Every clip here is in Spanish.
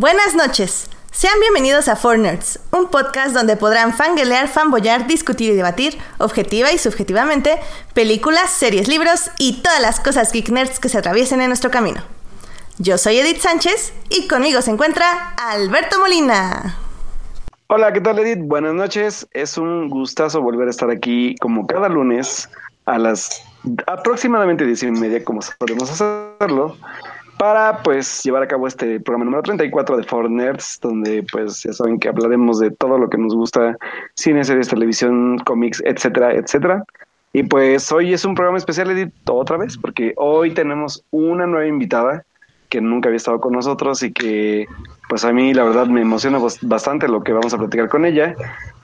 Buenas noches. Sean bienvenidos a Four Nerds, un podcast donde podrán fanguelear, fanboyar, discutir y debatir, objetiva y subjetivamente, películas, series, libros y todas las cosas geek nerds que se atraviesen en nuestro camino. Yo soy Edith Sánchez y conmigo se encuentra Alberto Molina. Hola, ¿qué tal Edith? Buenas noches. Es un gustazo volver a estar aquí como cada lunes a las aproximadamente 10 y media, como podemos hacerlo, para pues llevar a cabo este programa número 34 de Four Nerds, donde pues ya saben que hablaremos de todo lo que nos gusta, cine, series, televisión, cómics, etcétera, etcétera. Y pues hoy es un programa especial, Edith, otra vez, porque hoy tenemos una nueva invitada que nunca había estado con nosotros y que pues a mí la verdad me emociona bastante lo que vamos a platicar con ella.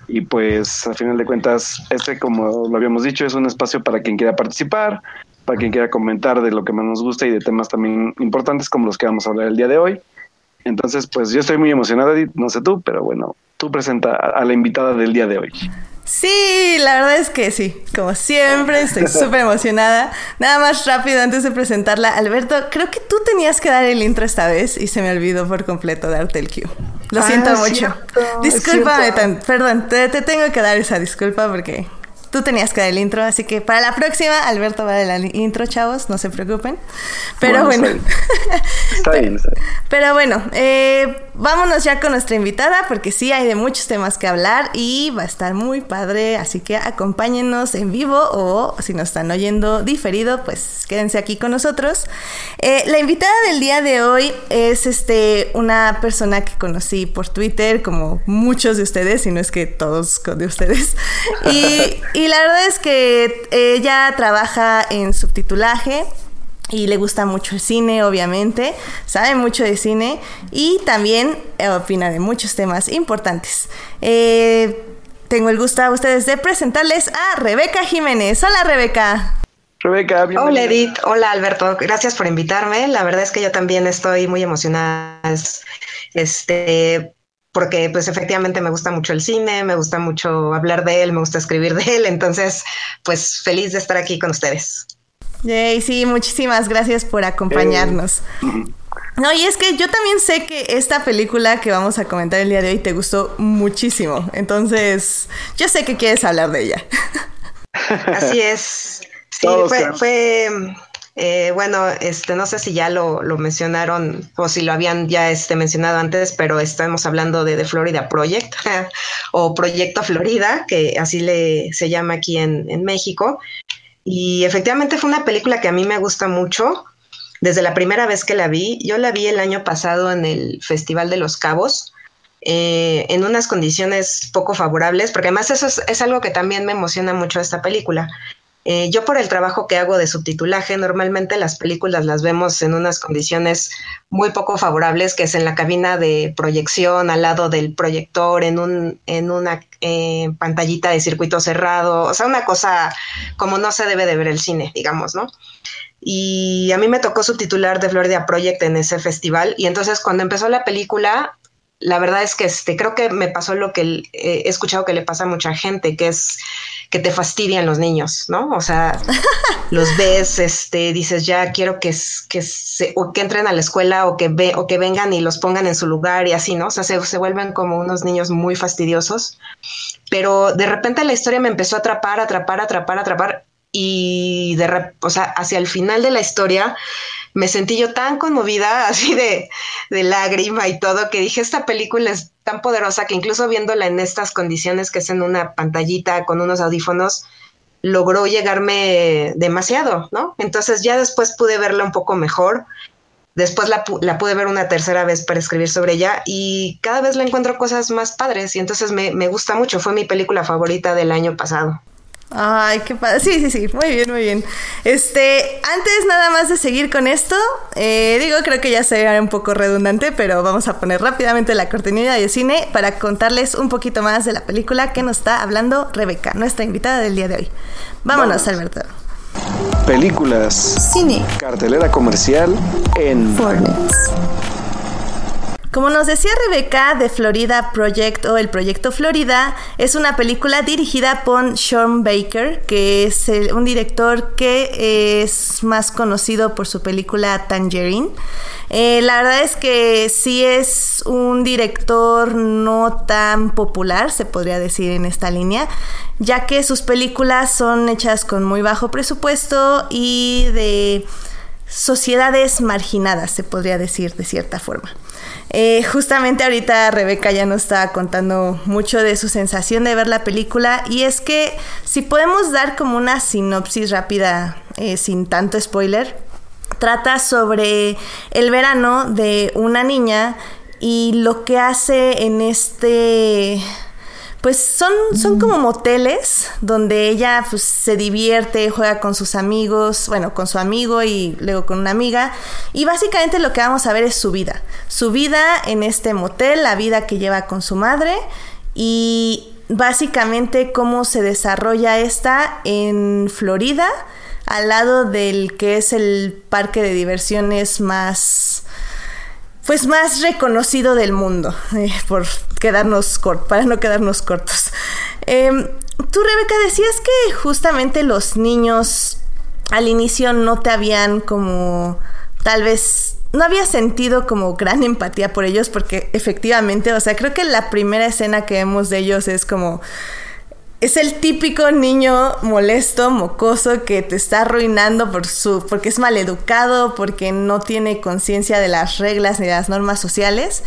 Y pues a final de cuentas, este como lo habíamos dicho, es un espacio para quien quiera participar, para quien quiera comentar de lo que más nos gusta y de temas también importantes como los que vamos a hablar el día de hoy. Entonces, pues yo estoy muy emocionada, no sé tú, pero bueno, tú presenta a la invitada del día de hoy. Sí, la verdad es que sí, como siempre, estoy súper emocionada. Nada más rápido antes de presentarla, Alberto, creo que tú tenías que dar el intro esta vez y se me olvidó por completo darte el cue. Lo ah, siento mucho. Discúlpame, perdón, te, te tengo que dar esa disculpa porque Tú tenías que dar el intro, así que para la próxima, Alberto va a dar el intro, chavos, no se preocupen. Pero bueno. Está bien, está bien. Pero bueno, eh, vámonos ya con nuestra invitada, porque sí hay de muchos temas que hablar y va a estar muy padre, así que acompáñenos en vivo o si nos están oyendo diferido, pues quédense aquí con nosotros. Eh, la invitada del día de hoy es este una persona que conocí por Twitter, como muchos de ustedes, si no es que todos de ustedes. y y la verdad es que ella trabaja en subtitulaje y le gusta mucho el cine, obviamente, sabe mucho de cine y también opina de muchos temas importantes. Eh, tengo el gusto a ustedes de presentarles a Rebeca Jiménez. Hola Rebeca. Rebeca, bienvenida. Hola Edith, hola Alberto, gracias por invitarme. La verdad es que yo también estoy muy emocionada. Este, porque pues efectivamente me gusta mucho el cine, me gusta mucho hablar de él, me gusta escribir de él, entonces pues feliz de estar aquí con ustedes. Yay, sí, muchísimas gracias por acompañarnos. No, y es que yo también sé que esta película que vamos a comentar el día de hoy te gustó muchísimo, entonces yo sé que quieres hablar de ella. Así es. Sí, fue, fue eh, bueno, este, no sé si ya lo, mencionaron o si lo habían ya este, mencionado antes, pero estamos hablando de The Florida Project o Proyecto Florida, que así le, se llama aquí en, México. Y efectivamente fue una película que a mí me gusta mucho. Desde la primera vez que la vi, yo la vi el año pasado en el Festival de los Cabos, eh, en unas condiciones poco favorables, porque además eso es, es, algo que también me emociona mucho esta película. Eh, yo por el trabajo que hago de subtitulaje, normalmente las películas las vemos en unas condiciones muy poco favorables, que es en la cabina de proyección, al lado del proyector, en, un, en una eh, pantallita de circuito cerrado, o sea, una cosa como no se debe de ver el cine, digamos, ¿no? Y a mí me tocó subtitular The Florida Project en ese festival, y entonces cuando empezó la película, la verdad es que este, creo que me pasó lo que he escuchado que le pasa a mucha gente, que es que te fastidian los niños, ¿no? O sea, los ves, este, dices, ya quiero que, que, se, o que entren a la escuela o que, ve, o que vengan y los pongan en su lugar y así, ¿no? O sea, se, se vuelven como unos niños muy fastidiosos. Pero de repente la historia me empezó a atrapar, atrapar, atrapar, atrapar. Y de, o sea, hacia el final de la historia, me sentí yo tan conmovida, así de, de lágrima y todo, que dije, esta película es tan poderosa que incluso viéndola en estas condiciones que es en una pantallita con unos audífonos, logró llegarme demasiado, ¿no? Entonces ya después pude verla un poco mejor. Después la, la, pude ver una tercera vez para escribir sobre ella y cada vez le encuentro cosas más padres y entonces me, me gusta mucho. Fue mi película favorita del año pasado. Ay, qué padre. Sí, sí, sí. Muy bien, muy bien. Este, antes nada más de seguir con esto, eh, digo, creo que ya será un poco redundante, pero vamos a poner rápidamente la cortinilla de cine para contarles un poquito más de la película que nos está hablando Rebeca, nuestra invitada del día de hoy. Vámonos, Alberto. Películas. Cine. Cartelera comercial en Fortnite. Como nos decía Rebeca, The Florida Project o el Proyecto Florida es una película dirigida por Sean Baker, que es un director que es más conocido por su película Tangerine. Eh, la verdad es que sí es un director no tan popular, se podría decir en esta línea, ya que sus películas son hechas con muy bajo presupuesto y de sociedades marginadas, se podría decir de cierta forma. Eh, justamente ahorita Rebeca ya nos estaba contando mucho de su sensación de ver la película y es que si podemos dar como una sinopsis rápida eh, sin tanto spoiler, trata sobre el verano de una niña y lo que hace en este pues son, son como moteles donde ella pues, se divierte, juega con sus amigos, bueno, con su amigo y luego con una amiga. Y básicamente lo que vamos a ver es su vida. Su vida en este motel, la vida que lleva con su madre y básicamente cómo se desarrolla esta en Florida, al lado del que es el parque de diversiones más pues más reconocido del mundo, eh, por quedarnos cortos, para no quedarnos cortos. Em, tú, Rebeca, decías que justamente los niños al inicio no te habían como tal vez no había sentido como gran empatía por ellos porque efectivamente, o sea, creo que la primera escena que vemos de ellos es como es el típico niño molesto, mocoso, que te está arruinando por su, porque es maleducado, porque no tiene conciencia de las reglas ni de las normas sociales.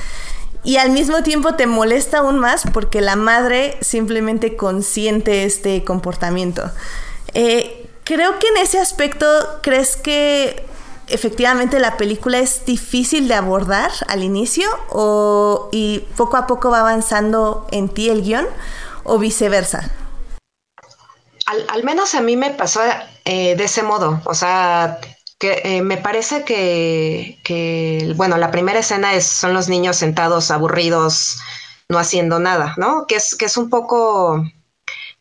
Y al mismo tiempo te molesta aún más porque la madre simplemente consiente este comportamiento. Eh, creo que en ese aspecto, ¿crees que efectivamente la película es difícil de abordar al inicio o, y poco a poco va avanzando en ti el guion o viceversa? Al, menos a mí me pasó eh, de ese modo, o sea, que eh, me parece que, bueno, la primera escena es, son los niños sentados aburridos, no haciendo nada, ¿no? Que es, que es un poco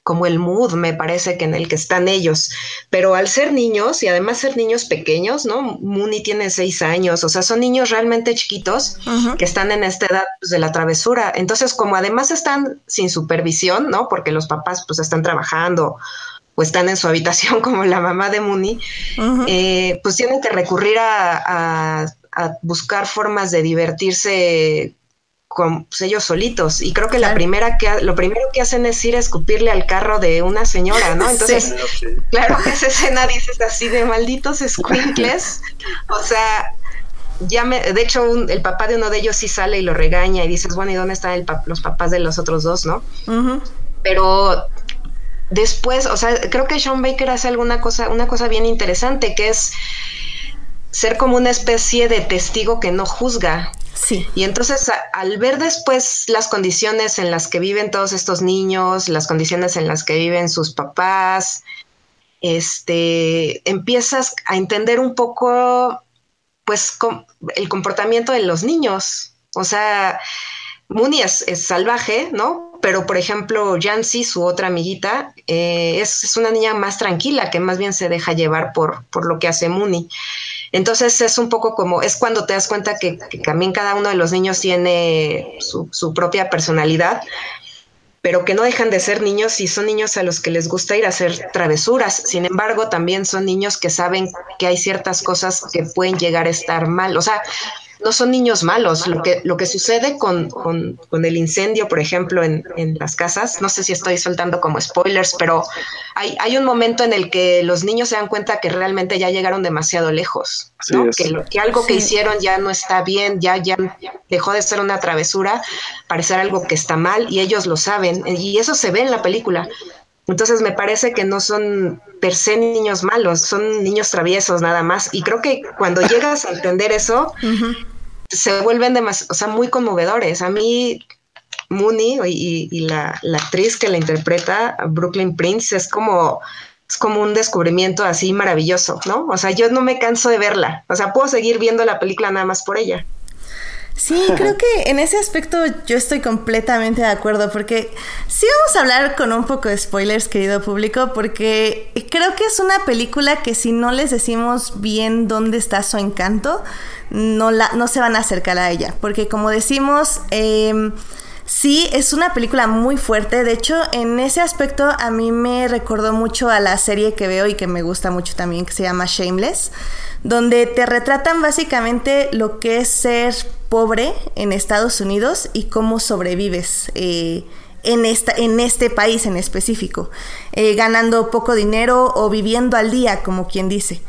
como el mood, me parece que en el que están ellos. Pero al ser niños y además ser niños pequeños, ¿no? Mooney tiene seis años, o sea, son niños realmente chiquitos que están en esta edad pues, de la travesura. Entonces, como además están sin supervisión, ¿no? Porque los papás pues están trabajando o están en su habitación como la mamá de Mooney, eh, pues tienen que recurrir a buscar formas de divertirse con pues, ellos solitos. Y creo que la primera que lo primero que hacen es ir a escupirle al carro de una señora, ¿no? Entonces, claro que esa escena dices así de malditos squinkles. o sea, ya me, de hecho, el papá de uno de ellos sí sale y lo regaña y dices, bueno, ¿y dónde están los papás de los otros dos, no? Pero después, o sea, creo que Sean Baker hace alguna cosa, una cosa bien interesante, que es ser como una especie de testigo que no juzga. Sí. Y entonces al ver después las condiciones en las que viven todos estos niños, las condiciones en las que viven sus papás, este, empiezas a entender un poco, pues, el comportamiento de los niños. O sea, Mooney es, salvaje, ¿no? Pero, por ejemplo, Jancy, su otra amiguita, eh, es, una niña más tranquila, que más bien se deja llevar por, por lo que hace Mooney. Entonces es un poco como, es cuando te das cuenta que, también cada uno de los niños tiene su, propia personalidad, pero que no dejan de ser niños y son niños a los que les gusta ir a hacer travesuras. Sin embargo, también son niños que saben que hay ciertas cosas que pueden llegar a estar mal. O sea, no son niños malos. Lo que, lo que sucede con, el incendio, por ejemplo, en, las casas, no sé si estoy soltando como spoilers, pero hay, hay un momento en el que los niños se dan cuenta que realmente ya llegaron demasiado lejos, que, que, algo que hicieron ya no está bien, ya, ya dejó de ser una travesura, parecer algo que está mal y ellos lo saben y eso se ve en la película. Entonces me parece que no son per se niños malos, son niños traviesos nada más. Y creo que cuando llegas a entender eso, se vuelven demasiado, o sea, muy conmovedores. A mí, Mooney y, la, actriz que la interpreta, Brooklyn Prince, es como, es como un descubrimiento así maravilloso, ¿no? O sea, yo no me canso de verla. O sea, puedo seguir viendo la película nada más por ella. Sí, creo que en ese aspecto yo estoy completamente de acuerdo, porque sí vamos a hablar con un poco de spoilers, querido público, porque creo que es una película que si no les decimos bien dónde está su encanto, no, la, no se van a acercar a ella, porque como decimos... Eh, Sí, es una película muy fuerte. De hecho, en ese aspecto a mí me recordó mucho a la serie que veo y que me gusta mucho también, que se llama Shameless, donde te retratan básicamente lo que es ser pobre en Estados Unidos y cómo sobrevives. Eh, en, esta, en este país en específico, eh, ganando poco dinero o viviendo al día, como quien dice.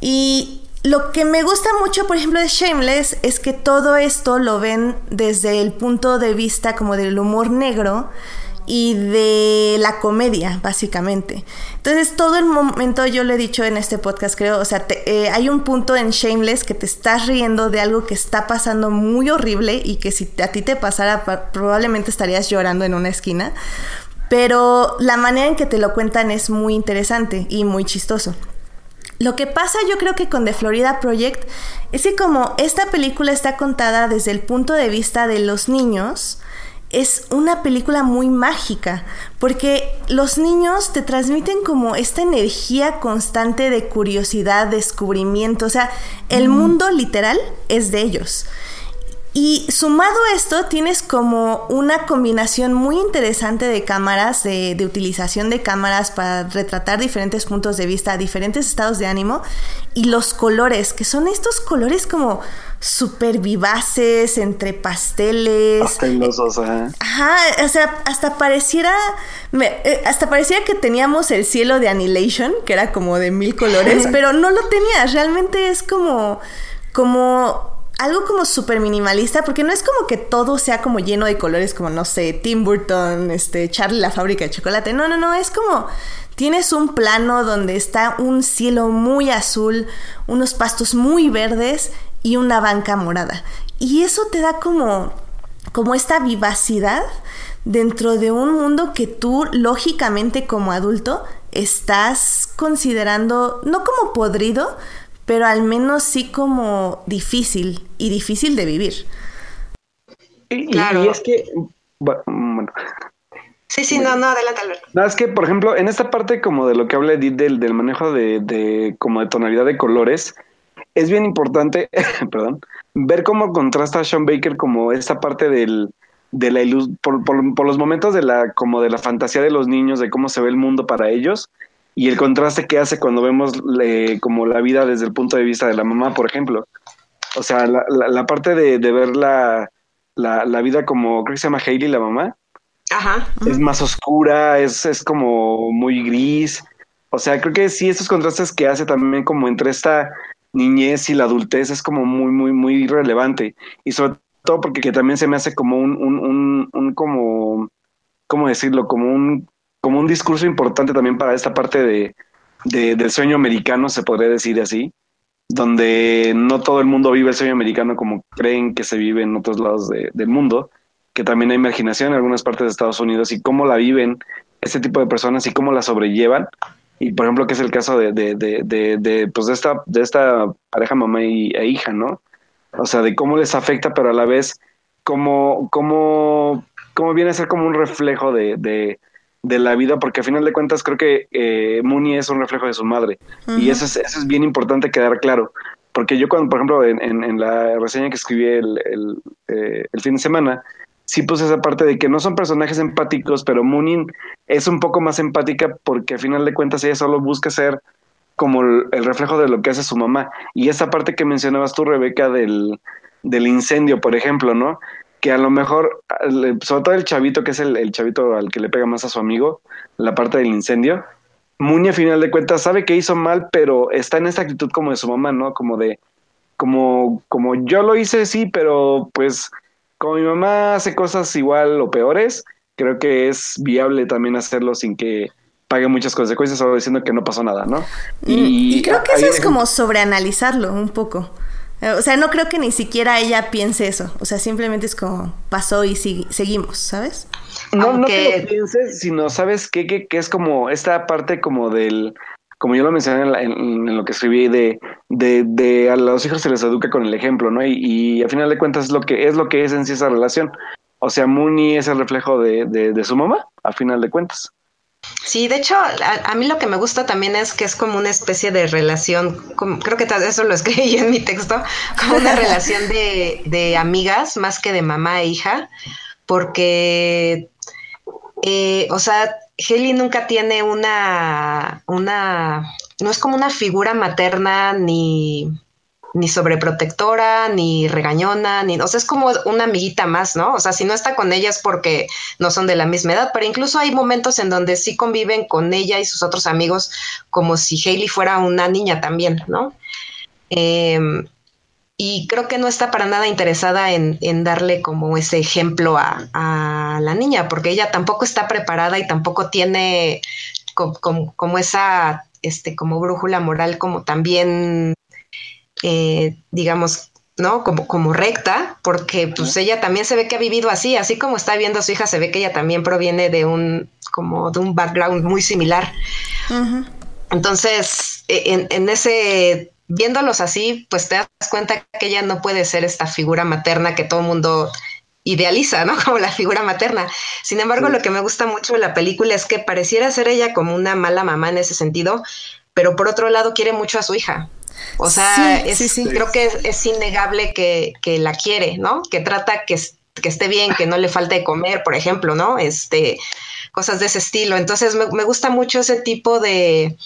Y lo que me gusta mucho, por ejemplo, de Shameless es que todo esto lo ven desde el punto de vista como del humor negro y de la comedia, básicamente. Entonces, todo el momento, yo lo he dicho en este podcast, creo, o sea, eh, hay un punto en Shameless que te estás riendo de algo que está pasando muy horrible y que si a ti te pasara, probablemente estarías llorando en una esquina. Pero la manera en que te lo cuentan es muy interesante y muy chistoso. Lo que pasa yo creo que con The Florida Project es que como esta película está contada desde el punto de vista de los niños, es una película muy mágica, porque los niños te transmiten como esta energía constante de curiosidad, descubrimiento, o sea, el mundo literal es de ellos. Y sumado a esto, tienes como una combinación muy interesante de cámaras, de, utilización de cámaras para retratar diferentes puntos de vista, diferentes estados de ánimo y los colores, que son estos colores como súper vivaces, entre pasteles. Pastelosos, ajá. Ajá, o sea, hasta pareciera, eh, hasta pareciera que teníamos el cielo de Annihilation, que era como de mil colores, pero no lo tenía, realmente es como, como algo como súper minimalista, porque no es como que todo sea como lleno de colores, como no sé, Tim Burton, este, Charlie la fábrica de chocolate. No, no, no, es como tienes un plano donde está un cielo muy azul, unos pastos muy verdes y una banca morada. Y eso te da como, como esta vivacidad dentro de un mundo que tú, lógicamente, como adulto, estás considerando no como podrido, pero al menos sí como difícil y difícil de vivir. Y, claro. y es que, bueno, Sí, sí, no, no, adelante, Alberto. No, es que, por ejemplo, en esta parte como de lo que habla Edith del, del manejo de, de, como de tonalidad de colores, es bien importante, perdón, ver cómo contrasta a Sean Baker como esta parte del, de la ilus por, por, por, los momentos de la, como de la fantasía de los niños, de cómo se ve el mundo para ellos, y el contraste que hace cuando vemos como la vida desde el punto de vista de la mamá, por ejemplo. O sea, la, la, parte de, de ver la, la, vida como, creo que se llama Hailey, la mamá. Ajá. Es más oscura, es, es como muy gris. O sea, creo que sí, esos contrastes que hace también como entre esta niñez y la adultez es como muy, muy, muy relevante. Y sobre todo porque que también se me hace como un, un, un, un como, ¿cómo decirlo? Como un como un discurso importante también para esta parte de, del sueño americano, se podría decir así, donde no todo el mundo vive el sueño americano como creen que se vive en otros lados del mundo, que también hay marginación en algunas partes de Estados Unidos y cómo la viven este tipo de personas y cómo la sobrellevan. Y por ejemplo, que es el caso de, de, de, pues esta, de esta pareja mamá e hija, ¿no? O sea, de cómo les afecta, pero a la vez cómo, cómo, cómo viene a ser como un reflejo de, de la vida, porque a final de cuentas creo que eh, Mooney es un reflejo de su madre. Y eso es, eso es bien importante quedar claro. Porque yo cuando, por ejemplo, en, en, la reseña que escribí el, el, eh, el, fin de semana, sí puse esa parte de que no son personajes empáticos, pero Mooney es un poco más empática porque a final de cuentas ella solo busca ser como el, el reflejo de lo que hace su mamá. Y esa parte que mencionabas tú, Rebeca, del, del incendio, por ejemplo, ¿no? Que a lo mejor, sobre todo el chavito, que es el, chavito al que le pega más a su amigo, la parte del incendio, Muñe a final de cuentas sabe que hizo mal, pero está en esta actitud como de su mamá, ¿no? Como de, como, como yo lo hice, sí, pero pues como mi mamá hace cosas igual o peores, creo que es viable también hacerlo sin que pague muchas consecuencias, solo diciendo que no pasó nada, ¿no? Y, y creo que eso es como sobreanalizarlo un poco. Eh, o sea, no creo que ni siquiera ella piense eso. O sea, simplemente es como pasó y seguimos, ¿sabes? No, no que lo pienses, sino sabes qué, que, es como esta parte como del como yo lo mencioné en, lo que escribí, de, de, de, a los hijos se les educa con el ejemplo, ¿no? Y, y a final de cuentas es lo que es lo que es en sí esa relación. O sea, Mooney es el reflejo de, de su mamá, a final de cuentas. Sí, de hecho, a, mí lo que me gusta también es que es como una especie de relación, creo que eso lo escribí en mi texto, como una relación de, amigas más que de mamá e hija, porque, eh, o sea, Heli nunca tiene una, una, no es como una figura materna ni ni sobreprotectora, ni regañona, ni, o sea, es como una amiguita más, ¿no? O sea, si no está con ella es porque no son de la misma edad, pero incluso hay momentos en donde sí conviven con ella y sus otros amigos como si Hailey fuera una niña también, ¿no? Em, y creo que no está para nada interesada en, darle como ese ejemplo a, la niña, porque ella tampoco está preparada y tampoco tiene como, como esa, este, como brújula moral, como también eh, digamos, ¿no? Como, como recta, porque pues ella también se ve que ha vivido así, así como está viendo a su hija, se ve que ella también proviene de un, como de un background muy similar. Entonces, e, en, ese, viéndolos así, pues te das cuenta que ella no puede ser esta figura materna que todo el mundo idealiza, ¿no? Como la figura materna. Sin embargo, lo que me gusta mucho de la película es que pareciera ser ella como una mala mamá en ese sentido, pero por otro lado quiere mucho a su hija. O sea, creo que es, innegable que, la quiere, ¿no? Que trata que, esté bien, que no le falte comer, por ejemplo, ¿no? Este, cosas de ese estilo. Entonces, me, gusta mucho ese tipo de,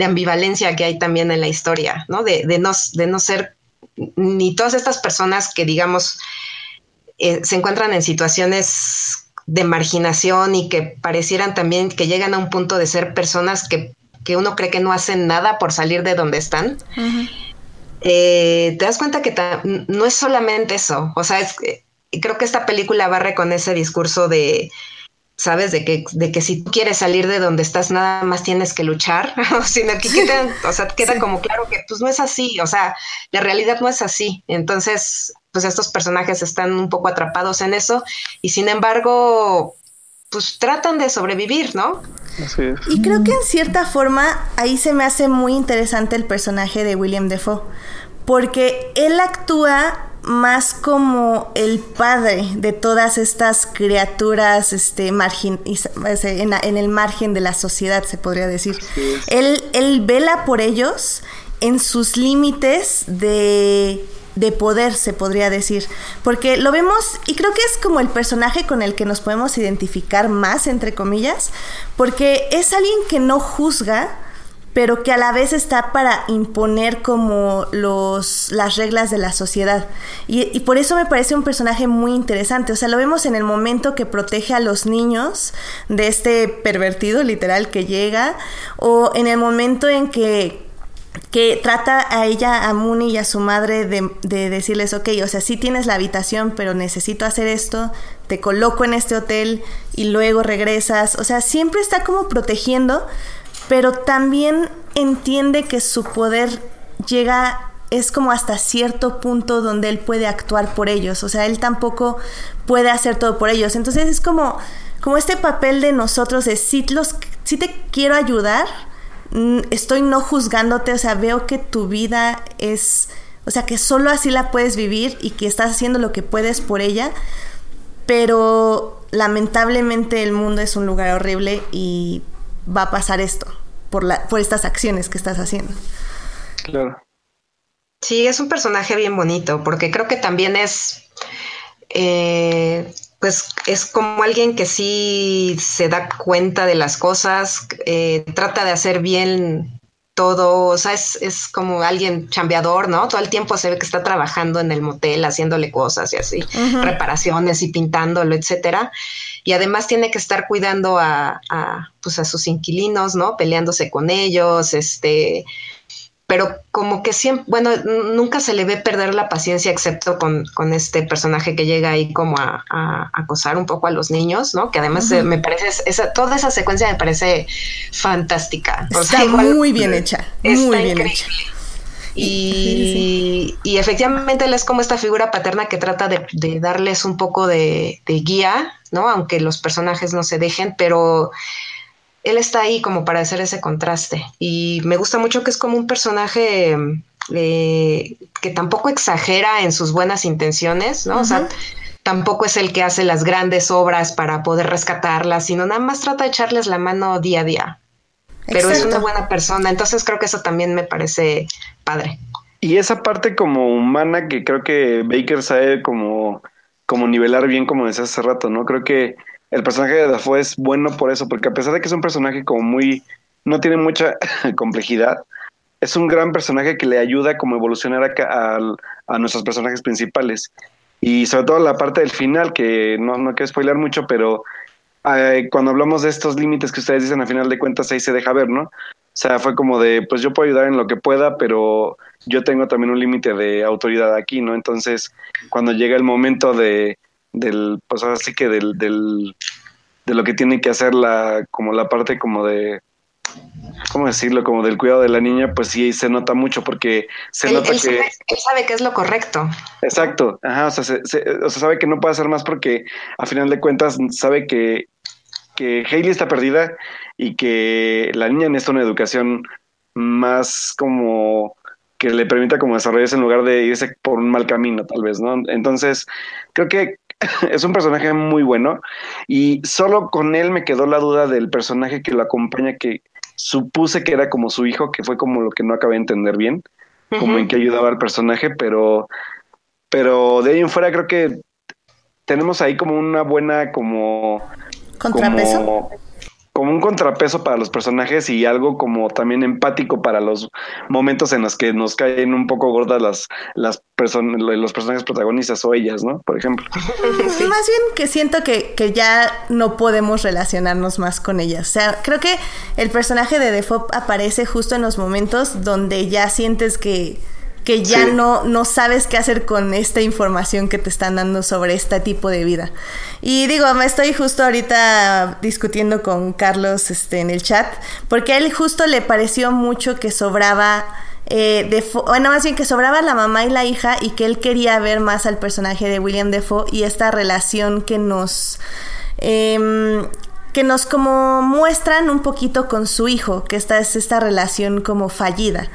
ambivalencia que hay también en la historia, ¿no? De, no, de no ser ni todas estas personas que, digamos, eh, se encuentran en situaciones de marginación y que parecieran también que llegan a un punto de ser personas que que uno cree que no hacen nada por salir de donde están, eh, te das cuenta que no es solamente eso. O sea, es, creo que esta película barre con ese discurso de, ¿sabes? De que, de que si tú quieres salir de donde estás, nada más tienes que luchar, sino que queda, o sea, queda como claro que pues no es así, o sea, la realidad no es así. Entonces, pues estos personajes están un poco atrapados en eso y sin embargo, pues tratan de sobrevivir, ¿no? Y creo que en cierta forma ahí se me hace muy interesante el personaje de William Defoe, porque él actúa más como el padre de todas estas criaturas este, margin, en, en, el margen de la sociedad, se podría decir. Él, él vela por ellos en sus límites de de poder, se podría decir. Porque lo vemos, y creo que es como el personaje con el que nos podemos identificar más, entre comillas, porque es alguien que no juzga, pero que a la vez está para imponer como los, las reglas de la sociedad. Y, y, por eso me parece un personaje muy interesante. O sea, lo vemos en el momento que protege a los niños de este pervertido literal que llega, o en el momento en que que trata a ella, a Mooney y a su madre de, de, decirles, ok, o sea, sí tienes la habitación, pero necesito hacer esto, te coloco en este hotel y luego regresas. O sea, siempre está como protegiendo, pero también entiende que su poder llega, es como hasta cierto punto donde él puede actuar por ellos. O sea, él tampoco puede hacer todo por ellos. Entonces es como, como este papel de nosotros de sí, los, sí te quiero ayudar, estoy no juzgándote, o sea, veo que tu vida es, o sea, que solo así la puedes vivir y que estás haciendo lo que puedes por ella, pero lamentablemente el mundo es un lugar horrible y va a pasar esto por, la, por estas acciones que estás haciendo. Claro. Sí, es un personaje bien bonito, porque creo que también es... Eh, pues es como alguien que sí se da cuenta de las cosas, eh, trata de hacer bien todo, o sea, es, es, como alguien chambeador, ¿no? Todo el tiempo se ve que está trabajando en el motel, haciéndole cosas y así, reparaciones y pintándolo, etcétera. Y además tiene que estar cuidando a, a, pues a sus inquilinos, ¿no? Peleándose con ellos, este, pero como que siempre, bueno, nunca se le ve perder la paciencia excepto con, con este personaje que llega ahí como a, acosar un poco a los niños, ¿no? Que además eh, me parece, esa, toda esa secuencia me parece fantástica. Está muy bien hecha, muy bien hecha. Y, y, efectivamente él es como esta figura paterna que trata de, de darles un poco de, de, guía, ¿no? Aunque los personajes no se dejen, pero él está ahí como para hacer ese contraste. Y me gusta mucho que es como un personaje eh, que tampoco exagera en sus buenas intenciones, ¿no? O sea, tampoco es el que hace las grandes obras para poder rescatarlas, sino nada más trata de echarles la mano día a día. Pero es una buena persona, entonces creo que eso también me parece padre. Y esa parte como humana que creo que Baker sabe como, como nivelar bien, como decía hace rato, ¿no? Creo que el personaje de Dafoe es bueno por eso, porque a pesar de que es un personaje como muy, no tiene mucha complejidad, es un gran personaje que le ayuda como evolucionar a, a, nuestros personajes principales. Y sobre todo la parte del final, que no, no quiero spoiler mucho, pero eh, cuando hablamos de estos límites que ustedes dicen, a final de cuentas ahí se deja ver, ¿no? O sea, fue como de, pues yo puedo ayudar en lo que pueda, pero yo tengo también un límite de autoridad aquí, ¿no? Entonces, cuando llega el momento de, del, pues así que del, del, de lo que tiene que hacer la, como la parte como de, ¿cómo decirlo? Como del cuidado de la niña, pues sí se nota mucho porque se nota que... Sabe, él sabe que es lo correcto. Exacto, ajá, o sea, se, o sea, sabe que no puede hacer más porque a final de cuentas sabe que, que Hailey está perdida y que la niña necesita una educación más como que le permita como desarrollarse en lugar de irse por un mal camino, tal vez, ¿no? Entonces, creo que es un personaje muy bueno y solo con él me quedó la duda del personaje que lo acompaña, que supuse que era como su hijo, que fue como lo que no acabé de entender bien, como en que ayudaba al personaje, pero, pero de ahí en fuera creo que tenemos ahí como una buena como... Contrapeso como un contrapeso para los personajes y algo como también empático para los momentos en los que nos caen un poco gordas las, las personas, los personajes protagonistas o ellas, ¿no? Por ejemplo. Más bien que siento que, que, ya no podemos relacionarnos más con ellas. O sea, creo que el personaje de Defoe aparece justo en los momentos donde ya sientes que que ya no, no sabes qué hacer con esta información que te están dando sobre este tipo de vida. Y digo, me estoy justo ahorita discutiendo con Carlos este, en el chat, porque a él justo le pareció mucho que sobraba... Eh, Defoe, bueno, más bien que sobraba la mamá y la hija y que él quería ver más al personaje de William Defoe y esta relación que nos... Em, que nos como muestran un poquito con su hijo, que esta es esta relación como fallida.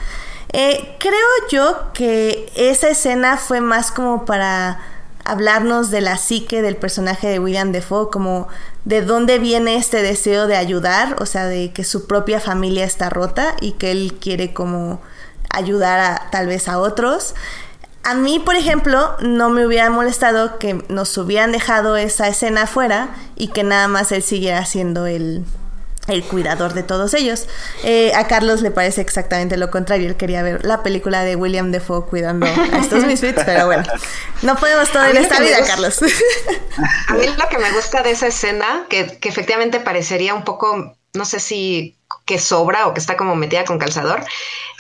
Eh, creo yo que esa escena fue más como para hablarnos de la psique del personaje de William Defoe, como de dónde viene este deseo de ayudar, o sea, de que su propia familia está rota y que él quiere como ayudar a tal vez a otros. A mí, por ejemplo, no me hubiera molestado que nos hubieran dejado esa escena afuera y que nada más él siguiera siendo el, el cuidador de todos ellos. Eh, a Carlos le parece exactamente lo contrario. Él quería ver la película de William Defoe cuidando a estos misfits, pero bueno, no podemos todo en esta vida, Carlos. A mí lo que me gusta de esa escena, que, que efectivamente parecería un poco, no sé si que sobra o que está como metida con calzador,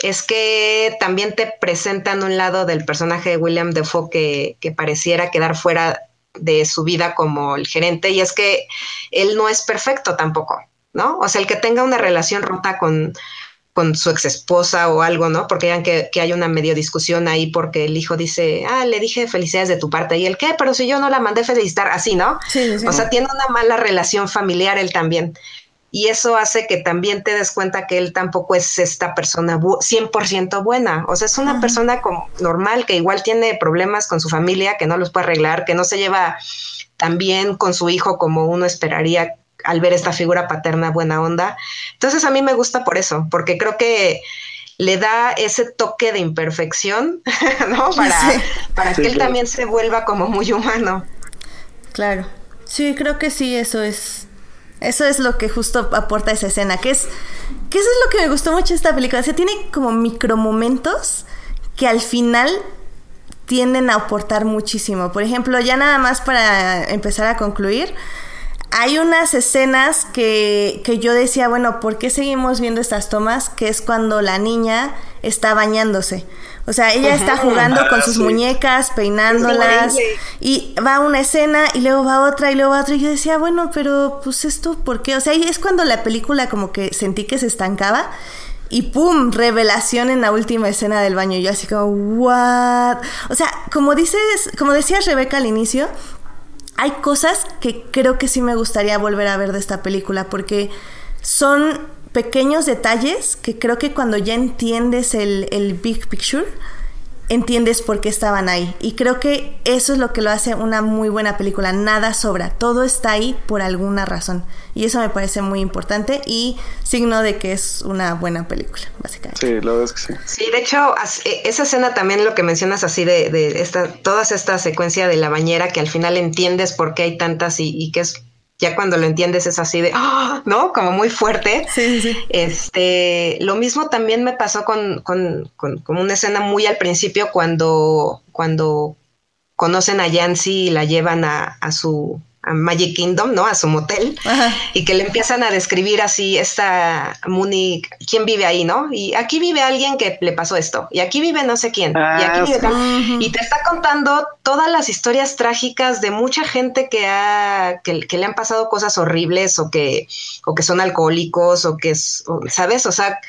es que también te presentan un lado del personaje de William Defoe que, que pareciera quedar fuera de su vida como el gerente, y es que él no es perfecto tampoco. ¿No? O sea, el que tenga una relación rota con, con su ex esposa o algo, ¿no? Porque ya que, que, hay una medio discusión ahí porque el hijo dice, ah, le dije felicidades de tu parte. Y el qué, pero si yo no la mandé felicitar, así, ¿no? Sí, sí. O sea, tiene una mala relación familiar él también. Y eso hace que también te des cuenta que él tampoco es esta persona 100% buena. O sea, es una persona como normal que igual tiene problemas con su familia, que no los puede arreglar, que no se lleva tan bien con su hijo como uno esperaría al ver esta figura paterna buena onda. Entonces a mí me gusta por eso, porque creo que le da ese toque de imperfección, ¿no? Para, para que él también se vuelva como muy humano. Claro. Sí, creo que sí, eso es. Eso es lo que justo aporta esa escena, que es. Que eso es lo que me gustó mucho de esta película. O sea, tiene como micromomentos que al final tienden a aportar muchísimo. Por ejemplo, ya nada más para empezar a concluir hay unas escenas que, que, yo decía, bueno, ¿por qué seguimos viendo estas tomas? Que es cuando la niña está bañándose. O sea, ella está jugando con sus muñecas, peinándolas, y va una escena y luego va otra y luego va otra. Y yo decía, bueno, pero pues esto, ¿por qué? O sea, ahí es cuando la película como que sentí que se estancaba. Y pum, revelación en la última escena del baño. Y yo así como, what? O sea, como dices, como decías Rebeca al inicio, hay cosas que creo que sí me gustaría volver a ver de esta película porque son pequeños detalles que creo que cuando ya entiendes el, el big picture, entiendes por qué estaban ahí. Y creo que eso es lo que lo hace una muy buena película. Nada sobra, todo está ahí por alguna razón. Y eso me parece muy importante y signo de que es una buena película, básicamente. Sí, la verdad es que sí. Sí, de hecho, e, esa escena también lo que mencionas así de, de esta, toda esta secuencia de la bañera que al final entiendes por qué hay tantas y, y que es ya cuando lo entiendes es así de, ¡ah! ¿no? Como muy fuerte. Sí, sí, Este, lo mismo también me pasó con, con, con, una escena muy al principio cuando, cuando conocen a Yancy y la llevan a, a su a Magic Kingdom, ¿no? A su motel, y que le empiezan a describir así esta Mooney, quién vive ahí, ¿no? Y aquí vive alguien que le pasó esto, y aquí vive no sé quién, y aquí ah, vive y te está contando todas las historias trágicas de mucha gente que ha, que, le han pasado cosas horribles, o que, o que son alcohólicos, o que, es, ¿sabes? O sea,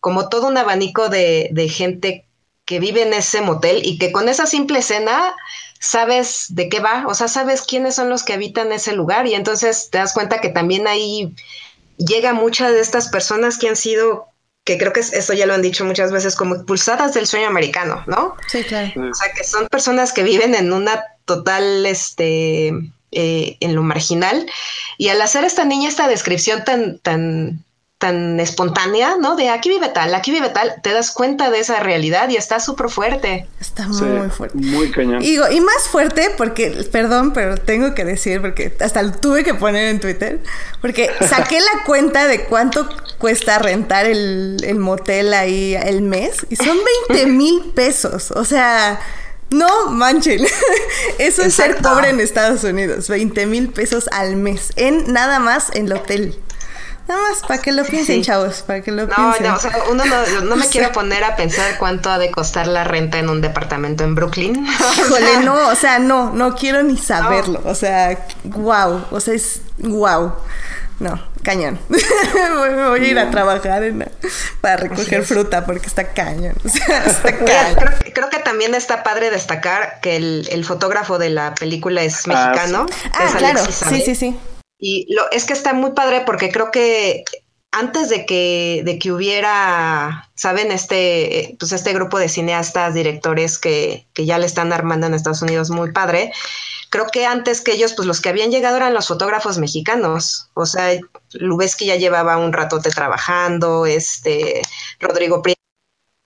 como todo un abanico de, de gente que vive en ese motel y que con esa simple escena sabes de qué va, o sea, sabes quiénes son los que habitan ese lugar y entonces te das cuenta que también ahí llega muchas de estas personas que han sido, que creo que eso ya lo han dicho muchas veces, como expulsadas del sueño americano, ¿no? Sí, claro. O sea, que son personas que viven en una total, este, eh, en lo marginal. Y al hacer esta niña esta descripción tan, tan, tan espontánea, ¿no? De aquí vive tal, aquí vive tal, te das cuenta de esa realidad y está súper fuerte. Está muy fuerte. Muy cañón. Y, y más fuerte porque, perdón, pero tengo que decir, porque hasta lo tuve que poner en Twitter, porque saqué la cuenta de cuánto cuesta rentar el, el motel ahí el mes y son 20 mil pesos. O sea... No manchen. Eso es ser pobre en Estados Unidos. 20 mil pesos al mes. En nada más en el hotel. Nada más, para que lo piensen, chavos, para que lo no, piensen. No, o sea, uno no, no me quiero poner a pensar cuánto ha de costar la renta en un departamento en Brooklyn. Híjole, no, o sea, no, no quiero ni saberlo. O sea, wow, o sea, es wow. No, cañón. voy, a ir a trabajar para recoger fruta porque está cañón. O sea, está cañón. Creo, que también está padre destacar que el, el fotógrafo de la película es ah, mexicano. Ah, claro. Sí, sí, sí. Y lo, es que está muy padre porque creo que antes de que, de que hubiera, ¿saben? Este, pues este grupo de cineastas, directores que, que, ya le están armando en Estados Unidos muy padre, creo que antes que ellos, pues los que habían llegado eran los fotógrafos mexicanos. O sea, Lubeski ya llevaba un ratote trabajando, este, Rodrigo Prieto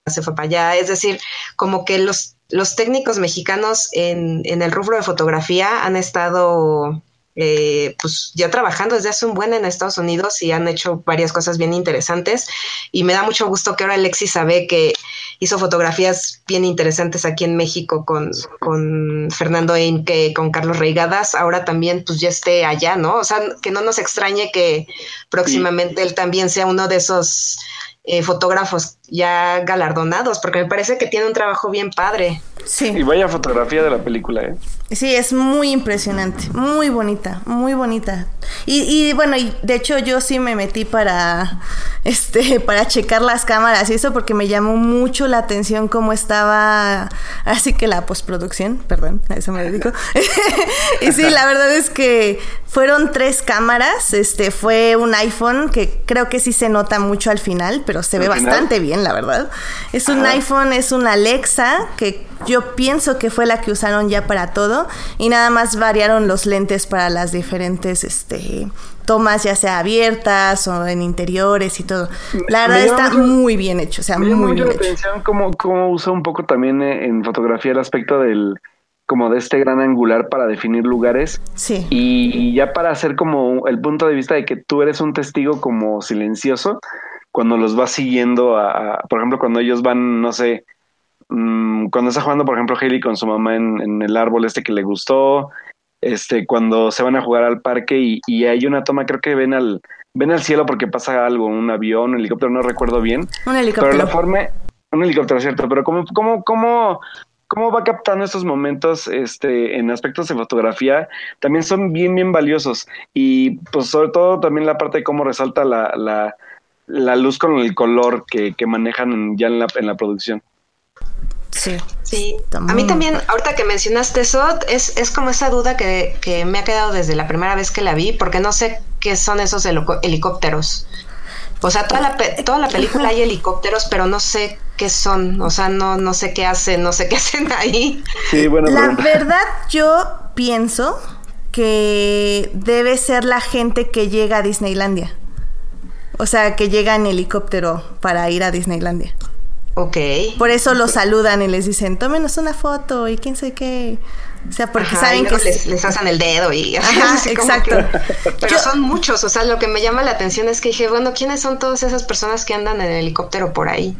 se fue para allá. Es decir, como que los, los técnicos mexicanos en, en el rubro de fotografía han estado eh, pues ya trabajando desde hace un buen en Estados Unidos y han hecho varias cosas bien interesantes. Y me da mucho gusto que ahora Alexis sabe que hizo fotografías bien interesantes aquí en México con, con Fernando Einke, con Carlos Reigadas. Ahora también pues ya esté allá, ¿no? O sea, que no nos extrañe que próximamente él también sea uno de esos eh, fotógrafos ya galardonados, porque me parece que tiene un trabajo bien padre. Sí. Y vaya fotografía de la película, ¿eh? Sí, es muy impresionante, muy bonita, muy bonita. Y, y, bueno, y de hecho yo sí me metí para este, para checar las cámaras y eso porque me llamó mucho la atención cómo estaba, así que la postproducción, perdón, a eso me dedico. y sí, la verdad es que fueron tres cámaras, este, fue un iPhone que creo que sí se nota mucho al final, pero se ve bastante bien, la verdad. Es un iPhone, es una Alexa, que yo pienso que fue la que usaron ya para todo, y nada más variaron los lentes para las diferentes este, tomas, ya sea abiertas o en interiores y todo. La verdad está muy bien hecho, o sea, muy bien hecho. cómo, cómo usa un poco también eh, en fotografía el aspecto del como de este gran angular para definir lugares. Sí. Y, ya para hacer como el punto de vista de que tú eres un testigo como silencioso, cuando los vas siguiendo a, por ejemplo, cuando ellos van, no sé, mm, cuando está jugando, por ejemplo, Haley con su mamá en, el árbol este que le gustó, este, cuando se van a jugar al parque y, y, hay una toma, creo que ven al, ven al cielo porque pasa algo, un avión, un helicóptero, no recuerdo bien. Un helicóptero. Pero la forma, un helicóptero, cierto, pero cómo, cómo, cómo cómo va captando estos momentos este, en aspectos de fotografía, también son bien, bien valiosos. Y pues sobre todo también la parte de cómo resalta la, la, la luz con el color que, que manejan ya en la, en la producción. Sí. Sí. A mí también, ahorita que mencionaste eso, es, es como esa duda que, que, me ha quedado desde la primera vez que la vi, porque no sé qué son esos helicópteros. O sea, toda la, toda la película hay helicópteros, pero no sé qué son. O sea, no, no sé qué hacen, no sé qué hacen ahí. Sí, bueno. La verdad, yo pienso que debe ser la gente que llega a Disneylandia. O sea, que llega en helicóptero para ir a Disneylandia. Ok. Por eso los saludan y les dicen, tómenos una foto y quién sé qué. O sea, porque saben que les, les, hacen el dedo y Ajá, exacto. Pero son muchos, o sea, lo que me llama la atención es que dije, bueno, ¿quiénes son todas esas personas que andan en helicóptero por ahí?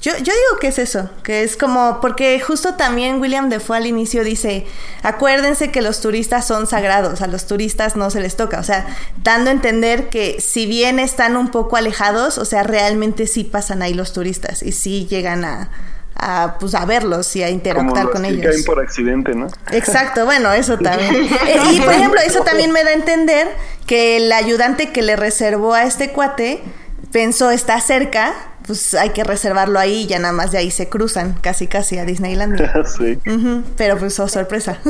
Yo, yo digo que es eso, que es como, porque justo también William Defoe al inicio dice, acuérdense que los turistas son sagrados, a los turistas no se les toca, o sea, dando a entender que si bien están un poco alejados, o sea, realmente sí pasan ahí los turistas y sí llegan a, a, pues, a verlos y a interactuar Como con ellos. caen por accidente, ¿no? Exacto, bueno, eso también. Eh, y por ejemplo, eso también me da a entender que el ayudante que le reservó a este cuate pensó está cerca, pues hay que reservarlo ahí y ya nada más de ahí se cruzan casi casi a Disneylandia. sí. Pero pues oh, sorpresa.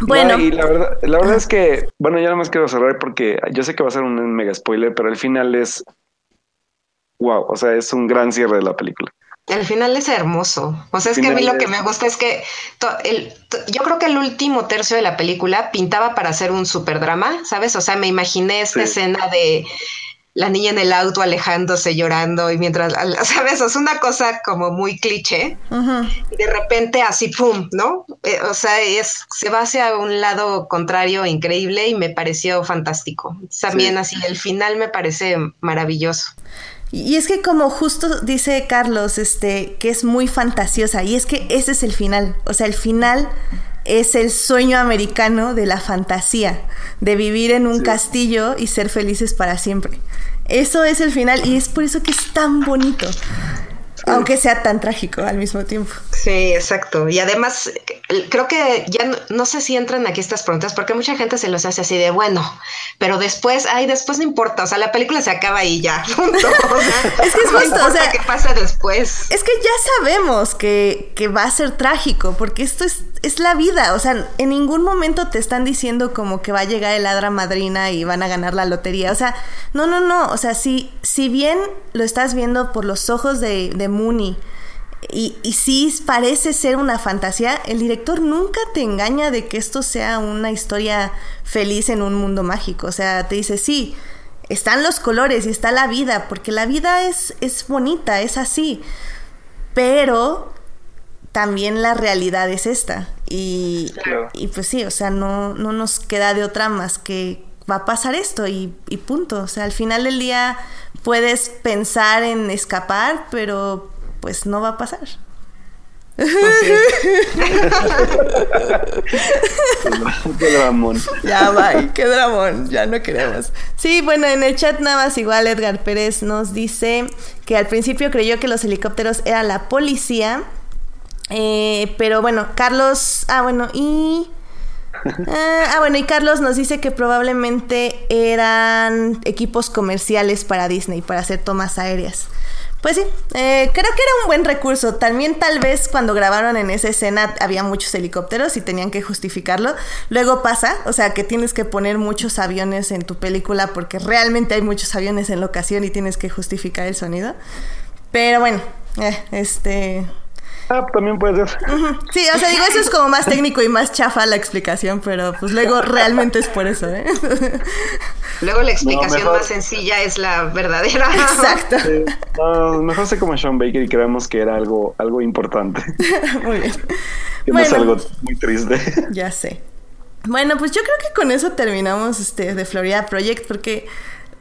bueno, No, y la verdad, la verdad es que, bueno, ya nada más quiero cerrar porque yo sé que va a ser un mega spoiler, pero el final es wow, o sea, es un gran cierre de la película. El final es hermoso. O sea, es que a mí lo que me gusta es que el- yo creo que el último tercio de la película pintaba para hacer un super drama, ¿sabes? O sea, me imaginé esta Sí. escena de la niña en el auto alejándose, llorando y mientras, ¿sabes? Es una cosa como muy cliché. Y de repente así, ¡pum! ¿No? Eh, o sea, es, se va hacia un lado contrario increíble y me pareció fantástico. También Sí. así, el final me parece maravilloso. Y es que como justo dice Carlos, este, que es muy fantasiosa, y es que ese es el final. O sea, el final es el sueño americano de la fantasía, de vivir en un Sí. castillo y ser felices para siempre. Eso es el final y es por eso que es tan bonito, aunque sea tan trágico al mismo tiempo. Sí, exacto. Y además, creo que ya no, no sé si entran aquí estas preguntas, porque mucha gente se los hace así de bueno, pero después, ay, después no importa. O sea, la película se acaba ahí ya. Punto. O sea, Es que es justo, o sea, qué pasa después. Es que ya sabemos que, que va a ser trágico, porque esto es, es la vida. O sea, en ningún momento te están diciendo como que va a llegar el hadra madrina y van a ganar la lotería. O sea, no, no, no. O sea, si, si bien lo estás viendo por los ojos de, de Mooney y, y sí parece ser una fantasía, el director nunca te engaña de que esto sea una historia feliz en un mundo mágico. O sea, te dice, sí, están los colores y está la vida, porque la vida es, es bonita, es así. Pero también la realidad es esta. Y, Claro. y pues sí, o sea, no, no nos queda de otra más que va a pasar esto y, y punto. O sea, al final del día puedes pensar en escapar, pero pues no va a pasar. Qué dramón. Ya, bye, qué dramón, ya no queremos. Sí, bueno, en el chat nada más igual Edgar Pérez nos dice que al principio creyó que los helicópteros eran la policía, eh, pero bueno, Carlos, ah, bueno, y... Ah, ah, bueno, y Carlos nos dice que probablemente eran equipos comerciales para Disney, para hacer tomas aéreas. Pues sí, eh, creo que era un buen recurso. También tal vez cuando grabaron en esa escena había muchos helicópteros y tenían que justificarlo. Luego pasa, o sea, que tienes que poner muchos aviones en tu película porque realmente hay muchos aviones en la ocasión y tienes que justificar el sonido. Pero bueno, eh, este... Ah, también puede ser. Sí, o sea, digo, eso es como más técnico y más chafa la explicación, pero pues luego realmente es por eso, ¿eh? Luego la explicación mejor- más sencilla es la verdadera. Exacto. Sí. No, mejor sé como Sean Baker y creamos que era algo, algo importante. Muy bien. Que no es algo muy triste. Ya sé. Bueno, pues yo creo que con eso terminamos este de Florida Project porque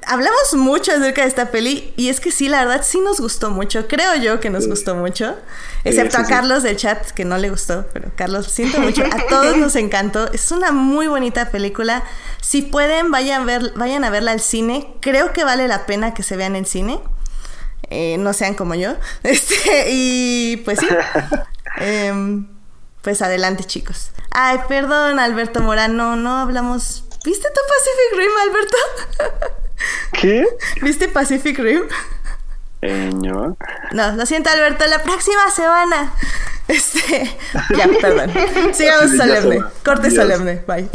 hablamos mucho acerca de esta peli y es que sí, la verdad sí nos gustó mucho. Creo yo que nos Sí. gustó mucho. Excepto sí, a. Carlos del chat que no le gustó, pero Carlos, siento mucho. A todos nos encantó. Es una muy bonita película. Si pueden, vayan a, ver, vayan a verla al cine. Creo que vale la pena que se vean en cine. Eh, no sean como yo. Este, y pues sí. Em, pues adelante, chicos. Ay, perdón, Alberto Morano, no hablamos. ¿Viste tu Pacific Rim, Alberto? ¿Qué? ¿Viste Pacific Rim? Eh, no. No, lo siento, Alberto, la próxima semana. Este. Ya, perdón. Sigamos Sí, solemne. Corte Adiós. solemne. Bye.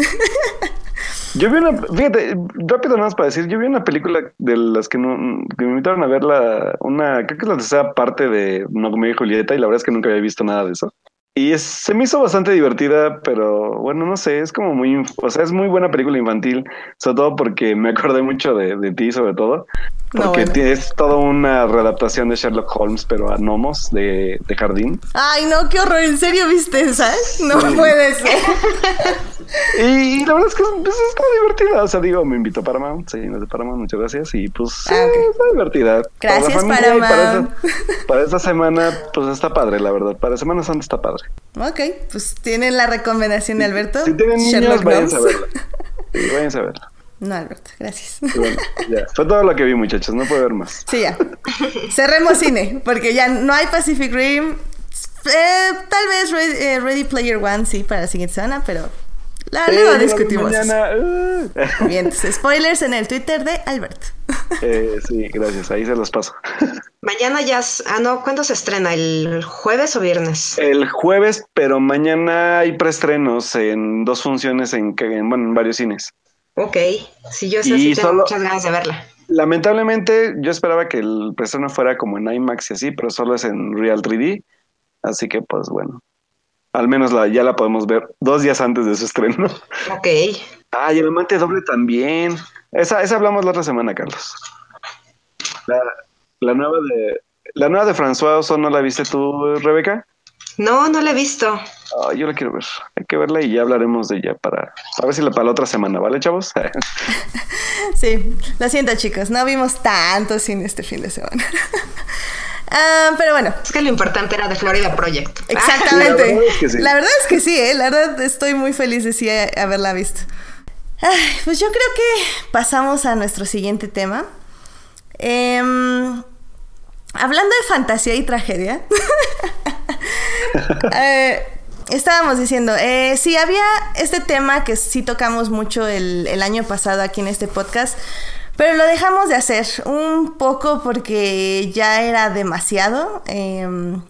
Yo vi una, fíjate, rápido nada más para decir, yo vi una película de las que, no, que me invitaron a ver la, una, creo que es la tercera parte de No como Julieta y la verdad es que nunca había visto nada de eso. Y se me hizo bastante divertida, pero bueno, no sé, es como muy, o sea, es muy buena película infantil, sobre todo porque me acordé mucho de, de ti, sobre todo, porque es toda una readaptación de Sherlock Holmes, pero a gnomos de, de, jardín. Ay, no, qué horror, ¿en serio viste esa? No puede ser. y, la verdad es que pues, está divertida, o sea, digo, me invitó Paramount, sí, de Paramount, muchas gracias, y pues ah, sí, está divertida. Gracias, para Paramount. Para, para esta semana, pues está padre, la verdad, para Semana Santa está padre. Ok, pues tienen la recomendación de Alberto. Si tienen niños, vayan a verla. Sí, vayan a verla. No, Alberto, gracias. ya, fue todo lo que vi, muchachos, no puedo ver más. Sí, ya. Cerremos cine, porque ya no hay Pacific Rim. Eh, tal vez eh, Ready, Player One, sí, para la siguiente semana, pero la, luego discutimos. Uh. Bien, spoilers en el Twitter de Alberto. Eh, sí, gracias, ahí se los paso. Mañana ya, ah no, ¿cuándo se estrena? ¿El jueves o viernes? El jueves, pero mañana hay preestrenos en dos funciones en, bueno, en varios cines. Ok, sí, yo sé, sí tengo muchas ganas de verla. Lamentablemente, yo esperaba que el preestreno fuera como en IMAX y así, pero solo es en Real 3D. Así que, pues bueno, al menos la, ya la podemos ver dos días antes de su estreno. Ok. Ah, y el amante doble también. Esa, esa hablamos la otra semana, Carlos. La, nueva de la nueva de François Oso, ¿no la viste tú, Rebeca? No, no la he visto. yo la quiero ver. Hay que verla y ya hablaremos de ella para, para ver si la para la otra semana, ¿vale, chavos? sí, lo siento, chicos. No vimos tanto cine este fin de semana. Ah, pero bueno. Es que lo importante era de Florida Project. Exactamente. la, verdad es que sí. ¿eh? La verdad estoy muy feliz de sí haberla visto. pues yo creo que pasamos a nuestro siguiente tema. Em, hablando de fantasía y tragedia. Eh, estábamos diciendo, eh, sí, había este tema que sí tocamos mucho el, el, año pasado aquí en este podcast, pero lo dejamos de hacer un poco porque ya era demasiado. Em,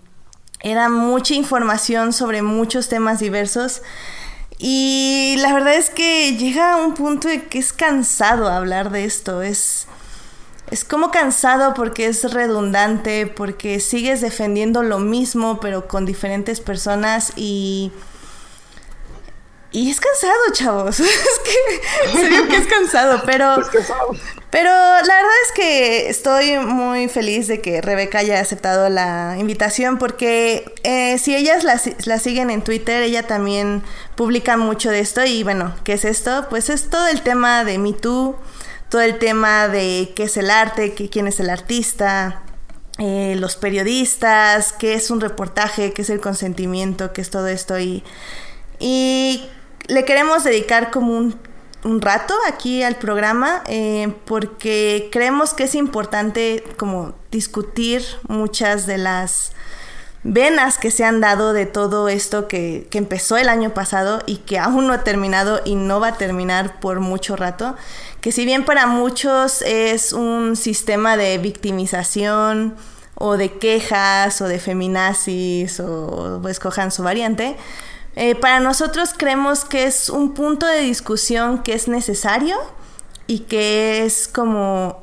era mucha información sobre muchos temas diversos. Y la verdad es que llega a un punto de que es cansado hablar de esto. Es, es como cansado porque es redundante, porque sigues defendiendo lo mismo, pero con diferentes personas y... Y es cansado, chavos. es que, en serio que es cansado, pero... Pero la verdad es que estoy muy feliz de que Rebeca haya aceptado la invitación porque eh, si ellas la, la, siguen en Twitter, ella también publica mucho de esto y bueno, ¿qué es esto? Pues es todo el tema de Me Too, todo el tema de qué es el arte, qué, quién es el artista, eh, los periodistas, qué es un reportaje, qué es el consentimiento, qué es todo esto. Y, y le queremos dedicar como un, un rato aquí al programa eh, porque creemos que es importante como discutir muchas de las venas que se han dado de todo esto que, empezó el año pasado y que aún no ha terminado y no va a terminar por mucho rato, que si bien para muchos es un sistema de victimización o de quejas o de feminazis o, escojan su variante, eh, para nosotros creemos que es un punto de discusión que es necesario y que es como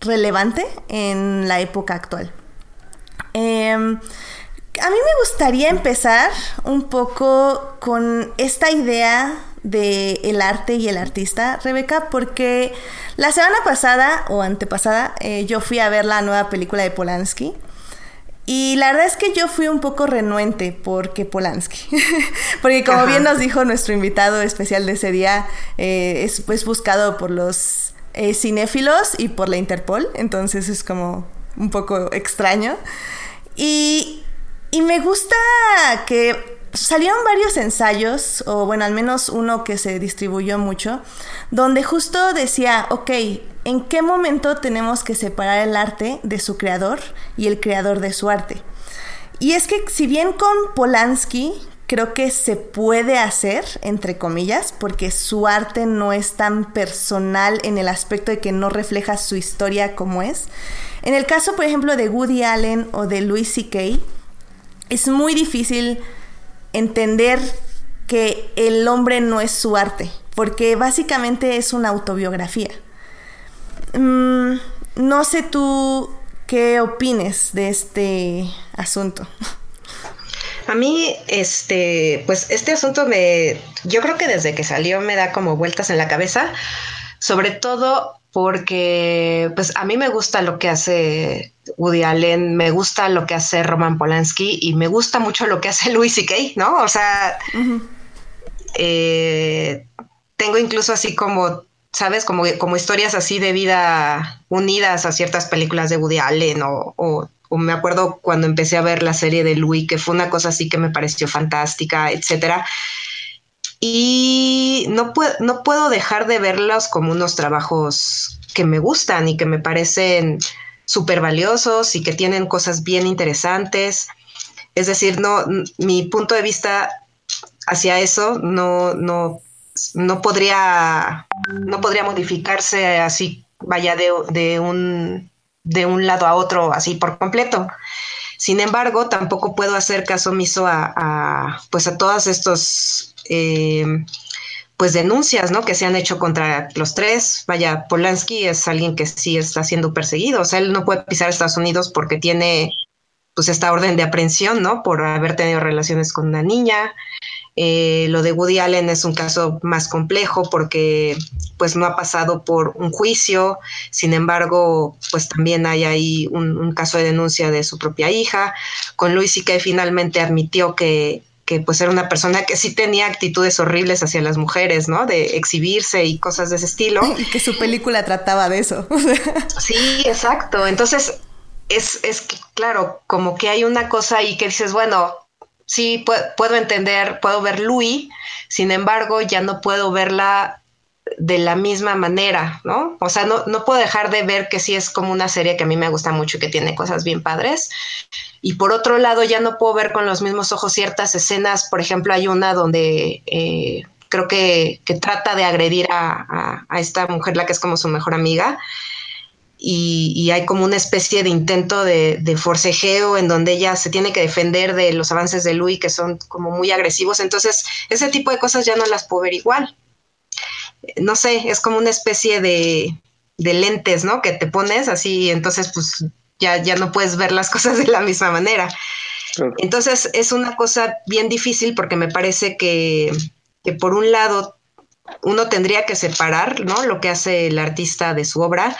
relevante en la época actual. Em, a mí me gustaría empezar un poco con esta idea de el arte y el artista, Rebeca, porque la semana pasada o antepasada eh, yo fui a ver la nueva película de Polanski. Y la verdad es que yo fui un poco renuente porque Polanski. porque como bien nos dijo nuestro invitado especial de ese día, eh, es pues buscado por los eh, cinéfilos y por la Interpol. Entonces es como un poco extraño. Y me gusta que salieron varios ensayos, o bueno, al menos uno que se distribuyó mucho, donde justo decía, ok, ¿en qué momento tenemos que separar el arte de su creador y el creador de su arte? Y es que si bien con Polanski creo que se puede hacer, entre comillas, porque su arte no es tan personal en el aspecto de que no refleja su historia como es. En el caso, por ejemplo, de Woody Allen o de Louis C.K., es muy difícil entender que el hombre no es su arte, porque básicamente es una autobiografía. Mm, no sé tú qué opines de este asunto. A mí, este, pues este asunto me, yo creo que desde que salió me da como vueltas en la cabeza, sobre todo porque, pues a mí me gusta lo que hace Woody Allen, me gusta lo que hace Roman Polanski y me gusta mucho lo que hace Louis C.K., ¿no? O sea, eh, tengo incluso así como, ¿sabes? Como, como historias así de vida unidas a ciertas películas de Woody Allen o, o, me acuerdo cuando empecé a ver la serie de Louis, que fue una cosa así que me pareció fantástica, etcétera. Y no, puedo, no puedo dejar de verlos como unos trabajos que me gustan y que me parecen súper valiosos y que tienen cosas bien interesantes. Es decir, no, mi punto de vista hacia eso no, no, no podría, no podría modificarse así, vaya de, de, un, de un lado a otro, así por completo. Sin embargo, tampoco puedo hacer caso omiso a, pues a todas estos eh, pues denuncias, ¿no? Que se han hecho contra los tres. Vaya, Polanski es alguien que sí está siendo perseguido. O sea, él no puede pisar Estados Unidos porque tiene pues esta orden de aprehensión, ¿no? Por haber tenido relaciones con una niña. Eh, lo de Woody Allen es un caso más complejo porque pues no ha pasado por un juicio, sin embargo pues también hay ahí un, caso de denuncia de su propia hija. Con Luis y que finalmente admitió que, que pues era una persona que sí tenía actitudes horribles hacia las mujeres, ¿no? De exhibirse y cosas de ese estilo. Y que su película trataba de eso. sí, exacto. Entonces es, es claro, como que hay una cosa ahí que dices, bueno, sí puedo, entender, puedo ver Louis, sin embargo, ya no puedo verla de la misma manera, ¿no? O sea, no, no puedo dejar de ver que sí es como una serie que a mí me gusta mucho y que tiene cosas bien padres. Y por otro lado, ya no puedo ver con los mismos ojos ciertas escenas. Por ejemplo, hay una donde eh, creo que, trata de agredir a, a, esta mujer, la que es como su mejor amiga y, hay como una especie de intento de, forcejeo en donde ella se tiene que defender de los avances de Louis que son como muy agresivos. Entonces, ese tipo de cosas ya no las puedo ver igual. No sé, es como una especie de, lentes, ¿no? Que te pones así, entonces pues ya, ya no puedes ver las cosas de la misma manera. Entonces es una cosa bien difícil porque me parece que, que por un lado uno tendría que separar, ¿no? Lo que hace el artista de su obra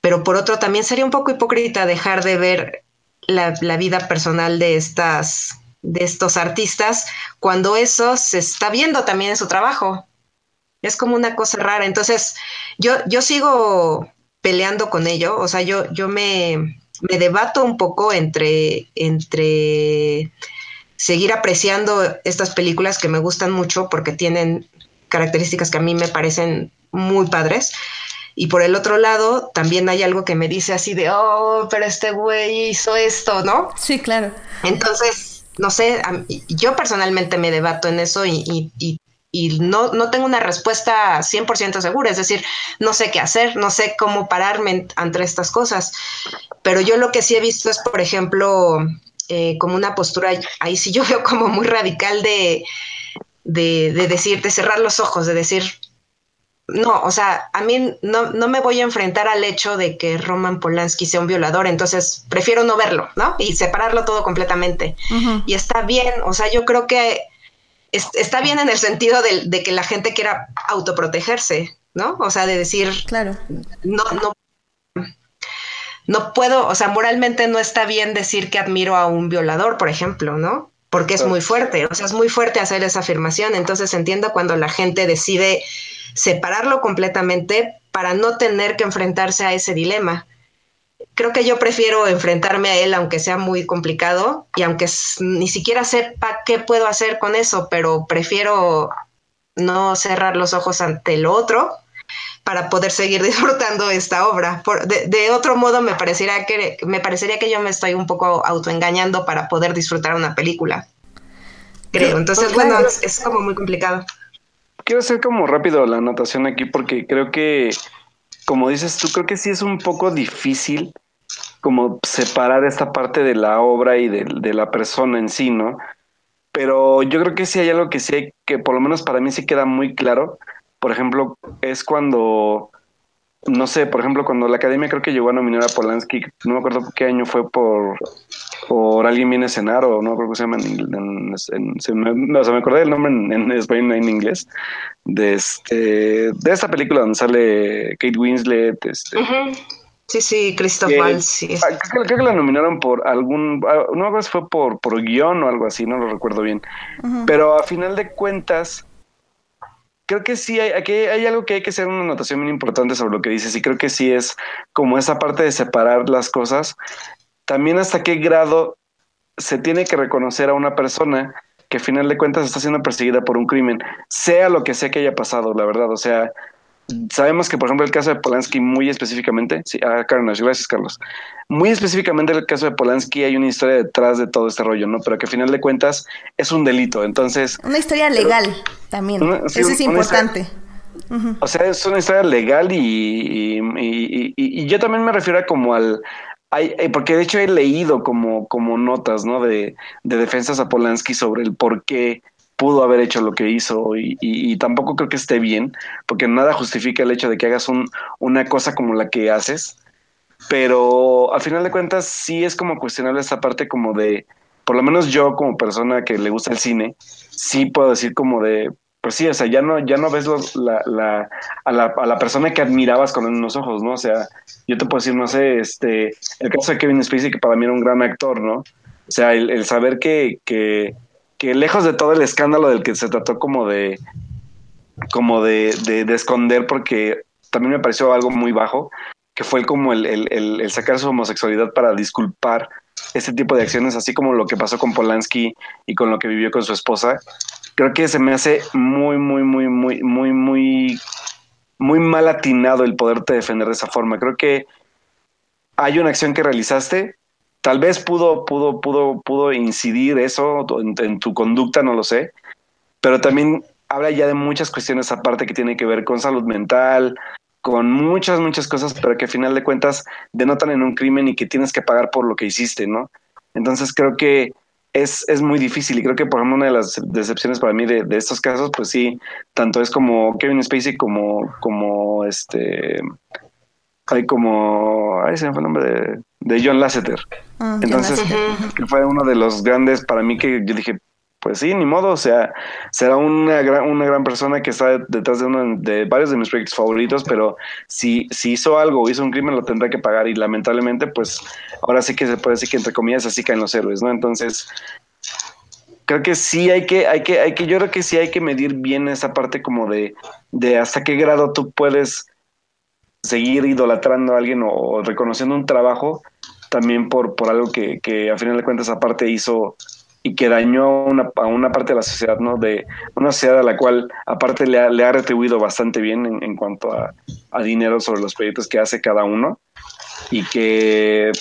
pero por otro también sería un poco hipócrita dejar de ver la, vida personal de estas de estos artistas cuando eso se está viendo también en su trabajo. Es como una cosa rara. Entonces, yo, yo sigo peleando con ello. O sea, yo, yo me, me debato un poco entre, entre seguir apreciando estas películas que me gustan mucho porque tienen características que a mí me parecen muy padres, y por el otro lado, también hay algo que me dice así de, oh, pero este güey hizo esto, ¿no? Sí, claro. Entonces, no sé, yo personalmente me debato en eso y, y, y, no, no tengo una respuesta 100% segura, es decir, no sé qué hacer, no sé cómo pararme ante estas cosas. Pero yo lo que sí he visto es, por ejemplo, eh, como una postura, ahí sí yo veo como muy radical de, de, de decir, de cerrar los ojos, de decir, no, o sea, a mí no, no, me voy a enfrentar al hecho de que Roman Polanski sea un violador, entonces prefiero no verlo, ¿no? Y separarlo todo completamente. Y está bien, o sea, yo creo que está bien en el sentido de, que la gente quiera autoprotegerse, ¿no? O sea, de decir, claro, no, no, no puedo, o sea, moralmente no está bien decir que admiro a un violador, por ejemplo, ¿no? Porque es muy fuerte, o sea, es muy fuerte hacer esa afirmación, entonces entiendo cuando la gente decide separarlo completamente para no tener que enfrentarse a ese dilema. Creo que yo prefiero enfrentarme a él, aunque sea muy complicado y aunque ni siquiera sepa qué puedo hacer con eso, pero prefiero no cerrar los ojos ante el otro para poder seguir disfrutando esta obra. de, otro modo, me parecería, que, me parecería que yo me estoy un poco autoengañando para poder disfrutar una película. Creo. Entonces, bueno, es como muy complicado quiero hacer como rápido la anotación aquí porque creo que, como dices tú, creo que sí es un poco difícil como separar esta parte de la obra y de, la persona en sí, ¿no? Pero yo creo que sí hay algo que sí que por lo menos para mí sí queda muy claro por ejemplo, es cuando no sé, por ejemplo, cuando la academia creo que llegó a nominar a Polanski, no me acuerdo qué año fue por, por Alguien viene a cenar o no creo que se llama en, me, o sea, me acordé del nombre en, español en inglés de este de esta película donde sale Kate Winslet este Sí, sí, Christoph Waltz. Ah, creo, que la nominaron por algún, ah, no si fue por, por guion o algo así, no lo recuerdo bien. Pero a final de cuentas, creo que sí, hay, aquí hay algo que hay que hacer una anotación muy importante sobre lo que dices y creo que sí es como esa parte de separar las cosas. También hasta qué grado se tiene que reconocer a una persona que a final de cuentas está siendo perseguida por un crimen, sea lo que sea que haya pasado, la verdad. O sea, sabemos que, por ejemplo, el caso de Polanski, muy específicamente, sí, ah, Carnage, gracias, Carlos. Muy específicamente, el caso de Polanski, hay una historia detrás de todo este rollo, ¿no? Pero que a final de cuentas es un delito. Entonces. Una historia legal también. Eso es importante. O sea, es una historia legal y, y, yo también me refiero a como al. Hay, eh, porque de hecho he leído como, como notas, ¿no? De, de defensas a Polanski sobre el por qué pudo haber hecho lo que hizo y, tampoco creo que esté bien, porque nada justifica el hecho de que hagas un, una cosa como la que haces, pero al final de cuentas sí es como cuestionable esta parte como de, por lo menos yo como persona que le gusta el cine, sí puedo decir como de, pues sí, o sea, ya no, ya no ves la, la, a, la, a la persona que admirabas con unos ojos, ¿no? O sea, yo te puedo decir, no sé, este, el caso de Kevin Spacey, que para mí era un gran actor, ¿no? O sea, el, el saber que, que que lejos de todo el escándalo del que se trató como de como de, de, esconder porque también me pareció algo muy bajo que fue como el, el, sacar su homosexualidad para disculpar este tipo de acciones así como lo que pasó con Polanski y con lo que vivió con su esposa. Creo que se me hace muy muy muy muy muy muy muy mal atinado el poderte defender de esa forma. Creo que hay una acción que realizaste Tal vez pudo, pudo, pudo, pudo incidir eso en, tu conducta, no lo sé, pero también habla ya de muchas cuestiones aparte que tienen que ver con salud mental, con muchas, muchas cosas, pero que al final de cuentas denotan en un crimen y que tienes que pagar por lo que hiciste, ¿no? Entonces creo que es, es muy difícil y creo que por ejemplo una de las decepciones para mí de, de estos casos, pues sí, tanto es como Kevin Spacey como, como este, hay como, ay, se me fue el nombre de, de John Lasseter. Ah, Entonces, que fue uno de los grandes para mí que yo dije, pues sí, ni modo, o sea, será una gran, una gran persona que está detrás de uno de varios de mis proyectos favoritos, pero si, si hizo algo o hizo un crimen lo tendrá que pagar y lamentablemente, pues ahora sí que se puede decir que entre comillas así caen los héroes, ¿no? Entonces, creo que sí hay que, hay que, hay que, yo creo que sí hay que medir bien esa parte como de, de hasta qué grado tú puedes seguir idolatrando a alguien o, reconociendo un trabajo también por, por algo que, que a final de cuentas aparte hizo y que dañó a una, a una parte de la sociedad, ¿no? De una sociedad a la cual aparte le ha, le ha retribuido bastante bien en, en cuanto a, a, dinero sobre los proyectos que hace cada uno y que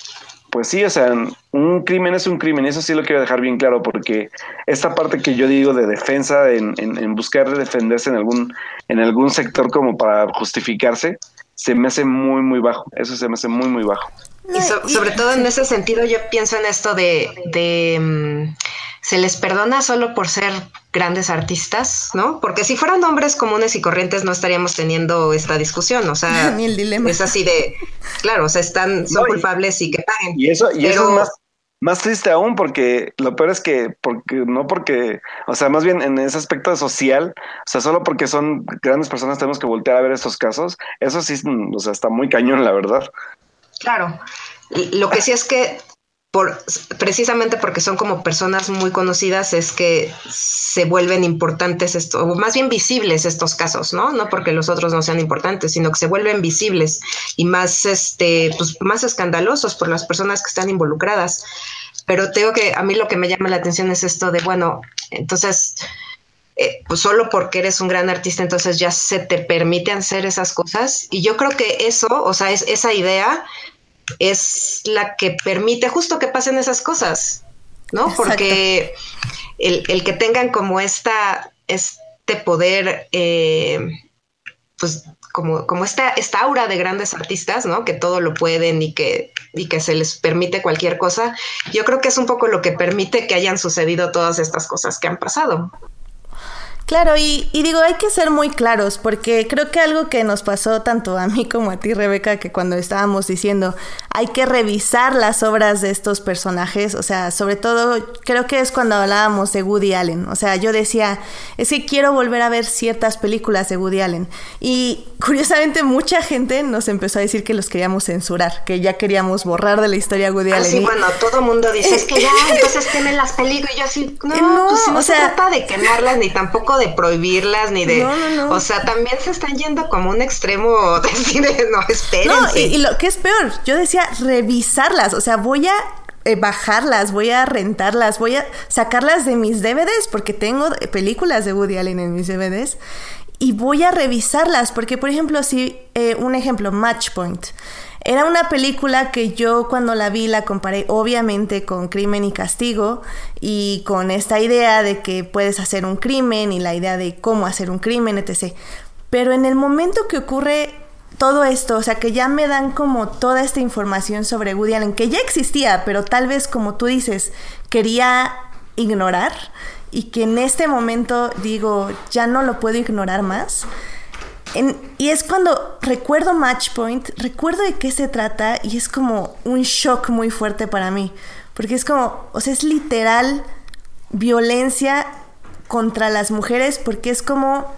pues sí, o sea, un crimen es un crimen, eso sí lo quiero dejar bien claro, porque esta parte que yo digo de defensa, en, en, en buscar defenderse en algún, en algún sector como para justificarse, se me hace muy, muy bajo. Eso se me hace muy, muy bajo. Y sobre todo en ese sentido, yo pienso en esto de, de mm, se les perdona solo por ser grandes artistas, ¿no? Porque si fueran hombres comunes y corrientes no estaríamos teniendo esta discusión, o sea, Ni el dilema. es así de, claro, o sea, están, son culpables y que paguen. Y eso, y eso es más, más triste aún porque lo peor es que, porque no porque, o sea, más bien en ese aspecto social, o sea, solo porque son grandes personas tenemos que voltear a ver estos casos, eso sí, o sea, está muy cañón, la verdad. Claro, lo que sí es que por, precisamente porque son como personas muy conocidas, es que se vuelven importantes, esto, o más bien visibles estos casos, ¿no? No porque los otros no sean importantes, sino que se vuelven visibles y más, este, pues, más escandalosos por las personas que están involucradas. Pero tengo que, a mí lo que me llama la atención es esto de, bueno, entonces, eh, pues solo porque eres un gran artista, entonces ya se te permite hacer esas cosas. Y yo creo que eso, o sea, es esa idea es la que permite justo que pasen esas cosas, ¿no? Porque el, que tengan como esta, este poder, eh, pues como, como esta, esta aura de grandes artistas, ¿no? Que todo lo pueden y que, y que se les permite cualquier cosa, yo creo que es un poco lo que permite que hayan sucedido todas estas cosas que han pasado. Claro, y, digo, hay que ser muy claros, porque creo que algo que nos pasó tanto a mí como a ti, Rebeca, que cuando estábamos diciendo hay que revisar las obras de estos personajes, o sea, sobre todo creo que es cuando hablábamos de Woody Allen, o sea, yo decía, es que quiero volver a ver ciertas películas de Woody Allen, y curiosamente mucha gente nos empezó a decir que los queríamos censurar, que ya queríamos borrar de la historia Woody Allen. Sí, bueno, todo mundo dice, es que ya, entonces tienen las películas, y yo así, no, pues no se trata de quemarlas ni tampoco de prohibirlas, ni de... O sea, también se están yendo como un extremo de decir, no, espérense. No, y, lo que es peor, yo decía revisarlas, o sea, voy a eh, bajarlas, voy a rentarlas, voy a sacarlas de mis DVDs, porque tengo películas de Woody Allen en mis DVDs, y voy a revisarlas, porque por ejemplo, si, eh, un ejemplo, Match Point. Era una película que yo cuando la vi la comparé obviamente con Crimen y Castigo y con esta idea de que puedes hacer un crimen y la idea de cómo hacer un crimen, etc. Pero en el momento que ocurre todo esto, o sea, que ya me dan como toda esta información sobre Woody Allen, que ya existía, pero tal vez como tú dices, quería ignorar y que en este momento digo, ya no lo puedo ignorar más y es cuando recuerdo Matchpoint, recuerdo de qué se trata y es como un shock muy fuerte para mí. Porque es como, o sea, es literal violencia contra las mujeres porque es como,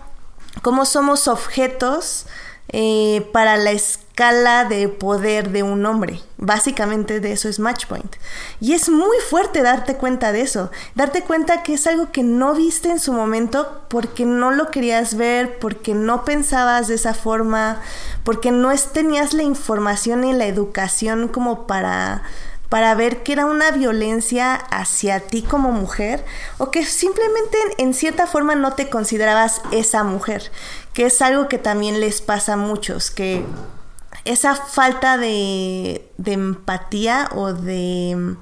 como somos objetos eh, para la escala de poder de un hombre. Básicamente de eso es Matchpoint. Y es muy fuerte darte cuenta de eso, darte cuenta que es algo que no viste en su momento porque no lo querías ver, porque no pensabas de esa forma, porque no tenías la información y la educación como para para ver que era una violencia hacia ti como mujer o que simplemente en, cierta forma no te considerabas esa mujer, que es algo que también les pasa a muchos, que esa falta de, empatía o de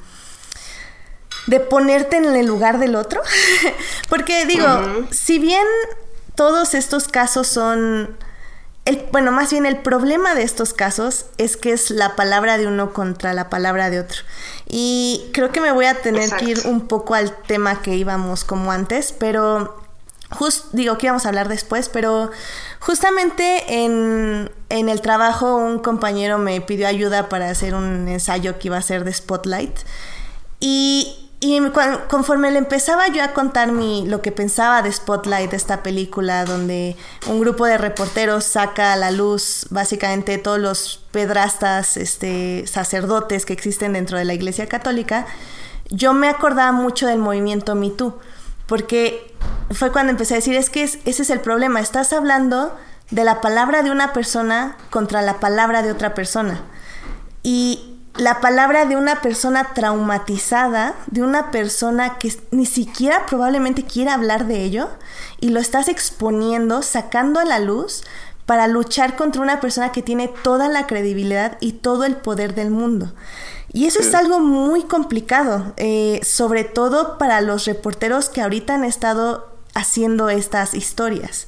de ponerte en el lugar del otro. Porque digo, si bien todos estos casos son bueno, más bien el problema de estos casos es que es la palabra de uno contra la palabra de otro. Y creo que me voy a tener que ir un poco al tema que íbamos como antes, pero just, digo que íbamos a hablar después, pero justamente en, en el trabajo un compañero me pidió ayuda para hacer un ensayo que iba a ser de Spotlight. Y y conforme le empezaba yo a contar mi, lo que pensaba de Spotlight, de esta película, donde un grupo de reporteros saca a la luz básicamente todos los pedrastas, este, sacerdotes que existen dentro de la Iglesia Católica, yo me acordaba mucho del movimiento Me Too, porque fue cuando empecé a decir, es que ese es el problema, estás hablando de la palabra de una persona contra la palabra de otra persona. Y la palabra de una persona traumatizada, de una persona que ni siquiera probablemente quiera hablar de ello, y lo estás exponiendo, sacando a la luz para luchar contra una persona que tiene toda la credibilidad y todo el poder del mundo. Y eso es algo muy complicado, eh, sobre todo para los reporteros que ahorita han estado haciendo estas historias.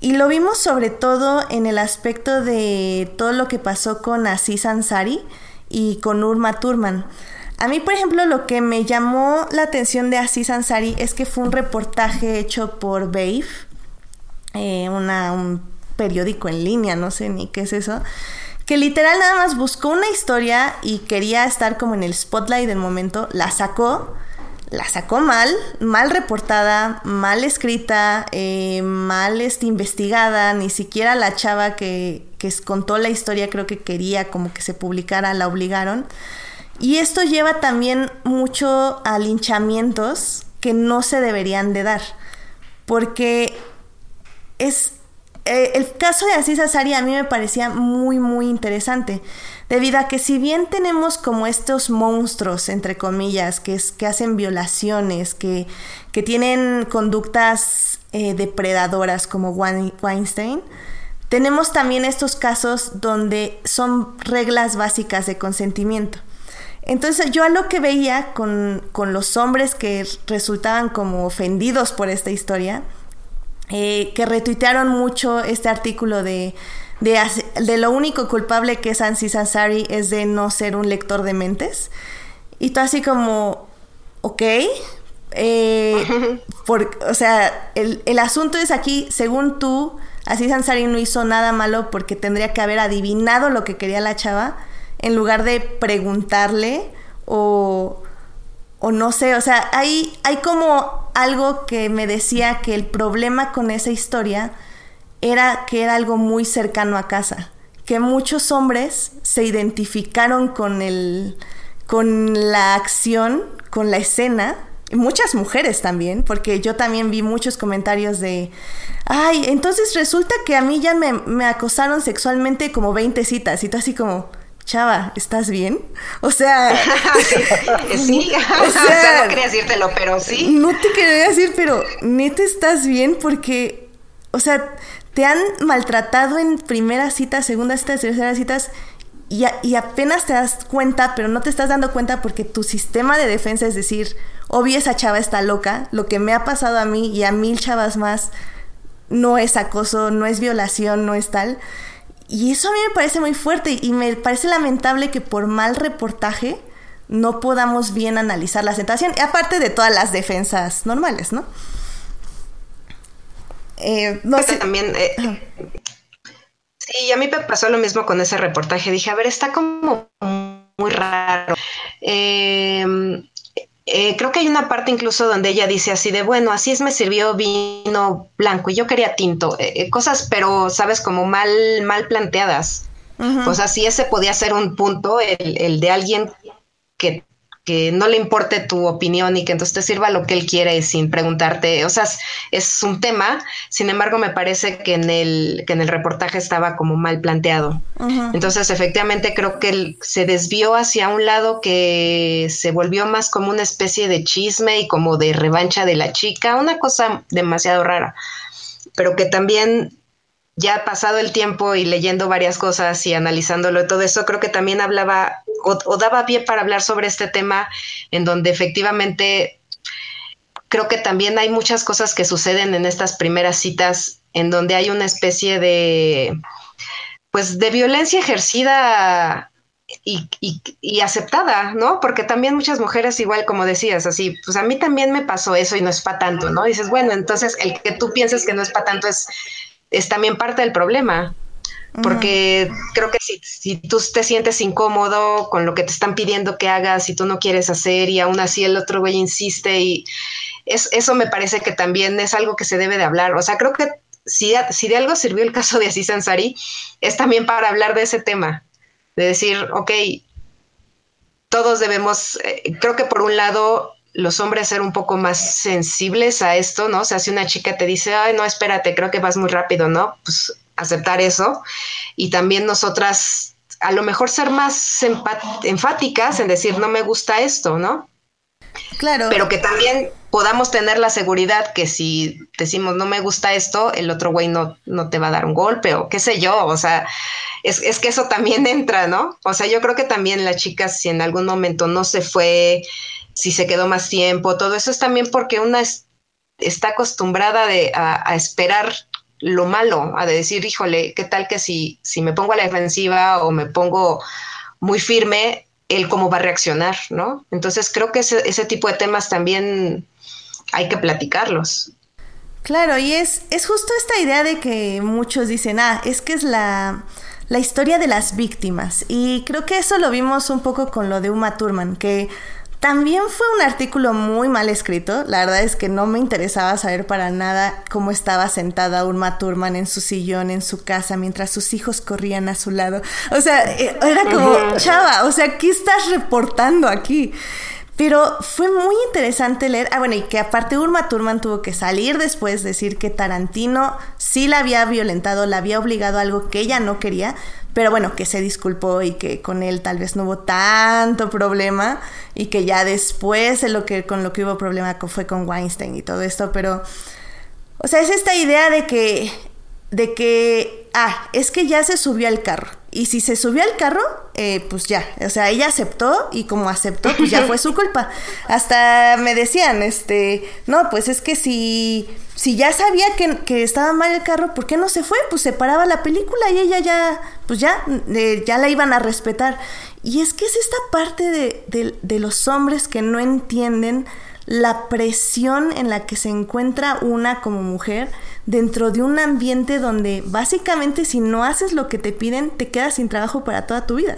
Y lo vimos sobre todo en el aspecto de todo lo que pasó con Aziz Ansari, y con Urma Turman. A mí, por ejemplo, lo que me llamó la atención de Aziz Ansari es que fue un reportaje hecho por Babe, eh, un periódico en línea, no sé ni qué es eso, que literal nada más buscó una historia y quería estar como en el spotlight del momento, la sacó, la sacó mal, mal reportada, mal escrita, eh, mal este, investigada, ni siquiera la chava que, que contó la historia creo que quería como que se publicara, la obligaron. Y esto lleva también mucho a linchamientos que no se deberían de dar, porque es... Eh, el caso de Aziz Ansari a mí me parecía muy, muy interesante, debido a que si bien tenemos como estos monstruos, entre comillas, que, hacen violaciones, que, que tienen conductas eh, depredadoras como Weinstein, tenemos también estos casos donde son reglas básicas de consentimiento. Entonces yo a lo que veía con, los hombres que resultaban como ofendidos por esta historia, eh, que retuitearon mucho este artículo de, de, lo único culpable que es Ansi Sansari es de no ser un lector de mentes. Y tú así como, ok, eh, o sea, el, el asunto es aquí, según tú, así Sansari no hizo nada malo porque tendría que haber adivinado lo que quería la chava en lugar de preguntarle o, o no sé, o sea, hay, hay como algo que me decía que el problema con esa historia era que era algo muy cercano a casa, que muchos hombres se identificaron con el con la acción, con la escena, muchas mujeres también, porque yo también vi muchos comentarios de, ay, entonces resulta que a mí ya me, me acosaron sexualmente como 20 citas, y tú así como, chava, ¿estás bien? O sea... sí, o sea, no quería decírtelo, pero sí. No te quería decir, pero neta estás bien porque, o sea, te han maltratado en primeras citas, segundas citas, terceras citas y, y, apenas te das cuenta, pero no te estás dando cuenta porque tu sistema de defensa es decir, obvio esa chava está loca, lo que me ha pasado a mí y a mil chavas más no es acoso, no es violación, no es tal. Y eso a mí me parece muy fuerte y me parece lamentable que por mal reportaje no podamos bien analizar la situación, aparte de todas las defensas normales, ¿no? Eh, no sé. también eh, Sí, a mí me pasó lo mismo con ese reportaje. Dije, a ver, está como muy raro. Em, eh, creo que hay una parte incluso donde ella dice así de, bueno, así es, me sirvió vino blanco y yo quería tinto. Eh, eh, cosas, pero, sabes, como mal, mal planteadas. O sea, si ese podía ser un punto, el, el de alguien que que no le importe tu opinión y que entonces te sirva lo que él quiere sin preguntarte. O sea, es, un tema. Sin embargo, me parece que en el, que en el reportaje estaba como mal planteado. Entonces, efectivamente, creo que él se desvió hacia un lado que se volvió más como una especie de chisme y como de revancha de la chica, una cosa demasiado rara. Pero que también ya pasado el tiempo y leyendo varias cosas y analizándolo todo eso, creo que también hablaba o, daba pie para hablar sobre este tema en donde efectivamente creo que también hay muchas cosas que suceden en estas primeras citas en donde hay una especie de pues de violencia ejercida y, y, aceptada, ¿no? Porque también muchas mujeres, igual como decías, así, pues a mí también me pasó eso y no es para tanto, ¿no? dices, bueno, entonces el que tú pienses que no es para tanto es, es también parte del problema porque creo que si, si, tú te sientes incómodo con lo que te están pidiendo que hagas y tú no quieres hacer y aún así el otro güey insiste y es, eso me parece que también es algo que se debe de hablar. O sea, creo que si, si de algo sirvió el caso de Aziz Ansari, es también para hablar de ese tema, de decir, ok, todos debemos, eh, creo que por un lado los hombres ser un poco más sensibles a esto, ¿no? O sea, si una chica te dice, ay, no, espérate, creo que vas muy rápido, ¿no? Pues aceptar eso y también nosotras a lo mejor ser más enfáticas en decir no me gusta esto, ¿no? Claro. Pero que también podamos tener la seguridad que si decimos no me gusta esto, el otro güey no, no te va a dar un golpe o qué sé yo, o sea, es, es que eso también entra, ¿no? O sea, yo creo que también la chica si en algún momento no se fue, si se quedó más tiempo, todo eso es también porque una está acostumbrada de, a esperar lo malo, a decir, híjole, ¿qué tal que si, si me pongo a la defensiva o me pongo muy firme, él cómo va a reaccionar, ¿no? Entonces creo que ese, ese tipo de temas también hay que platicarlos. Claro, y es, es justo esta idea de que muchos dicen, ah, es que es la, la historia de las víctimas. Y creo que eso lo vimos un poco con lo de Uma Thurman, que también fue un artículo muy mal escrito. La verdad es que no me interesaba saber para nada cómo estaba sentada Urma Thurman en su sillón en su casa mientras sus hijos corrían a su lado. O sea, eh, era como, chava, o sea, ¿qué estás reportando aquí? Pero fue muy interesante leer. Ah, bueno, y que aparte Urma Thurman tuvo que salir después, decir que Tarantino sí la había violentado, la había obligado a algo que ella no quería, pero bueno, que se disculpó y que con él tal vez no hubo tanto problema y que ya después lo que, con lo que hubo problema fue con Weinstein y todo esto, pero, o sea, es esta idea de que, de que, ah, es que ya se subió al carro. Y si se subió al carro, eh, pues ya, o sea, ella aceptó y como aceptó, pues ya fue su culpa. Hasta me decían, este, no, pues es que si, si ya sabía que, que, estaba mal el carro, ¿por qué no se fue? Pues se paraba la película y ella ya, pues ya, eh, ya la iban a respetar. Y es que es esta parte de, de, de los hombres que no entienden la presión en la que se encuentra una como mujer dentro de un ambiente donde básicamente si no haces lo que te piden, te quedas sin trabajo para toda tu vida.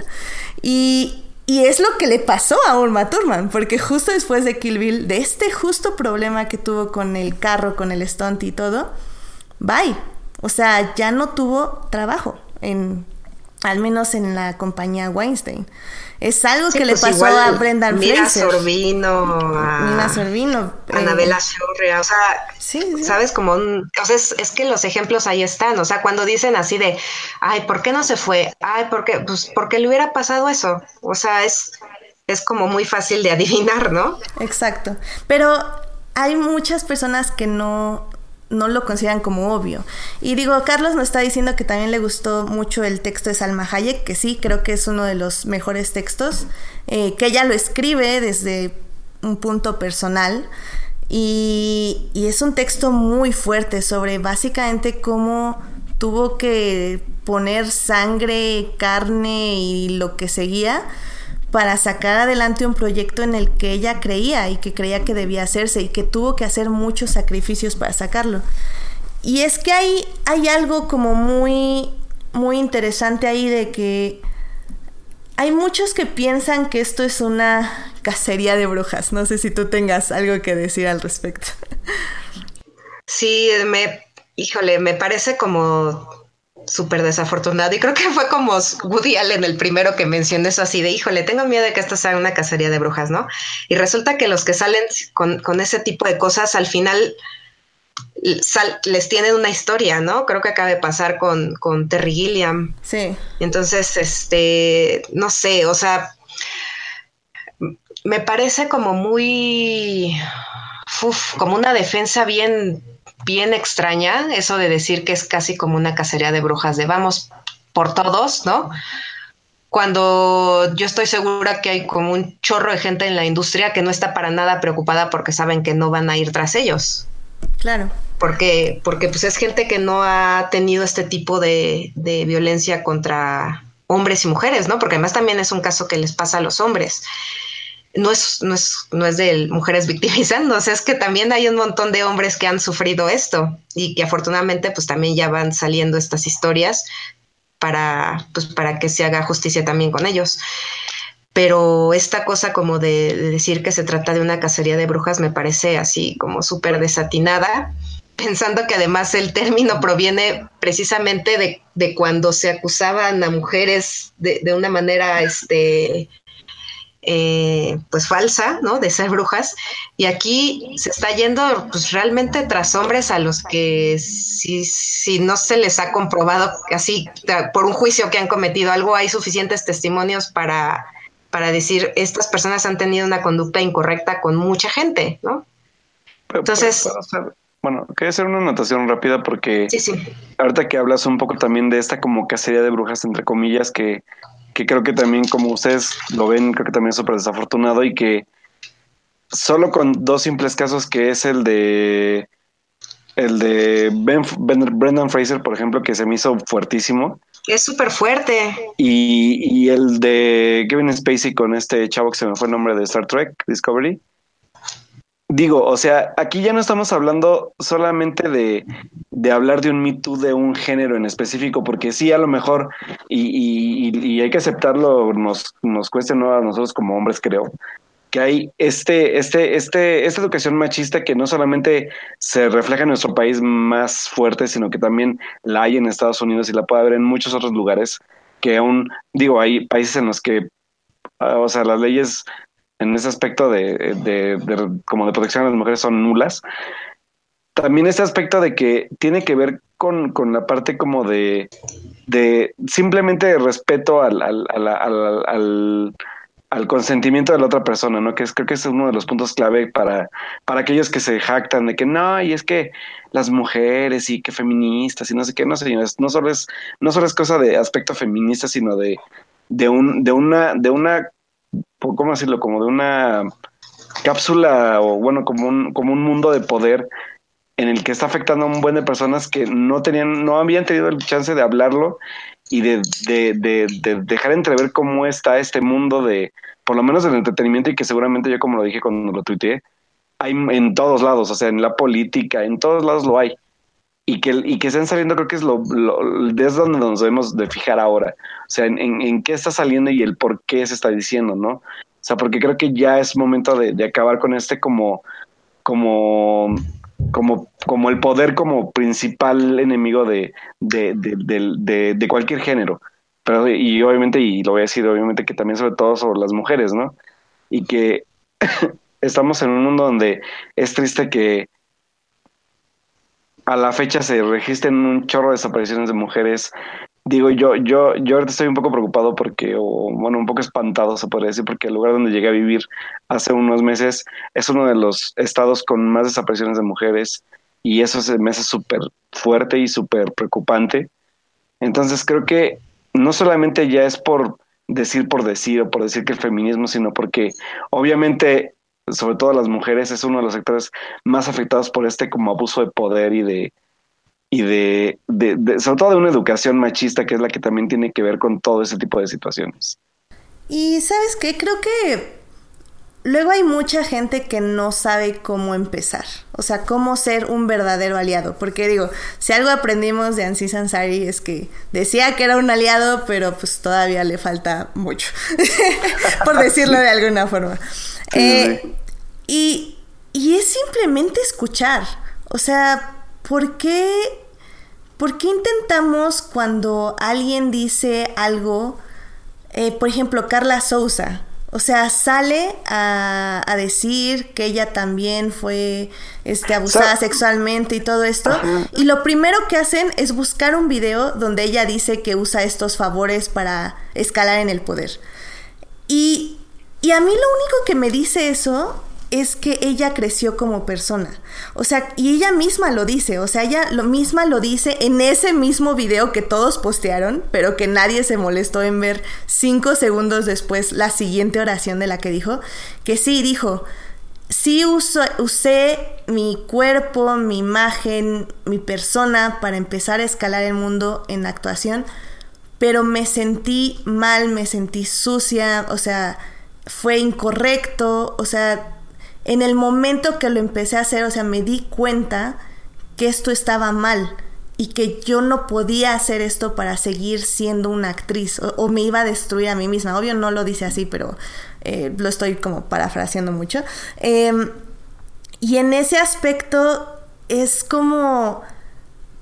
Y, es lo que le pasó a Uma Thurman, porque justo después de Kill Bill, de este justo problema que tuvo con el carro, con el stunt y todo, bye. O sea, ya no tuvo trabajo en al menos en la compañía Weinstein. Es algo que le pues pasó a Brendan Mira Sorbino, a Sorbino, Anabela Shurria, o sea, sabes como un, o sea, es, que los ejemplos ahí están, o sea, cuando dicen así de, ay, ¿por qué no se fue? Ay, ¿por qué? Pues porque le hubiera pasado eso, o sea, es, es como muy fácil de adivinar, ¿no? Exacto, pero hay muchas personas que no no lo consideran como obvio. Y digo, Carlos nos está diciendo que también le gustó mucho el texto de Salma Hayek, que sí, creo que es uno de los mejores textos, eh, que ella lo escribe desde un punto personal. Y, y es un texto muy fuerte sobre básicamente cómo tuvo que poner sangre, carne y lo que seguía para sacar adelante un proyecto en el que ella creía y que creía que debía hacerse y que tuvo que hacer muchos sacrificios para sacarlo. Y es que hay, hay algo como muy, muy interesante ahí de que hay muchos que piensan que esto es una cacería de brujas. No sé si tú tengas algo que decir al respecto. Sí, me, híjole, me parece como súper desafortunado. Y creo que fue como Woody Allen el primero que mencionó eso así de, híjole, tengo miedo de que esto sea una cacería de brujas, ¿no? Y resulta que los que salen con, ese tipo de cosas al final les tienen una historia, ¿no? Creo que acaba de pasar con, con Terry Gilliam. Sí. Entonces, este, no sé, o sea, me parece como muy, como una defensa bien bien extraña, eso de decir que es casi como una cacería de brujas, de vamos por todos, ¿no? Cuando yo estoy segura que hay como un chorro de gente en la industria que no está para nada preocupada porque saben que no van a ir tras ellos. Claro. Porque, porque pues es gente que no ha tenido este tipo de, de violencia contra hombres y mujeres, ¿no? Porque además también es un caso que les pasa a los hombres no es, no es, no es de mujeres victimizándose, es que también hay un montón de hombres que han sufrido esto y que afortunadamente pues también ya van saliendo estas historias para, pues, para que se haga justicia también con ellos. Pero esta cosa como de, decir que se trata de una cacería de brujas me parece así como súper desatinada, pensando que además el término proviene precisamente de, de cuando se acusaban a mujeres de, de una manera este, eh, pues falsa, ¿no? De ser brujas. Y aquí se está yendo pues realmente tras hombres a los que si, si no se les ha comprobado así por un juicio que han cometido algo, hay suficientes testimonios para, para decir estas personas han tenido una conducta incorrecta con mucha gente, ¿no? Entonces... Bueno, quería hacer una anotación rápida porque ahorita que hablas un poco también de esta como cacería de brujas, entre comillas, que que creo que también como ustedes lo ven, creo que también es súper desafortunado y que solo con dos simples casos que es el de el de ben, Brendan Fraser, por ejemplo, que se me hizo fuertísimo. Es súper fuerte. Y, y, el de Kevin Spacey con este chavo que se me fue el nombre de Star Trek, Discovery digo, o sea, aquí ya no estamos hablando solamente de, de hablar de un Me Too de un género en específico, porque sí, a lo mejor, y, y, hay que aceptarlo, nos, nos cueste no a nosotros como hombres, creo, que hay este, este, este, esta educación machista que no solamente se refleja en nuestro país más fuerte, sino que también la hay en Estados Unidos y la puede haber en muchos otros lugares, que aún, digo, hay países en los que, ah, o sea, las leyes en ese aspecto de, como de protección a las mujeres son nulas. También este aspecto de que tiene que ver con, la parte como de, de simplemente respeto al, al, al, al, consentimiento de la otra persona, ¿no? Que es, creo que es uno de los puntos clave para, para aquellos que se jactan de que no, y es que las mujeres y que feministas y no sé qué, no sé, no solo es, no solo es cosa de aspecto feminista, sino de, de un, de una, de una ¿cómo decirlo? Como de una cápsula o bueno, como un, como un mundo de poder en el que está afectando a un buen de personas que no tenían, no habían tenido el chance de hablarlo y de, de, de, dejar entrever cómo está este mundo de, por lo menos del entretenimiento y que seguramente yo como lo dije cuando lo tuiteé, hay en todos lados, o sea, en la política, en todos lados lo hay. Y que, y que estén saliendo creo que es lo, es donde nos debemos de fijar ahora. O sea, en, en, qué está saliendo y el por qué se está diciendo, ¿no? O sea, porque creo que ya es momento de, de acabar con este como, como como, como el poder como principal enemigo de, de, de, de, cualquier género. Pero, y obviamente, y lo voy a decir, obviamente que también sobre todo sobre las mujeres, ¿no? Y que estamos en un mundo donde es triste que a la fecha se registren un chorro de desapariciones de mujeres digo, yo, yo, yo ahorita estoy un poco preocupado porque, o bueno, un poco espantado se podría decir, porque el lugar donde llegué a vivir hace unos meses es uno de los estados con más desapariciones de mujeres y eso se me hace súper fuerte y súper preocupante. Entonces creo que no solamente ya es por decir por decir o por decir que el feminismo, sino porque obviamente, sobre todo las mujeres, es uno de los sectores más afectados por este como abuso de poder y de, y de, de, sobre todo de una educación machista que es la que también tiene que ver con todo ese tipo de situaciones. Y sabes qué, creo que luego hay mucha gente que no sabe cómo empezar, o sea, cómo ser un verdadero aliado, porque digo, si algo aprendimos de Ansi Sansari es que decía que era un aliado, pero pues todavía le falta mucho, por decirlo de alguna forma. Eh, y, y es simplemente escuchar, o sea, ¿por qué ¿Por qué intentamos cuando alguien dice algo, eh, por ejemplo, Carla Souza, o sea, sale a, decir que ella también fue este, abusada sexualmente y todo esto. Y lo primero que hacen es buscar un video donde ella dice que usa estos favores para escalar en el poder. Y, y a mí lo único que me dice eso es que ella creció como persona. O sea, y ella misma lo dice, o sea, ella lo misma lo dice en ese mismo video que todos postearon, pero que nadie se molestó en ver cinco segundos después la siguiente oración de la que dijo, que sí, dijo, sí usé mi cuerpo, mi imagen, mi persona para empezar a escalar el mundo en actuación, pero me sentí mal, me sentí sucia, o sea, fue incorrecto, o sea, en el momento que lo empecé a hacer, o sea, me di cuenta que esto estaba mal y que yo no podía hacer esto para seguir siendo una actriz o, me iba a destruir a mí misma. Obvio no lo dice así, pero eh, lo estoy como parafraseando mucho. Em, y en ese aspecto es como,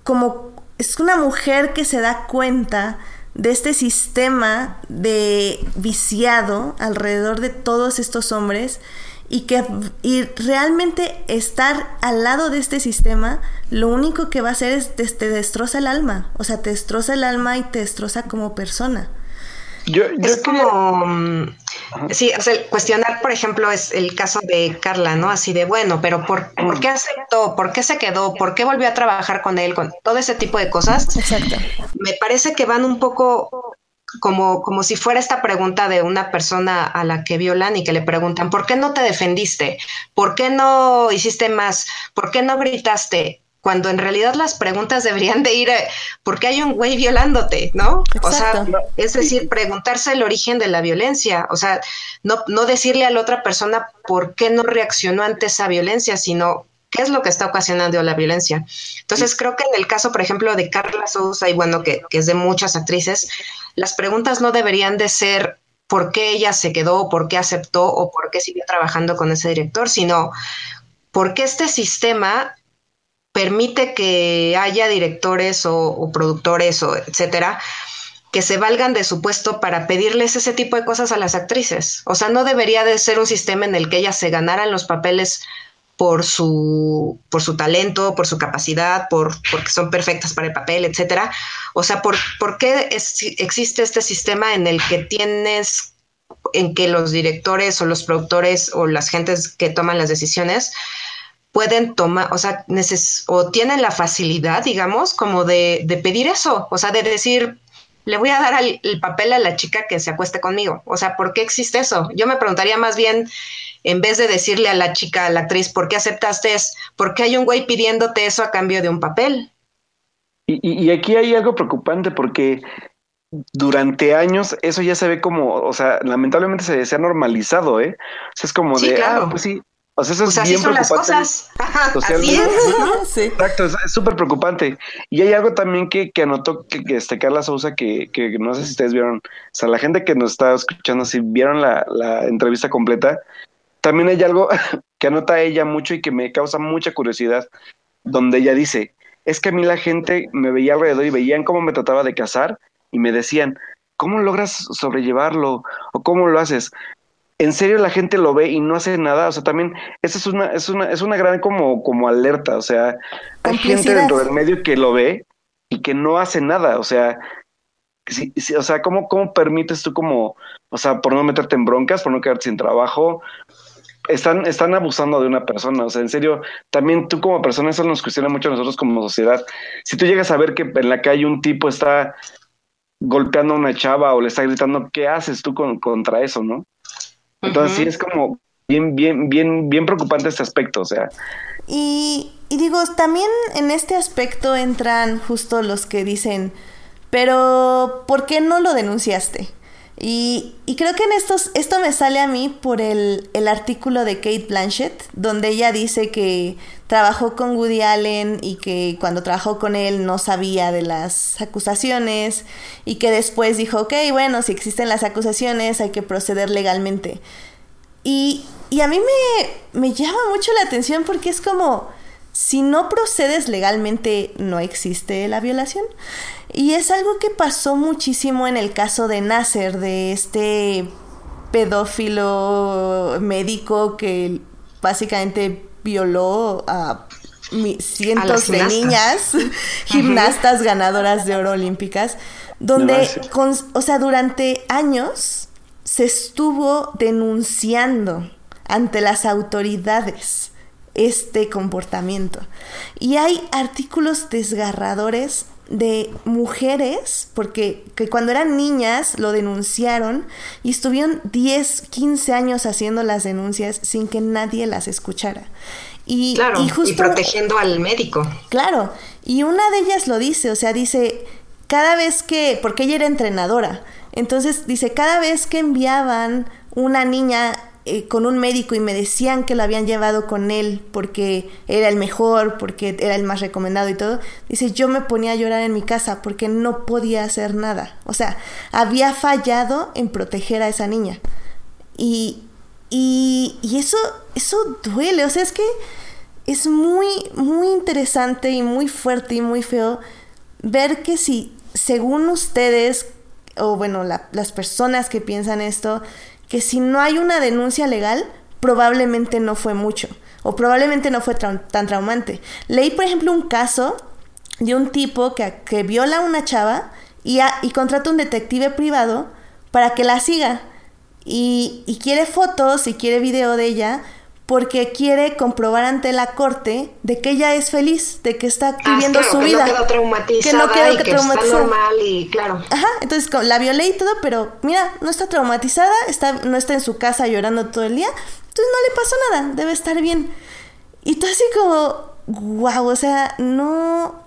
como, es una mujer que se da cuenta de este sistema de viciado alrededor de todos estos hombres y que y realmente estar al lado de este sistema lo único que va a hacer es te, te destroza el alma, o sea, te destroza el alma y te destroza como persona. Yo, es como, mm, sí, o sea, cuestionar, por ejemplo, es el caso de Carla, ¿no? Así de, bueno, pero ¿por, ¿por qué aceptó? ¿Por qué se quedó? ¿Por qué volvió a trabajar con él? Con todo ese tipo de cosas. Exacto. Me parece que van un poco como, como si fuera esta pregunta de una persona a la que violan y que le preguntan, ¿por qué no te defendiste? ¿Por qué no hiciste más? ¿Por qué no gritaste? Cuando en realidad las preguntas deberían de ir, ¿por qué hay un güey violándote? ¿No? O sea, es decir, preguntarse el origen de la violencia, o sea, no, no decirle a la otra persona por qué no reaccionó ante esa violencia, sino qué es lo que está ocasionando la violencia. Entonces, creo que en el caso, por ejemplo, de Carla Sousa, y bueno, que, que, es de muchas actrices, las preguntas no deberían de ser por qué ella se quedó, por qué aceptó o por qué siguió trabajando con ese director, sino por qué este sistema permite que haya directores o, productores o etcétera que se valgan de su puesto para pedirles ese tipo de cosas a las actrices. O sea, no debería de ser un sistema en el que ellas se ganaran los papeles por su, por su talento, por su capacidad, por, porque son perfectas para el papel, etcétera. O sea, ¿por, por qué existe este sistema en el que tienes, en que los directores o los productores o las gentes que toman las decisiones pueden tomar, o sea, o tienen la facilidad, digamos, como de, de pedir eso, o sea, de decir, le voy a dar el papel a la chica que se acueste conmigo. O sea, ¿por qué existe eso? Yo me preguntaría más bien, en vez de decirle a la chica, a la actriz, ¿por qué aceptaste eso? ¿Por qué hay un güey pidiéndote eso a cambio de un papel? Y, aquí hay algo preocupante porque durante años eso ya se ve como, o sea, lamentablemente se, ha normalizado, ¿eh? O sea, es como de, ah, pues sí, O sea, eso es pues bien son las cosas. Exacto, es súper preocupante. Y hay algo también que, que anotó que, que este Carla Sousa, que, que, no sé si ustedes vieron, o sea, la gente que nos está escuchando, si vieron la, la entrevista completa, también hay algo que anota ella mucho y que me causa mucha curiosidad, donde ella dice, es que a mí la gente me veía alrededor y veían cómo me trataba de casar y me decían, ¿cómo logras sobrellevarlo? ¿O cómo lo haces? en serio la gente lo ve y no hace nada, o sea, también esa es una, es una, es una gran como, como alerta, o sea, hay gente dentro del medio que lo ve y que no hace nada, o sea, o sea, ¿cómo, ¿cómo permites tú como, o sea, por no meterte en broncas, por no quedarte sin trabajo? Están, están abusando de una persona, o sea, en serio, también tú como persona, eso nos cuestiona mucho a nosotros como sociedad. Si tú llegas a ver que en la calle un tipo está golpeando a una chava o le está gritando, ¿qué haces tú con, contra eso, no? Entonces sí es como bien, bien, bien, bien preocupante este aspecto, o sea. Y, y digo, también en este aspecto entran justo los que dicen, pero ¿por qué no lo denunciaste? Y, creo que en estos, esto me sale a mí por el, el, artículo de Kate Blanchett, donde ella dice que trabajó con Woody Allen y que cuando trabajó con él no sabía de las acusaciones y que después dijo, ok, bueno, si existen las acusaciones hay que proceder legalmente. Y, y a mí me, me llama mucho la atención porque es como, si no procedes legalmente, no existe la violación. Y es algo que pasó muchísimo en el caso de Nasser, de este pedófilo médico que básicamente violó a cientos de niñas, gimnastas ganadoras de oro olímpicas, donde, o sea, durante años se estuvo denunciando ante las autoridades este comportamiento. Y hay artículos desgarradores de mujeres, porque que cuando eran niñas lo denunciaron y estuvieron 10, 15 años haciendo las denuncias sin que nadie las escuchara. Y, claro, y, protegiendo al médico. Claro, y una de ellas lo dice, o sea, dice, cada vez que, porque ella era entrenadora, entonces dice, cada vez que enviaban una niña eh, con un médico y me decían que lo habían llevado con él porque era el mejor, porque era el más recomendado y todo, dice, yo me ponía a llorar en mi casa porque no podía hacer nada. O sea, había fallado en proteger a esa niña. Y, y, y eso, eso duele, o sea, es que es muy, muy interesante y muy fuerte y muy feo ver que si, según ustedes, o bueno, las personas que piensan esto, que si no hay una denuncia legal, probablemente no fue mucho o probablemente no fue tan traumante. Leí, por ejemplo, un caso de un tipo que, que viola a una chava y, y contrata un detective privado para que la siga. Y, y quiere fotos y quiere video de ella porque quiere comprobar ante la corte de que ella es feliz, de que está ah, viviendo su vida. Que no quedó traumatizada que no quedó que está normal y claro. Ajá, entonces la violé y todo, pero mira, no está traumatizada, está, no está en su casa llorando todo el día, entonces no le pasó nada, debe estar bien. Y tú así como, wow, o sea, no...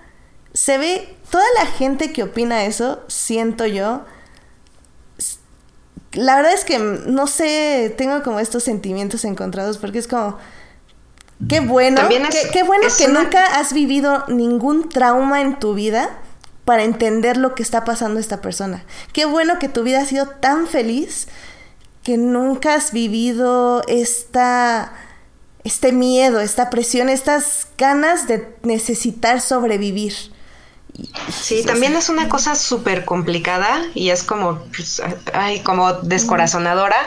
Se ve, toda la gente que opina eso, siento yo, la verdad es que no sé, tengo como estos sentimientos encontrados porque es como, qué bueno, qué, bueno que nunca has vivido ningún trauma en tu vida para entender lo que está pasando esta persona. Qué bueno que tu vida ha sido tan feliz que nunca has vivido esta este miedo, esta presión, estas ganas de necesitar sobrevivir. Sí, también es una cosa súper complicada y es como, pues, ay, como descorazonadora,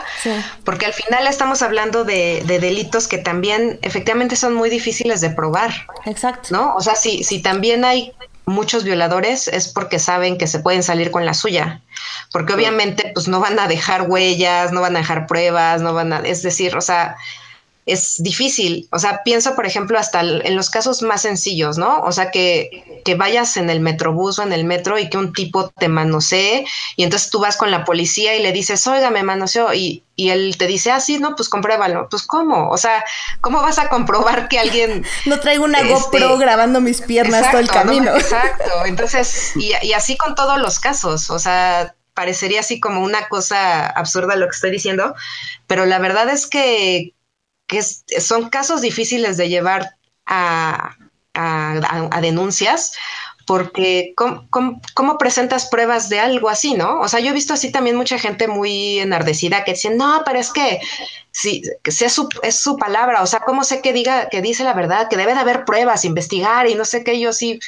porque al final estamos hablando de, delitos que también efectivamente son muy difíciles de probar. Exacto. ¿No? O sea, si, si también hay muchos violadores es porque saben que se pueden salir con la suya, porque obviamente pues no van a dejar huellas, no van a dejar pruebas, no van a, es decir, o sea, es difícil. O sea, pienso, por ejemplo, hasta en los casos más sencillos, ¿no? O sea, que, que vayas en el metrobús o en el metro y que un tipo te manosee y entonces tú vas con la policía y le dices, oiga, me manoseó y, y él te dice, ah, sí, no, pues compruébalo. Pues, ¿cómo? O sea, ¿cómo vas a comprobar que alguien... no traigo una este, GoPro grabando mis piernas todo el camino. exacto. Entonces, y, y así con todos los casos. O sea, parecería así como una cosa absurda lo que estoy diciendo, pero la verdad es que que son casos difíciles de llevar a, a, denuncias, porque ¿cómo, presentas pruebas de algo así, no? O sea, yo he visto así también mucha gente muy enardecida que dice, no, pero es que si sea su, es su palabra, o sea, ¿cómo sé que diga, que dice la verdad, que debe de haber pruebas, investigar y no sé qué, yo sí,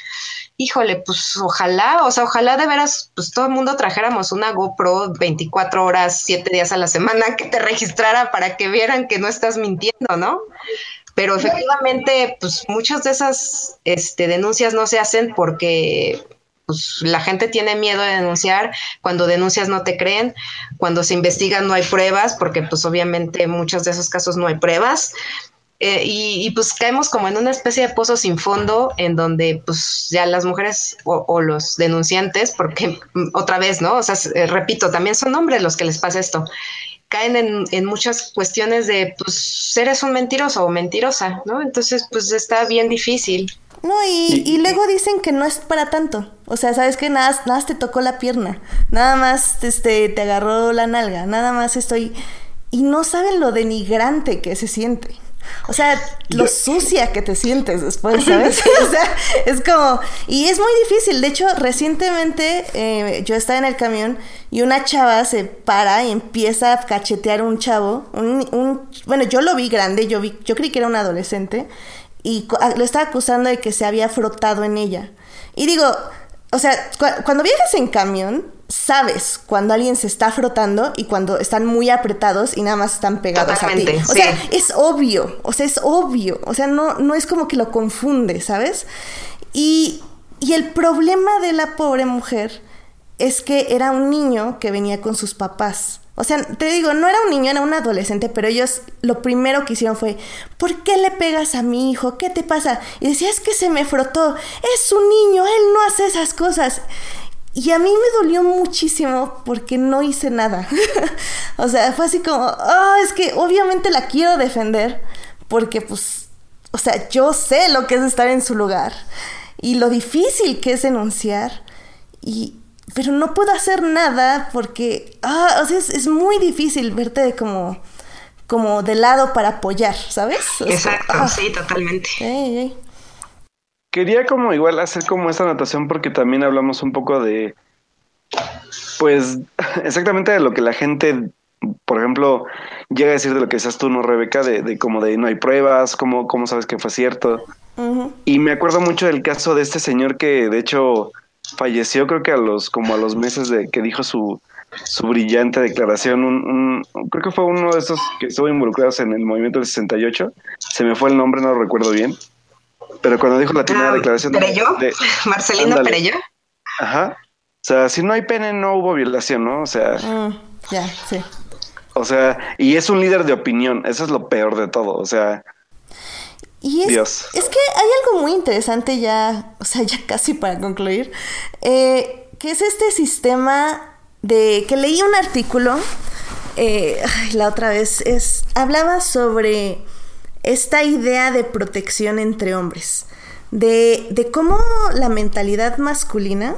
híjole, pues ojalá, o sea, ojalá de veras, pues todo el mundo trajéramos una GoPro 24 horas, 7 días a la semana que te registrara para que vieran que no estás mintiendo, ¿no? Pero efectivamente, pues muchas de esas este, denuncias no se hacen porque pues, la gente tiene miedo de denunciar, cuando denuncias no te creen, cuando se investigan no hay pruebas, porque pues obviamente en muchos de esos casos no hay pruebas. Eh, y, pues caemos como en una especie de pozo sin fondo en donde pues ya las mujeres o, los denunciantes, porque mm, otra vez, ¿no? O sea, eh, repito, también son hombres los que les pasa esto caen en, en, muchas cuestiones de, pues, eres un mentiroso o mentirosa, ¿no? Entonces, pues está bien difícil. No, y, y, luego dicen que no es para tanto. O sea, sabes que nada, nada te tocó la pierna, nada más este, te agarró la nalga, nada más estoy... Y no saben lo denigrante que se siente. O sea, lo sucia que te sientes después, ¿sabes? o sea, es como... Y es muy difícil. De hecho, recientemente eh, yo estaba en el camión y una chava se para y empieza a cachetear un chavo. Un, bueno, yo lo vi grande, yo, vi, yo creí que era un adolescente y lo estaba acusando de que se había frotado en ella. Y digo, o sea, cuando viajas en camión, sabes cuando alguien se está frotando y cuando están muy apretados y nada más están pegados a ti. O sea, es obvio, o sea, es obvio, o sea, no, no es como que lo confunde, ¿sabes? Y, y el problema de la pobre mujer es que era un niño que venía con sus papás. O sea, te digo, no era un niño, era un adolescente, pero ellos lo primero que hicieron fue, ¿por qué le pegas a mi hijo? ¿Qué te pasa? Y decía, es que se me frotó, es un niño, él no hace esas cosas. Y a mí me dolió muchísimo porque no hice nada. o sea, fue así como, oh, es que obviamente la quiero defender porque pues, o sea, yo sé lo que es estar en su lugar y lo difícil que es denunciar y pero no puedo hacer nada porque ah, o sea, es, muy difícil verte de como como de lado para apoyar, ¿sabes? Exacto, ah. sí, totalmente. Quería como igual hacer como esta anotación porque también hablamos un poco de, pues, exactamente de lo que la gente, por ejemplo, llega a decir de lo que decías tú, ¿no, Rebeca? De, de como de no hay pruebas, cómo, cómo sabes que fue cierto. Y me acuerdo mucho del caso de este señor que, de hecho, falleció creo que a los, como a los meses de que dijo su, su brillante declaración, un, creo que fue uno de esos que estuvo involucrados en el movimiento del 68, se me fue el nombre, no lo recuerdo bien, pero cuando dijo la primera ah, declaración de, Marcelino ándale. Ajá. O sea, si no hay pene, no hubo violación, ¿no? O sea. Mm, ya, sí. O sea, y es un líder de opinión. Eso es lo peor de todo. O sea. Y es, Dios. es que hay algo muy interesante ya, o sea, ya casi para concluir, eh, que es este sistema de que leí un artículo eh, la otra vez, es hablaba sobre esta idea de protección entre hombres, de, de cómo la mentalidad masculina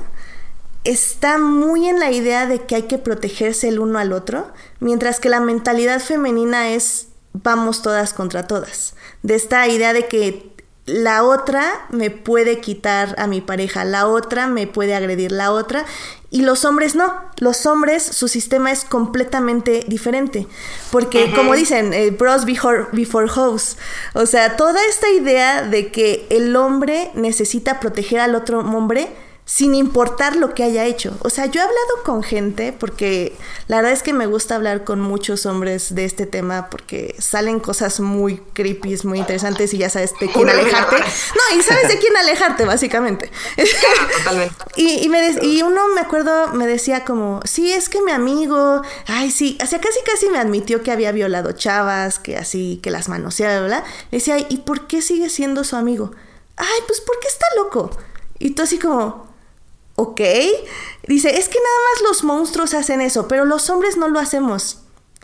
está muy en la idea de que hay que protegerse el uno al otro, mientras que la mentalidad femenina es vamos todas contra todas, de esta idea de que la otra me puede quitar a mi pareja, la otra me puede agredir, la otra, y los hombres no, los hombres su sistema es completamente diferente, porque como dicen, eh, bros before, before hoes, o sea, toda esta idea de que el hombre necesita proteger al otro hombre, sin importar lo que haya hecho. O sea, yo he hablado con gente porque la verdad es que me gusta hablar con muchos hombres de este tema porque salen cosas muy creepy, muy interesantes y ya sabes de quién alejarte. No, y sabes de quién alejarte, básicamente. Totalmente. y, me y uno, me acuerdo, me decía como, sí, es que mi amigo, ay, sí, o sea, casi casi me admitió que había violado chavas, que así, que las manoseaba, ¿verdad? Le decía, ¿y por qué sigue siendo su amigo? Ay, pues porque está loco. Y tú así como, ¿ok? Dice, es que nada más los monstruos hacen eso, pero los hombres no lo hacemos.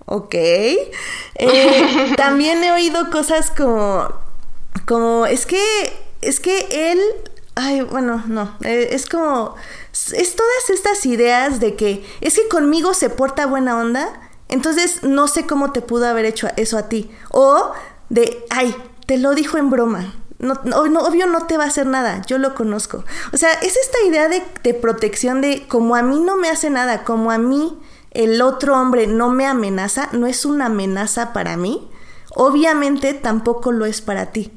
¿Ok? Eh, también he oído cosas como, como, es que, es que él, ay, bueno, no, eh, es como, es todas estas ideas de que, es que conmigo se porta buena onda, entonces no sé cómo te pudo haber hecho eso a ti. O de, ay, te lo dijo en broma. No, obvio no te va a hacer nada, yo lo conozco. O sea, es esta idea de, de protección de como a mí no me hace nada, como a mí el otro hombre no me amenaza, no es una amenaza para mí, obviamente tampoco lo es para ti.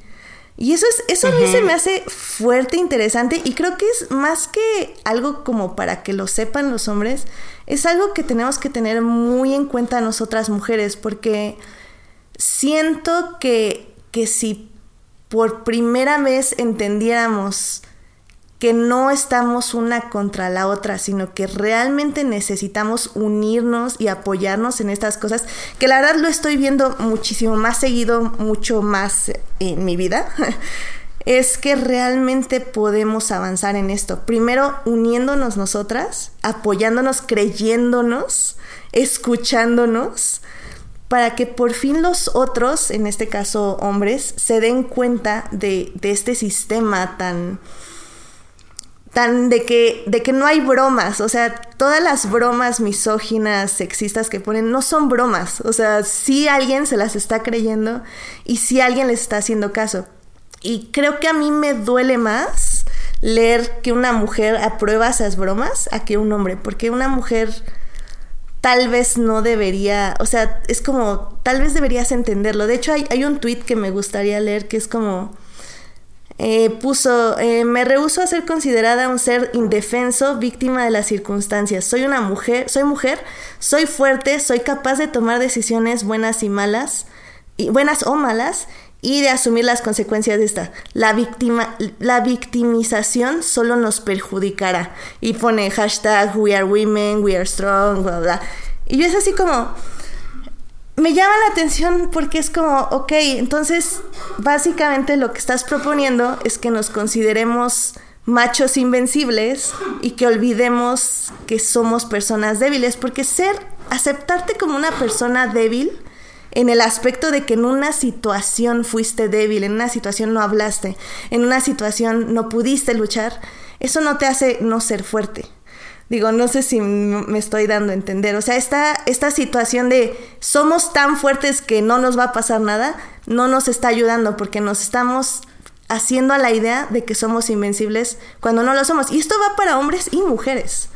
Y eso es, eso a mí se me hace fuerte, interesante, y creo que es más que algo como para que lo sepan los hombres, es algo que tenemos que tener muy en cuenta nosotras mujeres, porque siento que, que si por primera vez entendiéramos que no estamos una contra la otra, sino que realmente necesitamos unirnos y apoyarnos en estas cosas, que la verdad lo estoy viendo muchísimo más seguido, mucho más en mi vida, es que realmente podemos avanzar en esto. Primero, uniéndonos nosotras, apoyándonos, creyéndonos, escuchándonos, para que por fin los otros, en este caso hombres, se den cuenta de, este sistema tan tan de que, de que no hay bromas, o sea, todas las bromas misóginas, sexistas que ponen no son bromas, o sea, sí alguien se las está creyendo y sí alguien les está haciendo caso. Y creo que a mí me duele más leer que una mujer aprueba esas bromas a que un hombre, porque una mujer tal vez no debería, o sea, es como, tal vez deberías entenderlo. De hecho, hay, un tweet que me gustaría leer que es como eh, puso, eh, me rehuso a ser considerada un ser indefenso, víctima de las circunstancias. Soy una mujer, soy mujer, soy fuerte, soy capaz de tomar decisiones buenas y malas, y, buenas o malas, y de asumir las consecuencias de esta. La, víctima, la victimización solo nos perjudicará. Y pone hashtag We are women, we are strong, bla, bla. Y yo es así como, me llama la atención porque es como, ok, entonces básicamente lo que estás proponiendo es que nos consideremos machos invencibles y que olvidemos que somos personas débiles, porque ser, aceptarte como una persona débil, en el aspecto de que en una situación fuiste débil, en una situación no hablaste, en una situación no pudiste luchar, eso no te hace no ser fuerte. Digo, no sé si me estoy dando a entender. O sea, esta, esta situación de somos tan fuertes que no nos va a pasar nada, no nos está ayudando porque nos estamos haciendo a la idea de que somos invencibles cuando no lo somos. Y esto va para hombres y mujeres.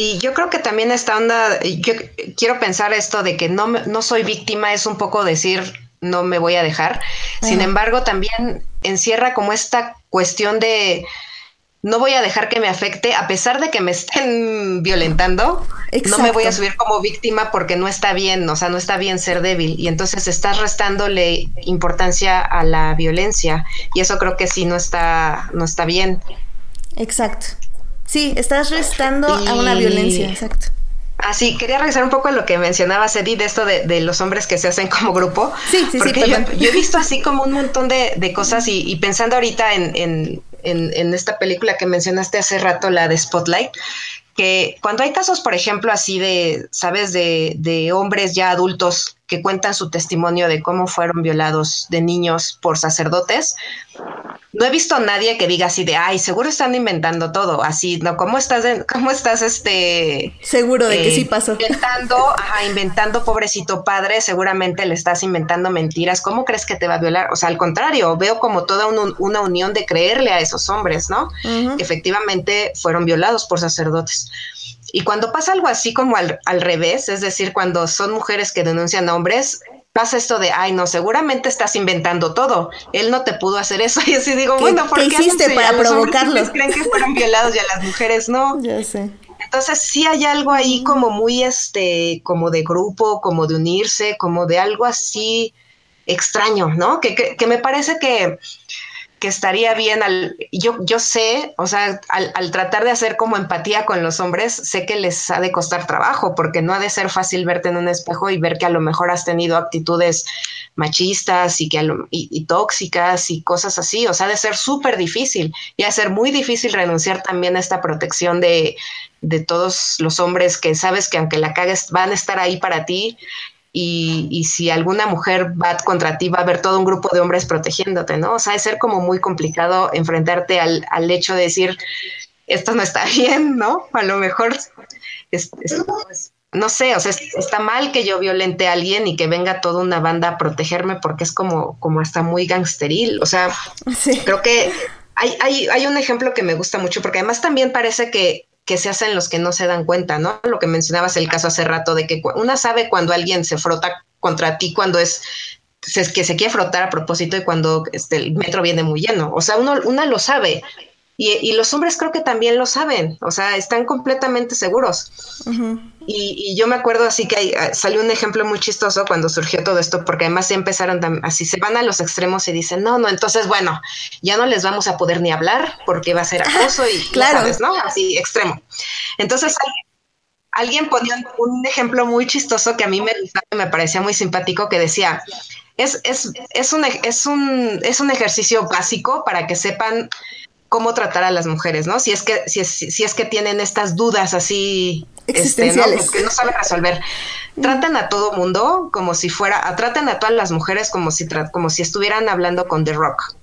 Y yo creo que también esta onda, yo quiero pensar esto de que no, no soy víctima, es un poco decir, no me voy a dejar. Sin embargo, también encierra como esta cuestión de no voy a dejar que me afecte, a pesar de que me estén violentando, no me voy a subir como víctima porque no está bien, o sea, no está bien ser débil. Y entonces estás restándole importancia a la violencia. Y eso creo que sí no está, no está bien. Exacto. Sí, estás restando a una violencia, exacto. Así, quería regresar un poco a lo que mencionaba Sedi de esto de, los hombres que se hacen como grupo. Sí, sí, porque sí. Yo, he visto así como un montón de, cosas y, pensando ahorita en, en, esta película que mencionaste hace rato, la de Spotlight, que cuando hay casos, por ejemplo, así de, sabes, de, de hombres ya adultos que cuentan su testimonio de cómo fueron violados de niños por sacerdotes, no he visto a nadie que diga así de, ay, seguro están inventando todo, así, ¿no? ¿Cómo estás, cómo estás, este... Seguro de que sí pasó. Inventando, ajá, inventando, pobrecito padre, seguramente le estás inventando mentiras, ¿cómo crees que te va a violar? O sea, al contrario, veo como toda una unión de creerle a esos hombres, ¿no? Efectivamente fueron violados por sacerdotes. Y cuando pasa algo así como al, al revés, es decir, cuando son mujeres que denuncian a hombres, pasa esto de, ay, no, seguramente estás inventando todo. Él no te pudo hacer eso. Y así digo, bueno, ¿por qué, hiciste para provocarlo? creen que fueron violados y a las mujeres no. Ya sé. Entonces sí hay algo ahí como muy, este, como de grupo, como de unirse, como de algo así extraño, ¿no? Que, que, que me parece que que estaría bien al, yo, yo sé, o sea, al, tratar de hacer como empatía con los hombres, sé que les ha de costar trabajo, porque no ha de ser fácil verte en un espejo y ver que a lo mejor has tenido actitudes machistas y, que y, tóxicas y cosas así, o sea, ha de ser súper difícil y ha de ser muy difícil renunciar también a esta protección de, de todos los hombres que sabes que aunque la cagues van a estar ahí para ti y, si alguna mujer va contra ti, va a haber todo un grupo de hombres protegiéndote, ¿no? O sea, es ser como muy complicado enfrentarte al, hecho de decir, esto no está bien, ¿no? A lo mejor es, no sé, o sea, está mal que yo violente a alguien y que venga toda una banda a protegerme porque es como, como hasta muy gangsteril. O sea, creo que hay, hay, hay un ejemplo que me gusta mucho porque además también parece que, que se hacen los que no se dan cuenta, ¿no? Lo que mencionabas el caso hace rato de que una sabe cuando alguien se frota contra ti, cuando es que se quiere frotar a propósito y cuando este, el metro viene muy lleno. O sea, uno, una lo sabe. Y, los hombres creo que también lo saben, o sea, están completamente seguros. y, yo me acuerdo así que ah, salió un ejemplo muy chistoso cuando surgió todo esto, porque además se empezaron así, se van a los extremos y dicen, no, no, entonces bueno, ya no les vamos a poder ni hablar porque va a ser acoso y claro, ¿no? Así extremo. Entonces alguien ponía un ejemplo muy chistoso que a mí me, me parecía muy simpático que decía, es, es, es, un, es, un, es un ejercicio básico para que sepan cómo tratar a las mujeres, ¿no? Si es que, si es, si es que tienen estas dudas así este, ¿no? que no saben resolver. Tratan a todo mundo como si fuera, tratan a todas las mujeres como si, como si estuvieran hablando con The Rock.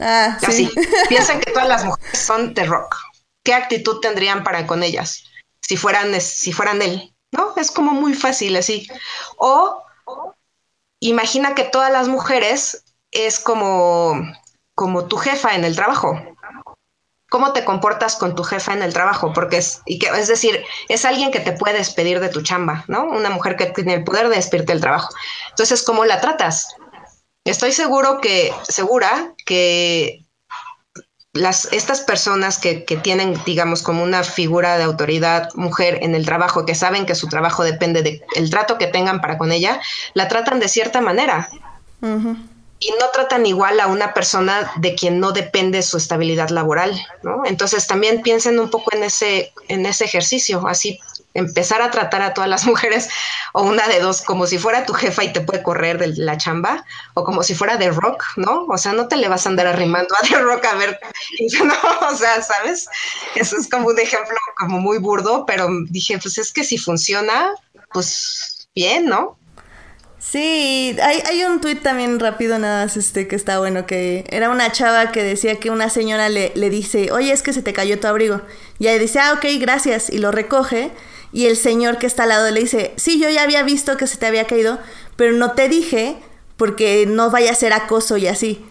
Ah, así. Piensan que todas las mujeres son The Rock. ¿Qué actitud tendrían para con ellas si fueran, si fueran él? ¿No? Es como muy fácil así. O imagina que todas las mujeres es como, como tu jefa en el trabajo cómo te comportas con tu jefa en el trabajo, porque es, y que, es decir, es alguien que te puede despedir de tu chamba, ¿no? Una mujer que tiene el poder de despedirte del trabajo. Entonces, ¿cómo la tratas? Estoy seguro que, segura que las, estas personas que, que, tienen, digamos, como una figura de autoridad mujer en el trabajo, que saben que su trabajo depende del trato que tengan para con ella, la tratan de cierta manera y no tratan igual a una persona de quien no depende su estabilidad laboral, ¿no? Entonces también piensen un poco en ese, en ese ejercicio, así empezar a tratar a todas las mujeres o una de dos, como si fuera tu jefa y te puede correr de la chamba, o como si fuera de rock, ¿no? O sea, no te le vas a andar arrimando a The Rock a ver, no, o sea, ¿sabes? Eso es como un ejemplo como muy burdo, pero dije, pues es que si funciona, pues bien, ¿no? Sí, hay, hay un tuit también rápido nada más este que está bueno, que era una chava que decía que una señora le, le dice, oye, es que se te cayó tu abrigo. Y ella dice, ah, ok, gracias, y lo recoge. Y el señor que está al lado le dice, sí, yo ya había visto que se te había caído, pero no te dije porque no vaya a ser acoso y así.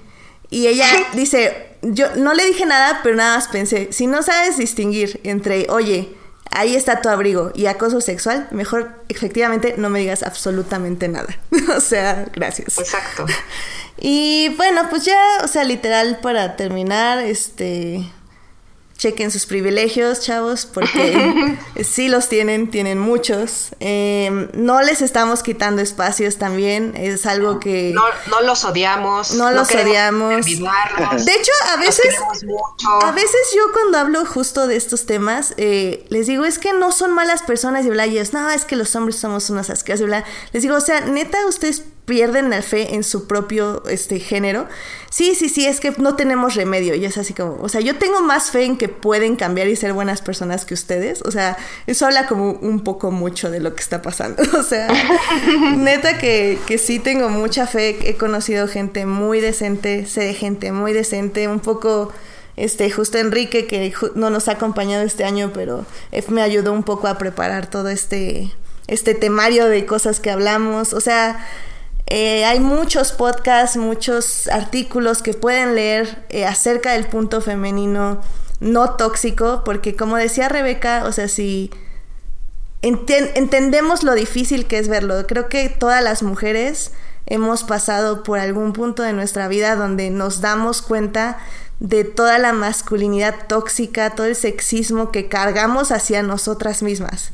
Y ella dice, yo no le dije nada, pero nada más pensé, si no sabes distinguir entre, oye, ahí está tu abrigo y acoso sexual, mejor efectivamente no me digas absolutamente nada. o sea, gracias. Exacto. Y bueno, pues ya, o sea, literal para terminar, este, chequen sus privilegios, chavos, porque sí los tienen, tienen muchos. Em, no les estamos quitando espacios también, es algo que... No, no los odiamos. No, los odiamos. De hecho, a veces... A veces yo cuando hablo justo de estos temas, eh, les digo, es que no son malas personas y bla, y ellos, no, es que los hombres somos unas asqueras y bla. Les digo, o sea, neta, ustedes pierden la fe en su propio este género. Sí, sí, sí, es que no tenemos remedio. Y es así como, o sea, yo tengo más fe en que pueden cambiar y ser buenas personas que ustedes. O sea, eso habla como un poco mucho de lo que está pasando. O sea, neta que, que sí tengo mucha fe. He conocido gente muy decente, sé de gente muy decente, un poco este justo Enrique que no nos ha acompañado este año, pero me ayudó un poco a preparar todo este este temario de cosas que hablamos, o sea, eh, hay muchos podcasts, muchos artículos que pueden leer eh, acerca del punto femenino no tóxico, porque como decía Rebeca, o sea, si entendemos lo difícil que es verlo, creo que todas las mujeres hemos pasado por algún punto de nuestra vida donde nos damos cuenta de toda la masculinidad tóxica, todo el sexismo que cargamos hacia nosotras mismas.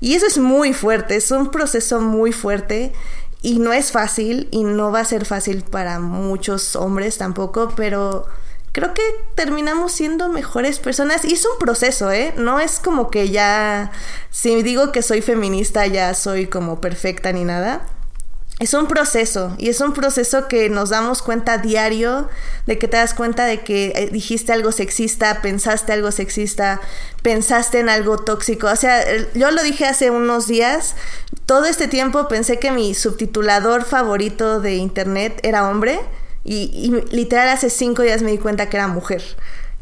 Y eso es muy fuerte, es un proceso muy fuerte y no es fácil y no va a ser fácil para muchos hombres tampoco, pero creo que terminamos siendo mejores personas y es un proceso, ¿eh? No es como que ya, si digo que soy feminista ya soy como perfecta ni nada es un proceso y es un proceso que nos damos cuenta diario de que te das cuenta de que eh, dijiste algo sexista, pensaste algo sexista, pensaste en algo tóxico. O sea, yo lo dije hace unos días, todo este tiempo pensé que mi subtitulador favorito de internet era hombre y, y literal hace cinco días me di cuenta que era mujer.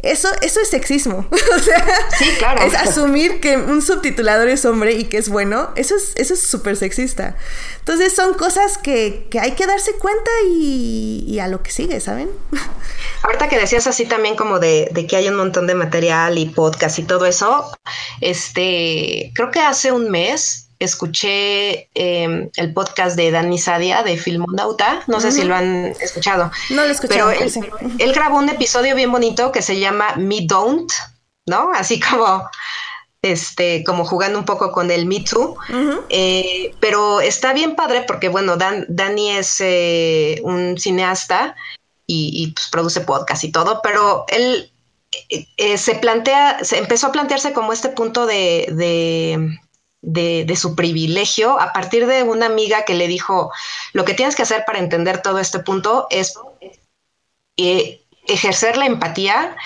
Eso, eso es sexismo. o sea, sí, claro. es asumir que un subtitulador es hombre y que es bueno. Eso es eso es súper sexista. Entonces son cosas que, que, hay que darse cuenta y, y, a lo que sigue, ¿saben? Ahorita que decías así también como de, de, que hay un montón de material y podcast y todo eso, este, creo que hace un mes escuché eh, el podcast de Dani Sadia de Filmonauta, no sé si lo han escuchado. No lo escuché. Pero él, él, grabó un episodio bien bonito que se llama Me Don't, ¿no? Así como este, como jugando un poco con el Me Too, eh, pero está bien padre porque, bueno, Dan, Dani es eh, un cineasta y, y pues, produce podcast y todo, pero él eh, se plantea, se empezó a plantearse como este punto de, de de, su privilegio a partir de una amiga que le dijo, lo que tienes que hacer para entender todo este punto es eh, ejercer la empatía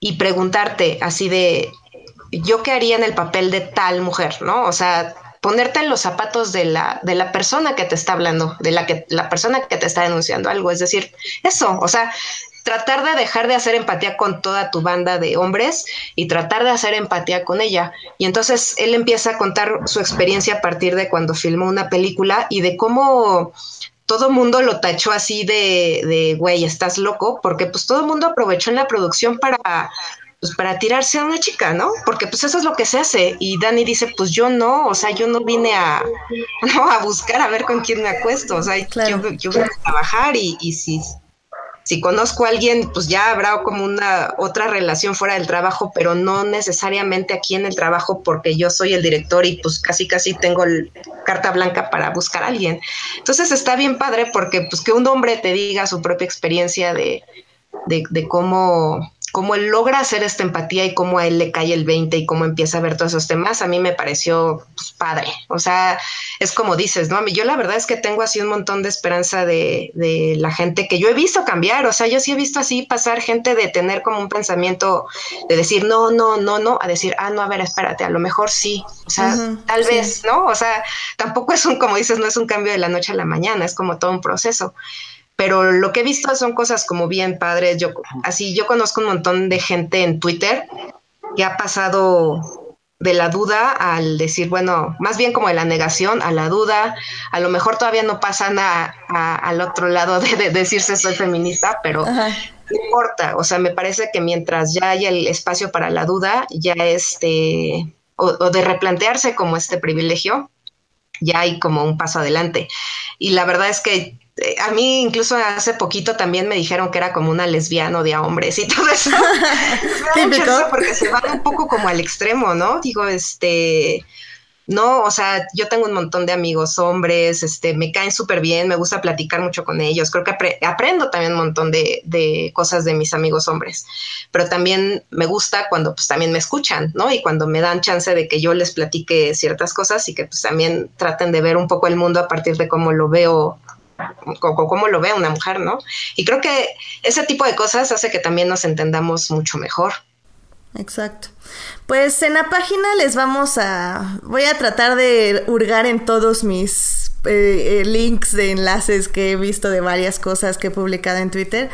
y preguntarte así de, yo qué haría en el papel de tal mujer, ¿no? O sea, ponerte en los zapatos de la, de la persona que te está hablando, de la, que, la persona que te está denunciando algo, es decir, eso, o sea, tratar de dejar de hacer empatía con toda tu banda de hombres y tratar de hacer empatía con ella. Y entonces él empieza a contar su experiencia a partir de cuando filmó una película y de cómo todo mundo lo tachó así de, de güey, estás loco, porque pues todo el mundo aprovechó en la producción para pues para tirarse a una chica, ¿no? Porque pues eso es lo que se hace. Y Dani dice, pues yo no, o sea, yo no vine a, no, a buscar a ver con quién me acuesto, o sea, yo, yo vine a trabajar y, y si si conozco a alguien, pues ya habrá como una otra relación fuera del trabajo, pero no necesariamente aquí en el trabajo porque yo soy el director y pues casi casi tengo carta blanca para buscar a alguien. Entonces está bien padre porque pues que un hombre te diga su propia experiencia de, de, de cómo cómo él logra hacer esta empatía y cómo a él le cae el 20 y cómo empieza a ver todos esos temas, a mí me pareció pues, padre. O sea, es como dices, ¿no? Yo la verdad es que tengo así un montón de esperanza de, de, la gente que yo he visto cambiar. O sea, yo sí he visto así pasar gente de tener como un pensamiento de decir, no, no, no, no, a decir, ah, no, a ver, espérate, a lo mejor sí. O sea, tal sí. vez, ¿no? O sea, tampoco es un, como dices, no es un cambio de la noche a la mañana, es como todo un proceso pero lo que he visto son cosas como bien padres. Yo, así, yo conozco un montón de gente en Twitter que ha pasado de la duda al decir, bueno, más bien como de la negación a la duda, a lo mejor todavía no pasan a, a, al otro lado de, de, decirse soy feminista, pero Ajá. no importa, o sea, me parece que mientras ya haya el espacio para la duda, ya este, o, o de replantearse como este privilegio, ya hay como un paso adelante. Y la verdad es que a mí incluso hace poquito también me dijeron que era como una lesbiana de hombres y todo eso. porque se van un poco como al extremo, ¿no? Digo, este, no, o sea, yo tengo un montón de amigos hombres, este, me caen súper bien, me gusta platicar mucho con ellos, creo que apre aprendo también un montón de, de, cosas de mis amigos hombres, pero también me gusta cuando pues también me escuchan, ¿no? Y cuando me dan chance de que yo les platique ciertas cosas y que pues también traten de ver un poco el mundo a partir de cómo lo veo cómo lo ve una mujer, ¿no? Y creo que ese tipo de cosas hace que también nos entendamos mucho mejor. Exacto. Pues en la página les vamos a... Voy a tratar de hurgar en todos mis eh, eh, links de enlaces que he visto de varias cosas que he publicado en Twitter.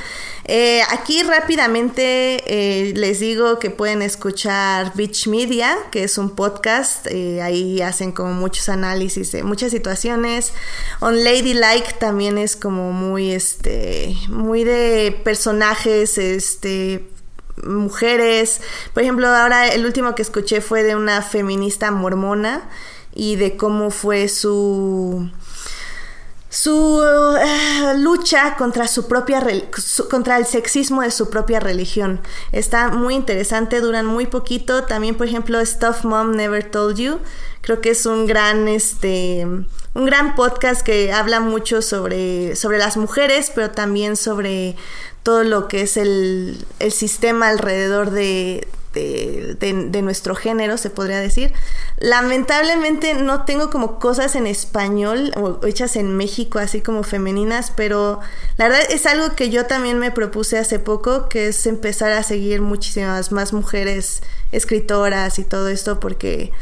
Eh, aquí rápidamente les digo que pueden escuchar Beach Media, que es un podcast. Ahí hacen como muchos análisis de muchas situaciones. On Ladylike también es como muy, este, muy de personajes, este mujeres. Por ejemplo, ahora el último que escuché fue de una feminista mormona y de cómo fue su su uh, lucha contra su propia contra el sexismo de su propia religión. Está muy interesante, duran muy poquito. También, por ejemplo, Stuff Mom Never Told You. Creo que es un gran este un gran podcast que habla mucho sobre sobre las mujeres, pero también sobre todo lo que es el, el sistema alrededor de, de, de, de, nuestro género, se podría decir. Lamentablemente no tengo como cosas en español o hechas en México, así como femeninas, pero la verdad es algo que yo también me propuse hace poco, que es empezar a seguir muchísimas más mujeres escritoras y todo esto, porque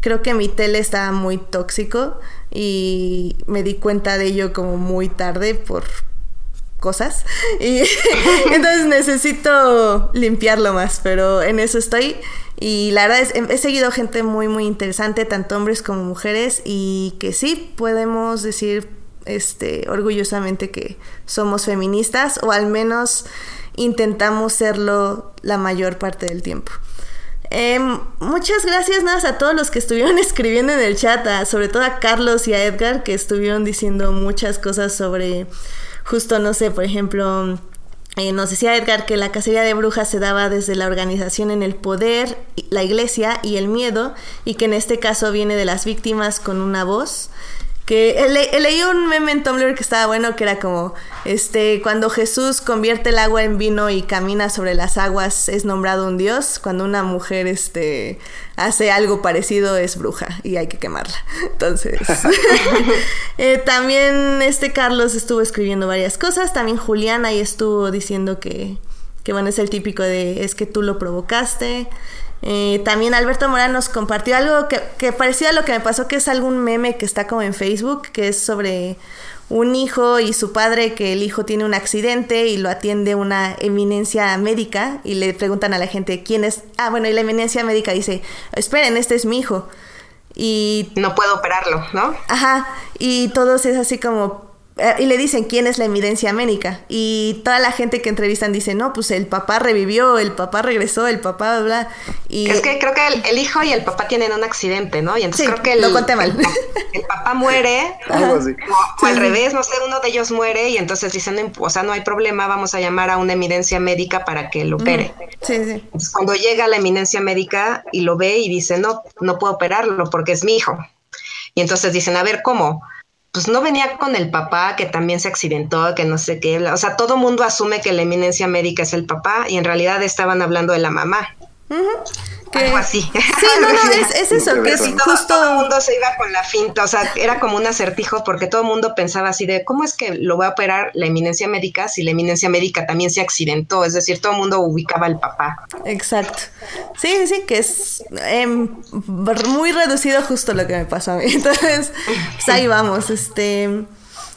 creo que mi tele estaba muy tóxico y me di cuenta de ello como muy tarde por cosas y entonces necesito limpiarlo más, pero en eso estoy. Y la verdad es, he seguido gente muy, muy interesante, tanto hombres como mujeres, y que sí podemos decir este, orgullosamente que somos feministas, o al menos intentamos serlo la mayor parte del tiempo. Em, muchas gracias nada a todos los que estuvieron escribiendo en el chat, sobre todo a Carlos y a Edgar que estuvieron diciendo muchas cosas sobre justo, no sé, por ejemplo, eh, nos decía Edgar que la cacería de brujas se daba desde la organización en el poder, la iglesia y el miedo, y que en este caso viene de las víctimas con una voz. Que leí un meme en Tumblr que estaba bueno, que era como, este, cuando Jesús convierte el agua en vino y camina sobre las aguas, es nombrado un dios. Cuando una mujer, este, hace algo parecido, es bruja y hay que quemarla. Entonces, eh, también este Carlos estuvo escribiendo varias cosas. También Julián ahí estuvo diciendo que, que bueno, es el típico de, es que tú lo provocaste. Eh, también Alberto Morán nos compartió algo que, que parecía a lo que me pasó, que es algún meme que está como en Facebook, que es sobre un hijo y su padre que el hijo tiene un accidente y lo atiende una eminencia médica y le preguntan a la gente quién es. Ah, bueno, y la eminencia médica dice, esperen, este es mi hijo. Y... No puedo operarlo, ¿no? Ajá, y todos es así como, y le dicen quién es la evidencia médica. Y toda la gente que entrevistan dice, no, pues el papá revivió, el papá regresó, el papá, bla. Y es que creo que el, hijo y el papá tienen un accidente, ¿no? Y entonces creo que el, lo conté mal. El, papá muere, o, al revés, no sé, uno de ellos muere y entonces dicen, o sea, no hay problema, vamos a llamar a una eminencia médica para que lo opere. Sí, sí. cuando llega la eminencia médica y lo ve y dice, no, no puedo operarlo porque es mi hijo. Y entonces dicen, a ver, ¿cómo? Pues no venía con el papá que también se accidentó, que no sé qué, o sea, todo mundo asume que la eminencia médica es el papá y en realidad estaban hablando de la mamá. Algo así. Sí, no, no, es, eso, que es justo... Todo el mundo se iba con la finta, o sea, era como un acertijo porque todo el mundo pensaba así de, ¿cómo es que lo va a operar la eminencia médica si la eminencia médica también se accidentó? Es decir, todo el mundo ubicaba al papá. Exacto. Sí, sí, sí, que es em, muy reducido justo lo que me pasó a mí. Entonces, pues ahí vamos, este...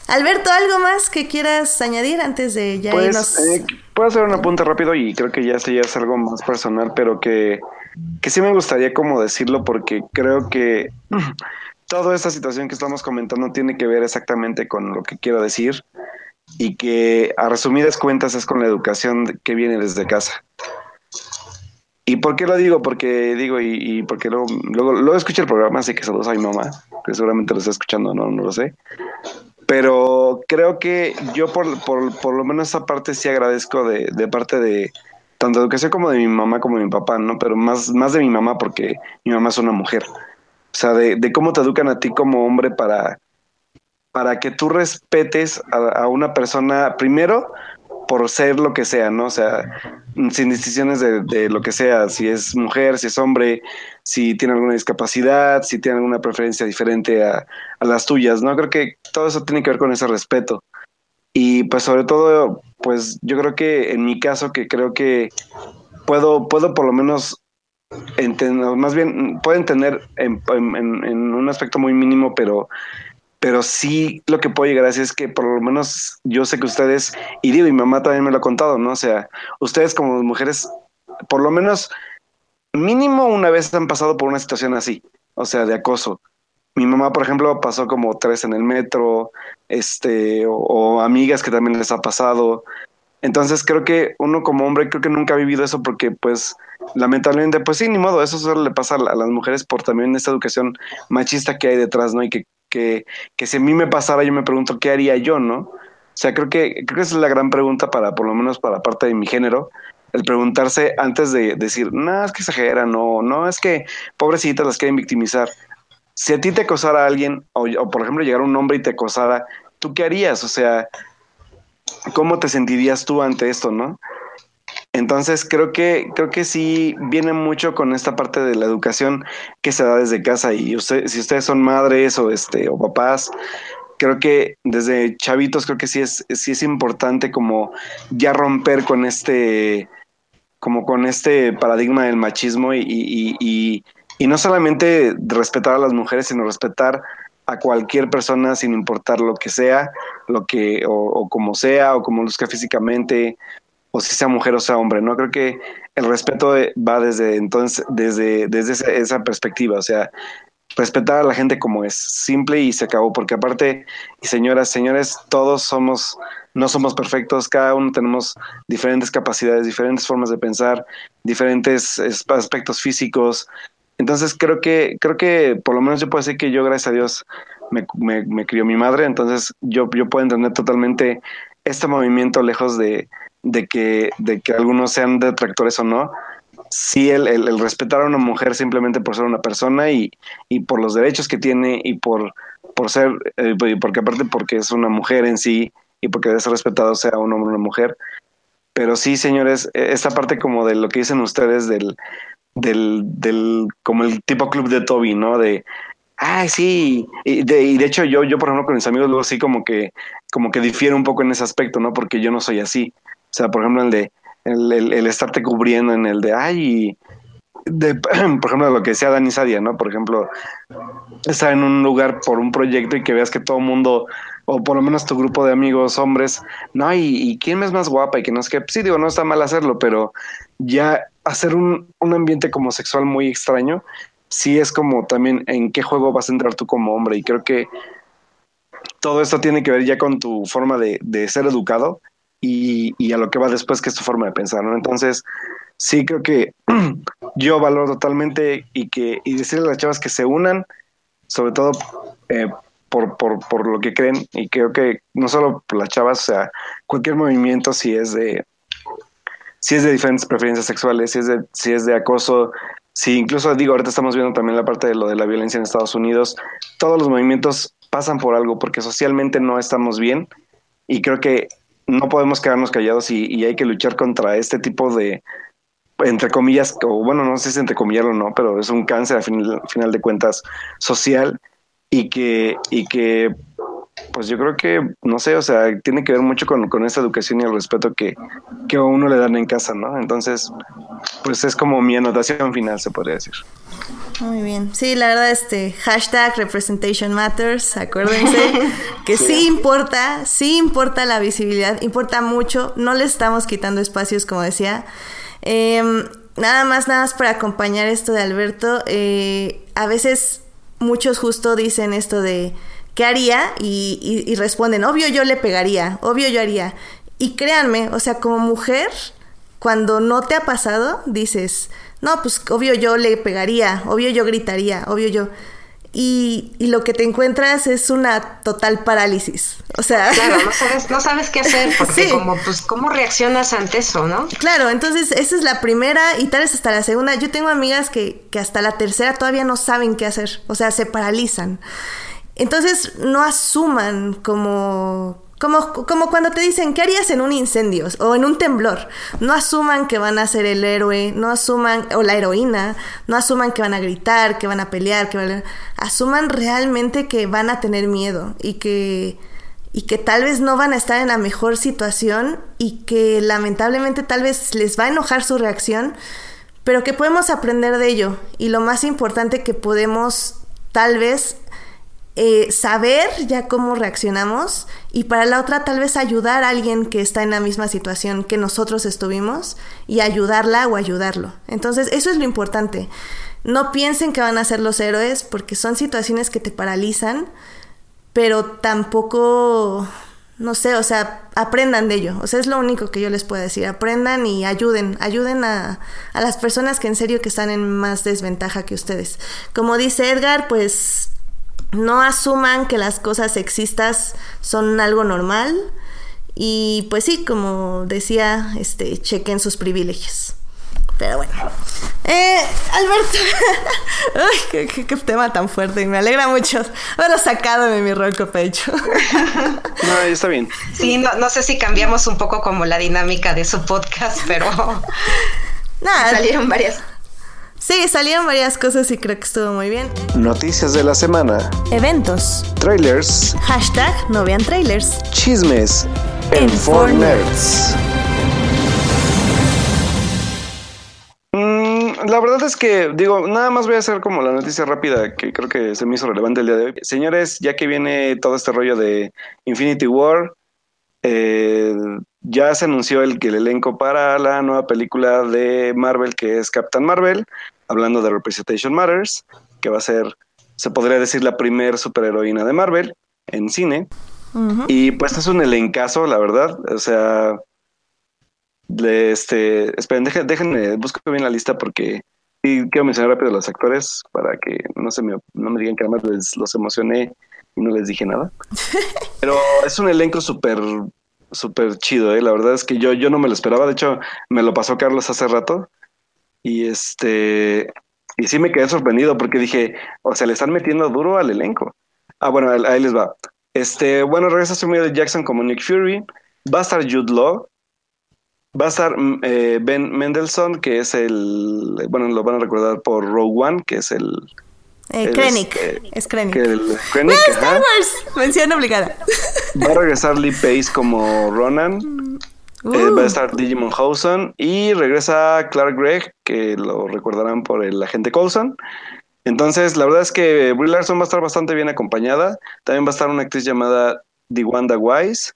Alberto, ¿algo más que quieras añadir antes de ya pues, irnos? Eh, puedo hacer un apunte rápido y creo que ya esto ya es algo más personal, pero que que sí me gustaría como decirlo porque creo que toda esta situación que estamos comentando tiene que ver exactamente con lo que quiero decir y que a resumidas cuentas es con la educación que viene desde casa. ¿Y por qué lo digo? Porque digo, y, porque luego, luego, escuché el programa, así que saludos a mi mamá, que seguramente lo está escuchando, no, no lo sé. Pero creo que yo por, por, lo menos esa parte sí agradezco de, de parte de, tanto de educación como de mi mamá como de mi papá, ¿no? Pero más, más de mi mamá porque mi mamá es una mujer. O sea, de, de cómo te educan a ti como hombre para, para que tú respetes a, una persona, primero, por ser lo que sea, ¿no? O sea, sin distinciones de, de, lo que sea, si es mujer, si es hombre, si tiene alguna discapacidad, si tiene alguna preferencia diferente a, a las tuyas, ¿no? Creo que todo eso tiene que ver con ese respeto. Y pues sobre todo, pues yo creo que en mi caso, que creo que puedo, puedo por lo menos entender, más bien puedo entender en, un aspecto muy mínimo, pero, pero sí lo que puedo llegar a decir es que por lo menos yo sé que ustedes, y digo, mi mamá también me lo ha contado, ¿no? O sea, ustedes como mujeres, por lo menos mínimo una vez han pasado por una situación así, o sea, de acoso. Mi mamá, por ejemplo, pasó como tres en el metro, este, o, amigas que también les ha pasado. Entonces creo que uno como hombre creo que nunca ha vivido eso porque pues lamentablemente pues sí, ni modo, eso solo le pasa a, las mujeres por también esta educación machista que hay detrás, ¿no? Y que, que, que si a mí me pasara yo me pregunto qué haría yo, ¿no? O sea, creo que, creo que esa es la gran pregunta para, por lo menos para parte de mi género, el preguntarse antes de decir, no, es que exageran, no, no, es que pobrecitas las quieren victimizar si a ti te acosara alguien, o, por ejemplo llegara un hombre y te acosara, ¿tú qué harías? O sea, ¿cómo te sentirías tú ante esto, no? Entonces creo que creo que sí viene mucho con esta parte de la educación que se da desde casa y usted, si ustedes son madres o este o papás, creo que desde chavitos creo que sí es sí es importante como ya romper con este como con este paradigma del machismo y, y, y y no solamente respetar a las mujeres, sino respetar a cualquier persona sin importar lo que sea, lo que, o, como sea, o como luzca físicamente, o si sea mujer o sea hombre, ¿no? Creo que el respeto va desde entonces, desde, desde esa, perspectiva, o sea, respetar a la gente como es, simple y se acabó, porque aparte, y señoras, señores, todos somos, no somos perfectos, cada uno tenemos diferentes capacidades, diferentes formas de pensar, diferentes aspectos físicos. Entonces creo que, creo que por lo menos yo puedo decir que yo, gracias a Dios, me, me, crió mi madre, entonces yo, yo puedo entender totalmente este movimiento lejos de, de, que, de que algunos sean detractores o no. Sí, el, el, respetar a una mujer simplemente por ser una persona y, y por los derechos que tiene y por, por ser, eh, porque aparte porque es una mujer en sí y porque ser respetado sea un hombre o una mujer. Pero sí, señores, e, esta parte como de lo que dicen ustedes del, del, del como el tipo club de Toby, ¿no? De ay, sí. Y de, y de hecho, yo, yo, por ejemplo, con mis amigos, luego sí como que, como que difiero un poco en ese aspecto, ¿no? Porque yo no soy así. O sea, por ejemplo, el de el, el, estarte cubriendo en el de ay, de, por ejemplo, lo que decía Dani Sadia, ¿no? Por ejemplo, estar en un lugar por un proyecto y que veas que todo el mundo, o por lo menos tu grupo de amigos hombres, no, y, y quién es más guapa y que no es que, sí, digo, no está mal hacerlo, pero ya hacer un, un ambiente como sexual muy extraño sí es como también en qué juego vas a entrar tú como hombre. Y creo que todo esto tiene que ver ya con tu forma de, ser educado y, y, a lo que va después, que es tu forma de pensar, ¿no? Entonces, sí creo que yo valoro totalmente y que y decirle a las chavas que se unan, sobre todo eh, por, por, por, lo que creen, y creo que no solo las chavas, o sea, cualquier movimiento, si es de si es de diferentes preferencias sexuales, si es de, si es de acoso, Sí, incluso digo, ahorita estamos viendo también la parte de lo de la violencia en Estados Unidos. Todos los movimientos pasan por algo porque socialmente no estamos bien y creo que no podemos quedarnos callados y, hay que luchar contra este tipo de, entre comillas, o bueno, no sé si entre comillas o no, pero es un cáncer a final, final de cuentas social y que, y que pues yo creo que, no sé, o sea, tiene que ver mucho con, con esa educación y el respeto que, que a uno le dan en casa, ¿no? Entonces, pues es como mi anotación final, se podría decir. Muy bien. Sí, la verdad, este hashtag representation matters, acuérdense que sí. importa, sí importa la visibilidad, importa mucho, no le estamos quitando espacios, como decía. Em, nada más, nada más para acompañar esto de Alberto, eh, a veces muchos justo dicen esto de ¿qué haría? Y, y, responden, obvio yo le pegaría, obvio yo haría. Y créanme, o sea, como mujer, cuando no te ha pasado, dices, no, pues obvio yo le pegaría, obvio yo gritaría, obvio yo. Y, y, lo que te encuentras es una total parálisis. O sea. Claro, no sabes, no sabes qué hacer, porque como, pues, ¿cómo reaccionas ante eso, no? Claro, entonces esa es la primera y tal vez hasta la segunda. Yo tengo amigas que, que hasta la tercera todavía no saben qué hacer. O sea, se paralizan. Entonces no asuman como, como, como cuando te dicen, ¿qué harías en un incendio o en un temblor? No asuman que van a ser el héroe, no asuman, o la heroína, no asuman que van a gritar, que van a pelear, que van a... Asuman realmente que van a tener miedo y que, y que tal vez no van a estar en la mejor situación y que lamentablemente tal vez les va a enojar su reacción, pero que podemos aprender de ello. Y lo más importante que podemos tal vez eh, saber ya cómo reaccionamos y para la otra tal vez ayudar a alguien que está en la misma situación que nosotros estuvimos y ayudarla o ayudarlo. Entonces eso es lo importante. No piensen que van a ser los héroes porque son situaciones que te paralizan, pero tampoco, no sé, o sea, aprendan de ello. O sea, es lo único que yo les puedo decir. Aprendan y ayuden, ayuden a, a las personas que en serio que están en más desventaja que ustedes. Como dice Edgar, pues no asuman que las cosas sexistas son algo normal y pues sí, como decía, este, chequen sus privilegios. Pero bueno. Eh, Alberto. Ay, qué, tema tan fuerte. Me alegra mucho haberlo sacado de mi ronco pecho. no, está bien. Sí, no, no, sé si cambiamos un poco como la dinámica de su podcast, pero. Nada. Salieron varias Sí, salieron varias cosas y creo que estuvo muy bien. Noticias de la semana. Eventos. Trailers. Hashtag no vean trailers. Chismes. En, en mm, la verdad es que, digo, nada más voy a hacer como la noticia rápida que creo que se me hizo relevante el día de hoy. Señores, ya que viene todo este rollo de Infinity War, eh, ya se anunció el, el elenco para la nueva película de Marvel que es Captain Marvel, hablando de Representation Matters, que va a ser, se podría decir, la primer superheroína de Marvel en cine. Y pues es un elencazo, la verdad. O sea, este, esperen, déjenme, busco bien la lista porque quiero mencionar rápido a los actores para que no se me, no me digan que además les, los emocioné no les dije nada. Pero es un elenco súper, súper chido, ¿eh? La verdad es que yo, yo no me lo esperaba. De hecho, me lo pasó Carlos hace rato. Y este, y sí me quedé sorprendido porque dije, o sea, le están metiendo duro al elenco. Ah, bueno, ahí les va. Este, bueno, regresa Samuel Jackson como Nick Fury. Va a estar Jude Law, Va a estar mm, eh, Ben Mendelssohn, que es el. Bueno, lo van a recordar por Rogue One, que es el. Eh, Krennic. Eh, es Krennic. El, Krennic Star Wars! Mención obligada. Va a regresar Lee Pace como Ronan. Mm. Eh, va a uh. estar Digimon Housen. Y regresa Clark Gregg, que lo recordarán por el agente Coulson. Entonces, la verdad es que Brie Larson va a estar bastante bien acompañada. También va a estar una actriz llamada Wanda Wise.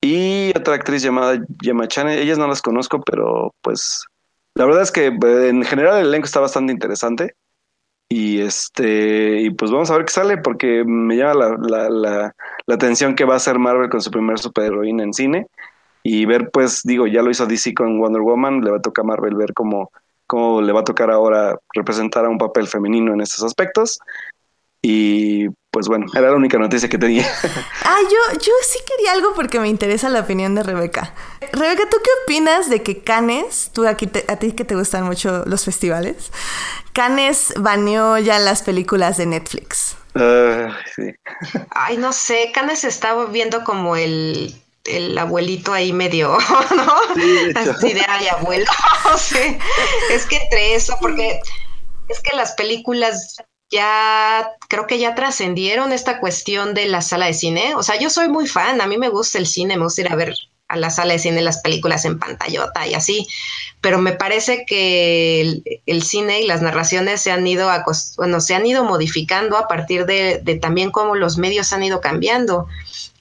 Y otra actriz llamada Gemma Chan, ellas no las conozco, pero pues la verdad es que eh, en general el elenco está bastante interesante. Y este, y pues vamos a ver qué sale, porque me llama la, la, la, atención que va a hacer Marvel con su primer superheroína en cine. Y ver, pues, digo, ya lo hizo DC con Wonder Woman, le va a tocar a Marvel ver cómo, cómo le va a tocar ahora representar a un papel femenino en estos aspectos. Y pues bueno, era la única noticia que tenía. Ah, yo, yo sí quería algo porque me interesa la opinión de Rebeca. Rebeca, ¿tú qué opinas de que Canes, tú aquí a ti que te gustan mucho los festivales, Canes baneó ya las películas de Netflix? Uh, sí. Ay, no sé, Canes estaba viendo como el, el abuelito ahí medio, ¿no? Sí, Así de, ay, abuelo. sí. Es que entre eso, porque es que las películas ya creo que ya trascendieron esta cuestión de la sala de cine. O sea, yo soy muy fan, a mí me gusta el cine, me gusta ir a ver a la sala de cine las películas en pantallota y así, pero me parece que el, cine y las narraciones se han ido bueno, se han ido modificando a partir de, de también cómo los medios han ido cambiando.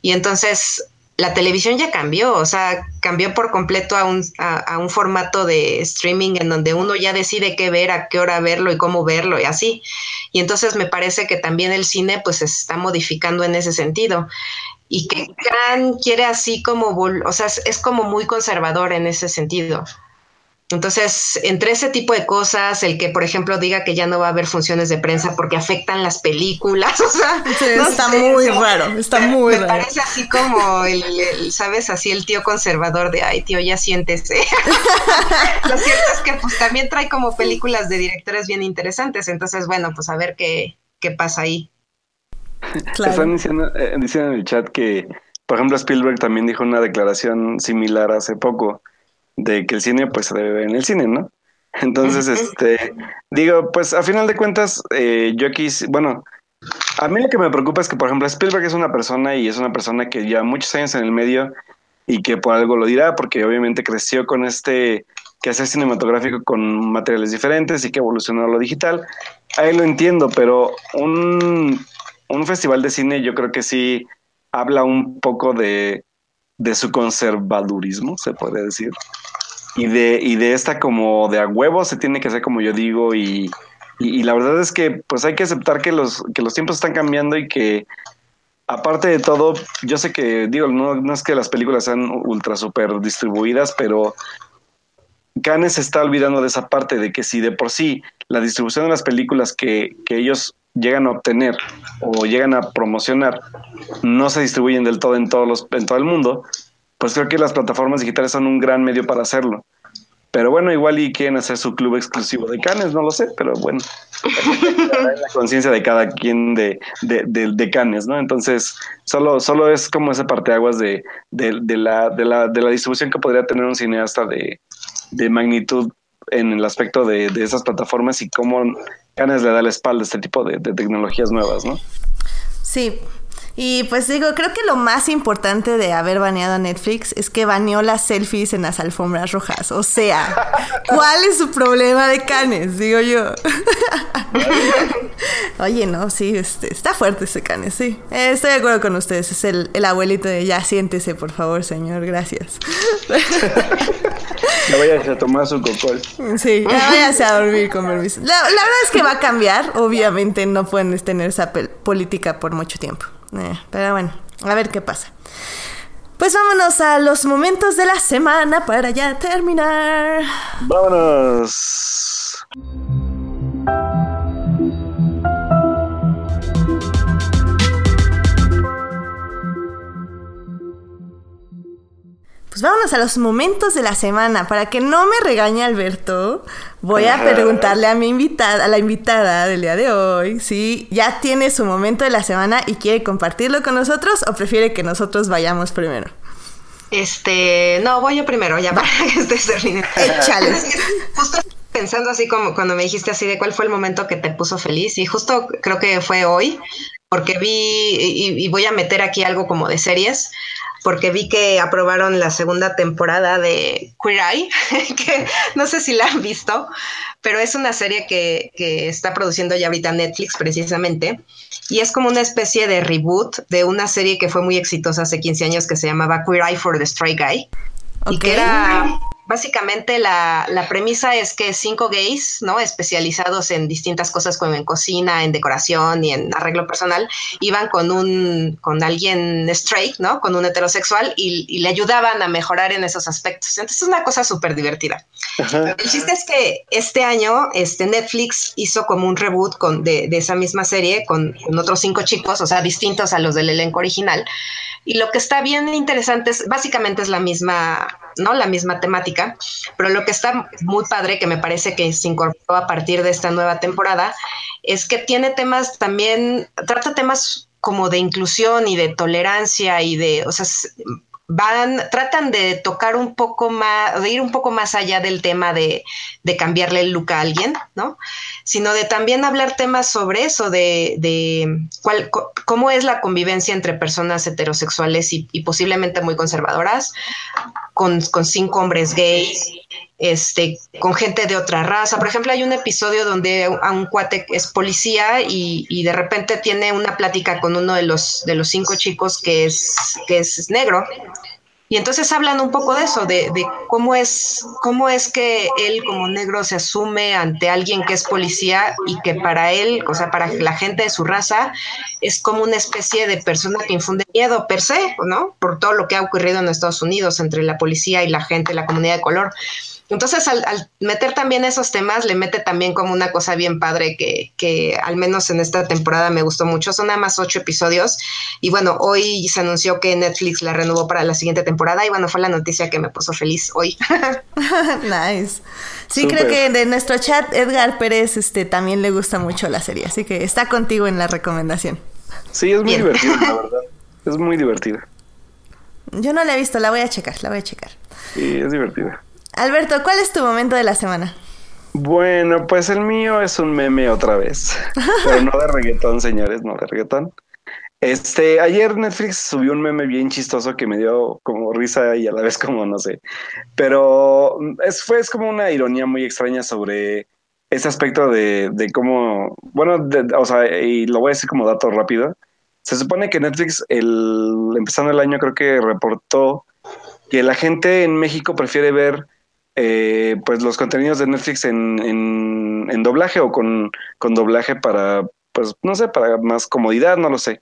Y entonces la televisión ya cambió, o sea, cambió por completo a un, a, un, formato de streaming en donde uno ya decide qué ver, a qué hora verlo y cómo verlo y así. Y entonces me parece que también el cine pues se está modificando en ese sentido. Y que Khan quiere así como, o sea, es como muy conservador en ese sentido. Entonces, entre ese tipo de cosas, el que, por ejemplo, diga que ya no va a haber funciones de prensa porque afectan las películas, o sea, está muy raro, está muy me parece así como el, ¿sabes? Así el tío conservador de, ay, tío, ya siéntese. Lo cierto es que pues también trae como películas de directores bien interesantes, entonces, bueno, pues a ver qué, qué pasa ahí. Están diciendo, eh, diciendo en el chat que, por ejemplo, Spielberg también dijo una declaración similar hace poco de que el cine pues se debe ver en el cine, ¿no? Entonces, este, digo, pues a final de cuentas, eh, yo aquí, bueno, a mí lo que me preocupa es que, por ejemplo, Spielberg es una persona y es una persona que lleva muchos años en el medio y que por algo lo dirá, porque obviamente creció con este que hacer cinematográfico con materiales diferentes y que evolucionó a lo digital. Ahí lo entiendo, pero un, un festival de cine yo creo que sí habla un poco de, de su conservadurismo, se puede decir y de, y de esta como de a huevo se tiene que hacer como yo digo y, y, la verdad es que pues hay que aceptar que los, que los tiempos están cambiando y que aparte de todo, yo sé que digo, no, no es que las películas sean ultra super distribuidas, pero Cannes se está olvidando de esa parte de que si de por sí la distribución de las películas que, que ellos llegan a obtener o llegan a promocionar no se distribuyen del todo en todos los en todo el mundo, pues creo que las plataformas digitales son un gran medio para hacerlo. Pero bueno, igual y quieren hacer su club exclusivo de canes, no lo sé, pero bueno, la conciencia de cada quien de, de, de, canes, ¿no? Entonces, solo, solo es como ese parteaguas de, de, de, la, de, la, de la distribución que podría tener un cineasta de, de magnitud en el aspecto de, de esas plataformas y cómo Canes le da la espalda a este tipo de, de tecnologías nuevas, ¿no? Sí, Y pues digo, creo que lo más importante de haber baneado a Netflix es que baneó las selfies en las alfombras rojas. O sea, ¿cuál es su problema de canes? Digo yo. Oye, no, sí, este, está fuerte ese canes, sí. Eh, estoy de acuerdo con ustedes. Es el, el, abuelito de ya siéntese, por favor, señor, gracias. Ya vayas a tomar su cocol. Sí, ya váyase a dormir con permiso. La, la verdad es que va a cambiar. Obviamente no pueden tener esa política por mucho tiempo. Eh, pero bueno, a ver qué pasa. Pues vámonos a los momentos de la semana para ya terminar. Vámonos. Pues vámonos a los momentos de la semana. Para que no me regañe Alberto, voy a preguntarle a mi invitada, a la invitada del día de hoy, si ya tiene su momento de la semana y quiere compartirlo con nosotros o prefiere que nosotros vayamos primero. Este, no, voy yo primero, ya para que estés terminando. Échale. Justo pensando así como cuando me dijiste así de cuál fue el momento que te puso feliz y justo creo que fue hoy porque vi y voy a meter aquí algo como de series porque vi que aprobaron la segunda temporada de Queer Eye, que no sé si la han visto, pero es una serie que, que, está produciendo ya ahorita Netflix precisamente, y es como una especie de reboot de una serie que fue muy exitosa hace 15 años que se llamaba Queer Eye for the Stray Guy, y que era básicamente la, premisa es que cinco gays, ¿no? Especializados en distintas cosas como en cocina, en decoración y en arreglo personal, iban con un, con alguien straight, ¿no? Con un heterosexual y, le ayudaban a mejorar en esos aspectos. Entonces es una cosa súper divertida. El chiste es que este año este Netflix hizo como un reboot con, de, esa misma serie con, con otros cinco chicos, o sea, distintos a los del elenco original. Y lo que está bien interesante es, básicamente es la misma, ¿no? La misma temática, pero lo que está muy padre, que me parece que se incorporó a partir de esta nueva temporada, es que tiene temas también, trata temas como de inclusión y de tolerancia y de, o sea, van, tratan de tocar un poco más, de ir un poco más allá del tema de, de cambiarle el look a alguien, ¿no? Sino de también hablar temas sobre eso, de, de cuál, cómo es la convivencia entre personas heterosexuales y, y posiblemente muy conservadoras, con, con, cinco hombres gays, este, con gente de otra raza. Por ejemplo, hay un episodio donde a un cuate es policía y, y, de repente tiene una plática con uno de los, de los cinco chicos que es, que es negro. Y entonces hablan un poco de eso, de, de, cómo, es, cómo es que él como negro se asume ante alguien que es policía y que para él, o sea, para la gente de su raza, es como una especie de persona que infunde miedo per se, ¿no? Por todo lo que ha ocurrido en Estados Unidos entre la policía y la gente, la comunidad de color. Entonces, al, meter también esos temas, le mete también como una cosa bien padre que, que, al menos en esta temporada me gustó mucho. Son nada más ocho episodios. Y bueno, hoy se anunció que Netflix la renovó para la siguiente temporada. Y bueno, fue la noticia que me puso feliz hoy. nice. Sí, creo que de nuestro chat, Edgar Pérez este, también le gusta mucho la serie. Así que está contigo en la recomendación. Sí, es muy divertida, la verdad. Es muy divertida. Yo no la he visto, la voy a checar, la voy a checar. Sí, es divertida. Alberto, ¿cuál es tu momento de la semana? Bueno, pues el mío es un meme otra vez. Pero no de reggaetón, señores, no de reggaetón. Este, ayer Netflix subió un meme bien chistoso que me dio como risa y a la vez como no sé. Pero es, fue es como una ironía muy extraña sobre ese aspecto de, de cómo, bueno, o sea, y lo voy a decir como dato rápido. Se supone que Netflix, el, empezando el año, creo que reportó que la gente en México prefiere ver eh, pues los contenidos de Netflix en, en, doblaje o con, con, doblaje para, pues no sé, para más comodidad, no lo sé.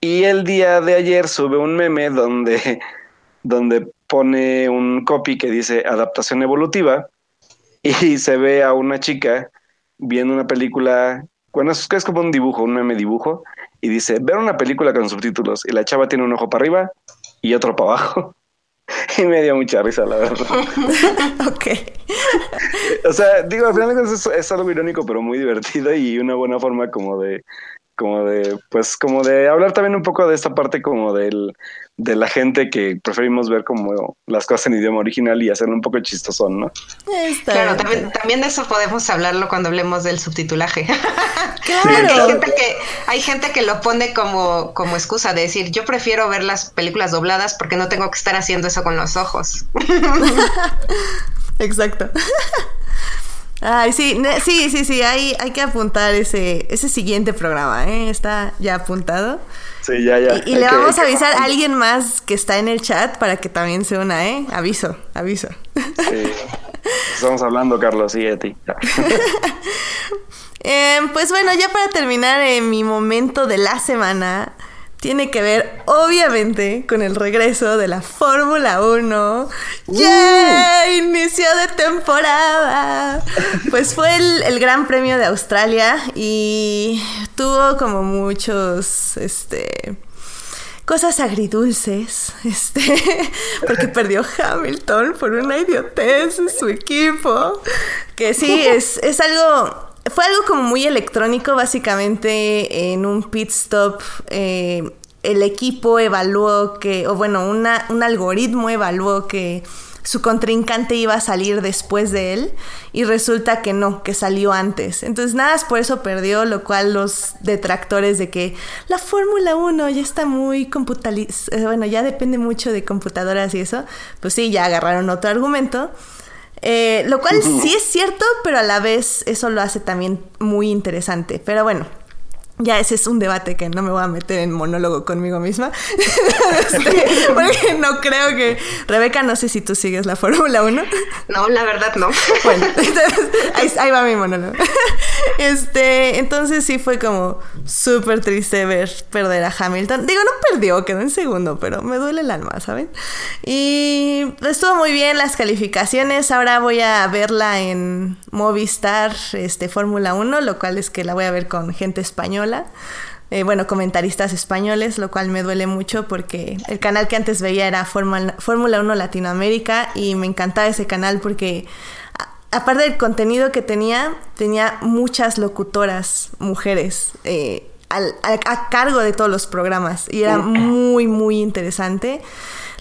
Y el día de ayer sube un meme donde, donde pone un copy que dice adaptación evolutiva y se ve a una chica viendo una película, bueno, es, es como un dibujo, un meme dibujo, y dice, ver una película con subtítulos y la chava tiene un ojo para arriba y otro para abajo. y me dio mucha risa, la verdad. ok. o sea, digo, al final es, es, algo irónico, pero muy divertido y una buena forma como de, como de, pues, como de hablar también un poco de esta parte como del, de la gente que preferimos ver como las cosas en idioma original y hacerlo un poco chistosón, ¿no? claro, también, de eso podemos hablarlo cuando hablemos del subtitulaje. Claro. hay, gente que, hay gente que lo pone como, como excusa de decir, yo prefiero ver las películas dobladas porque no tengo que estar haciendo eso con los ojos. Exacto. Ay, sí, sí, sí, sí, hay, hay que apuntar ese, ese siguiente programa, ¿eh? Está ya apuntado. Sí, ya, ya. Y, le vamos a avisar a alguien más que está en el chat para que también se una, ¿eh? Aviso, aviso. Sí. Estamos hablando, Carlos, y a ti. Em, pues bueno, ya para terminar eh, mi momento de la semana, tiene que ver obviamente con el regreso de la Fórmula 1. ¡Yeah! Inicio de temporada. Pues fue el, Gran Premio de Australia y tuvo como muchos, este, cosas agridulces, este, porque perdió Hamilton por una idiotez en su equipo, que sí, es, es algo fue algo como muy electrónico, básicamente en un pit stop. Eh, el equipo evaluó que, o bueno, una, un algoritmo evaluó que su contrincante iba a salir después de él y resulta que no, que salió antes. Entonces nada, por eso perdió, lo cual los detractores de que la Fórmula 1 ya está muy computalizada, eh, bueno, ya depende mucho de computadoras y eso, pues sí, ya agarraron otro argumento. Eh, lo cual sí es cierto, pero a la vez eso lo hace también muy interesante. Pero bueno, ya ese es un debate que no me voy a meter en monólogo conmigo misma. Este, porque no creo que... Rebeca, no sé si tú sigues la Fórmula 1. No, la verdad no. Bueno, entonces, ahí, va mi monólogo. Este, entonces sí fue como súper triste ver perder a Hamilton. Digo, no perdió, quedó en segundo, pero me duele el alma, ¿saben? Y estuvo muy bien las calificaciones. Ahora voy a verla en Movistar, este, Fórmula 1, lo cual es que la voy a ver con gente española eh, bueno, comentaristas españoles, lo cual me duele mucho porque el canal que antes veía era Fórmula 1 Latinoamérica y me encantaba ese canal porque aparte del contenido que tenía, tenía muchas locutoras mujeres eh, a cargo de todos los programas y era muy, muy interesante.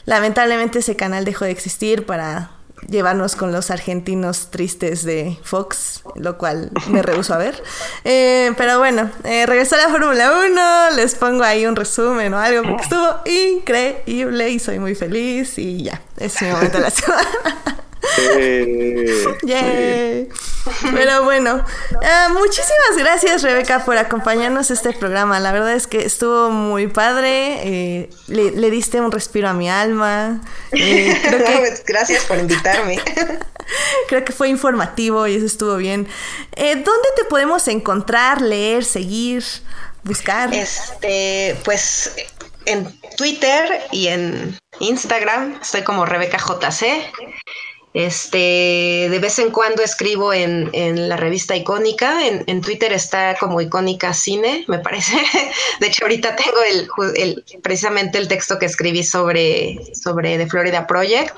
Lamentablemente ese canal dejó de existir para llevarnos con los argentinos tristes de Fox, lo cual me rehuso a ver. Eh, pero bueno, eh, regresó a la Fórmula 1, les pongo ahí un resumen o algo, porque estuvo increíble y soy muy feliz y ya, es mi momento de la semana. Pero bueno, ah, muchísimas gracias Rebeca por acompañarnos a este programa. La verdad es que estuvo muy padre. Eh, le, diste un respiro a mi alma. Eh, gracias por invitarme. creo que fue informativo y eso estuvo bien. Eh, ¿Dónde te podemos encontrar, leer, seguir, buscar? Este, pues en Twitter y en Instagram estoy como Rebeca JC. Este, de vez en cuando escribo en, la revista Icónica, en, Twitter está como Icónica Cine, me parece. De hecho, ahorita tengo el, precisamente el texto que escribí sobre, sobre The Florida Project.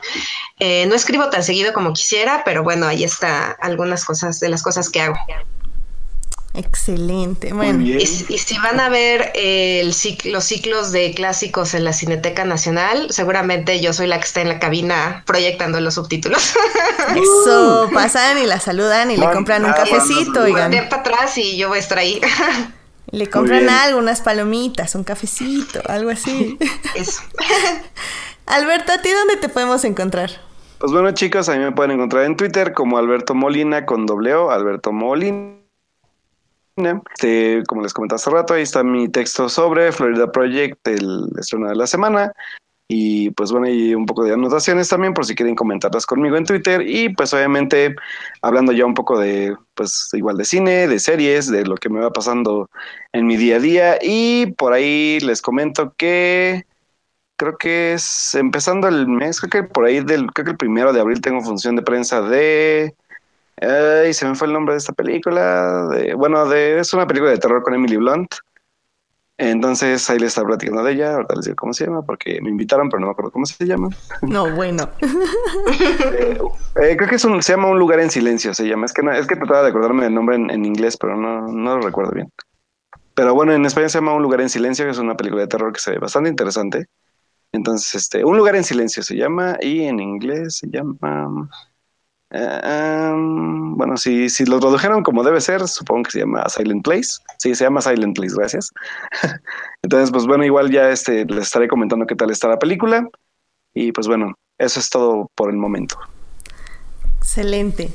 Eh, no escribo tan seguido como quisiera, pero bueno, ahí está algunas cosas de las cosas que hago. Excelente. Bueno. Y, si van a ver el los ciclos de clásicos en la Cineteca Nacional, seguramente yo soy la que está en la cabina proyectando los subtítulos. Eso, pasan y la saludan y le compran un cafecito. Oigan. para atrás y yo voy a estar ahí. Le compran algo, unas palomitas, un cafecito, algo así. Eso. Alberto, ¿a ti dónde te podemos encontrar? Pues bueno, chicos, a mí me pueden encontrar en Twitter como Alberto Molina con doble O, Alberto Molina. Este, como les comenté hace rato, ahí está mi texto sobre Florida Project, el estreno de la semana. Y pues bueno, y un poco de anotaciones también por si quieren comentarlas conmigo en Twitter. Y pues obviamente hablando ya un poco de, pues igual de cine, de series, de lo que me va pasando en mi día a día. Y por ahí les comento que creo que es empezando el mes, creo que por ahí del, creo que el primero de abril tengo función de prensa de Ay, se me fue el nombre de esta película. De, bueno, de, es una película de terror con Emily Blunt. Entonces ahí le estaba platicando de ella, ahorita les digo cómo se llama, porque me invitaron, pero no me acuerdo cómo se llama. No, bueno. Eh, eh, creo que es un, se llama Un lugar en silencio, se llama. Es que no, es que trataba de acordarme del nombre en, inglés, pero no, no lo recuerdo bien. Pero bueno, en español se llama Un lugar en silencio, que es una película de terror que se ve bastante interesante. Entonces, este, Un lugar en silencio se llama y en inglés se llama... Eh, um, bueno, si, si lo tradujeron como debe ser, supongo que se llama Silent Place. Sí, se llama Silent Place, gracias. Entonces, pues bueno, igual ya este, les estaré comentando qué tal está la película. Y pues bueno, eso es todo por el momento. Excelente.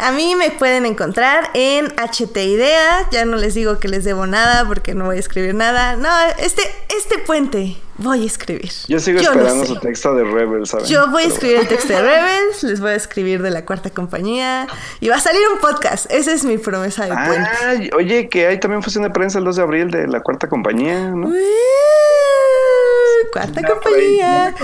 A mí me pueden encontrar en HT Idea. Ya no les digo que les debo nada porque no voy a escribir nada. No, este, este puente voy a escribir. Yo sigo esperando su texto de Rebels, ¿saben? Yo voy a escribir el texto de Rebels, les voy a escribir de la cuarta compañía y va a salir un podcast. Esa es mi promesa de puente. Oye, que hay también función de prensa el 2 de abril de la cuarta compañía, ¿no? cuarta compañía.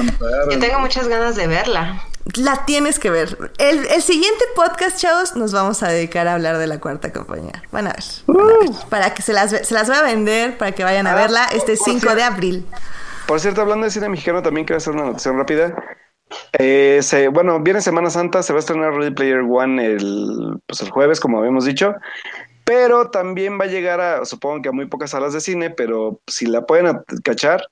Yo tengo muchas ganas de verla la tienes que ver. El, siguiente podcast, chavos, nos vamos a dedicar a hablar de la cuarta compañía. Van a ver. Uh. Para que se las, se las voy a vender, para que vayan a ah, verla este 5 de abril. Por cierto, hablando de cine mexicano, también quiero hacer una noticia rápida. Eh, bueno, viene Semana Santa, se va a estrenar Ready Player One el, pues el jueves, como habíamos dicho. Pero también va a llegar a, supongo que a muy pocas salas de cine, pero si la pueden cachar,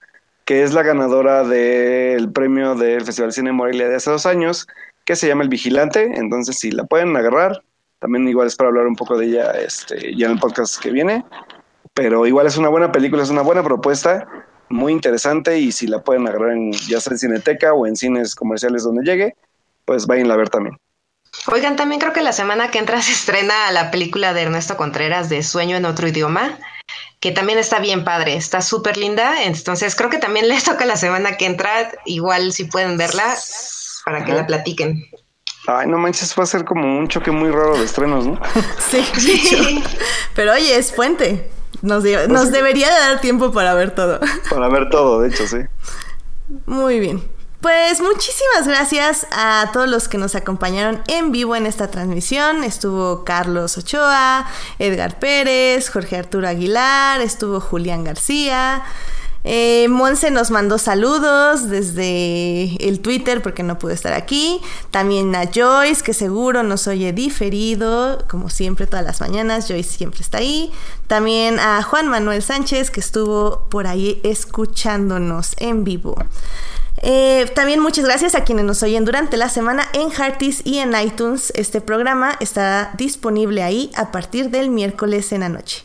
que es la ganadora del premio del Festival de Cine Morelia de hace dos años, que se llama El Vigilante. Entonces, si la pueden agarrar, también igual es para hablar un poco de ella este, ya en el podcast que viene. Pero igual es una buena película, es una buena propuesta, muy interesante y si la pueden agarrar en, ya sea en Cineteca o en cines comerciales donde llegue, pues vayan a ver también. Oigan, también creo que la semana que entra se estrena la película de Ernesto Contreras de Sueño en otro idioma que también está bien padre, está súper linda. Entonces creo que también les toca la semana que entra, igual si pueden verla, para que la platiquen. Ay, no manches, va a ser como un choque muy raro de estrenos, ¿no? sí, sí. Pero oye, es puente. Nos, pues nos debería dar tiempo para ver todo. Para ver todo, de hecho, sí. Muy bien. Pues muchísimas gracias a todos los que nos acompañaron en vivo en esta transmisión. Estuvo Carlos Ochoa, Edgar Pérez, Jorge Arturo Aguilar, estuvo Julián García. Eh, Monse nos mandó saludos desde el Twitter porque no pudo estar aquí. También a Joyce, que seguro nos oye diferido, como siempre todas las mañanas. Joyce siempre está ahí. También a Juan Manuel Sánchez, que estuvo por ahí escuchándonos en vivo. Eh, también muchas gracias a quienes nos oyen durante la semana en Hearties y en iTunes. Este programa está disponible ahí a partir del miércoles en la noche.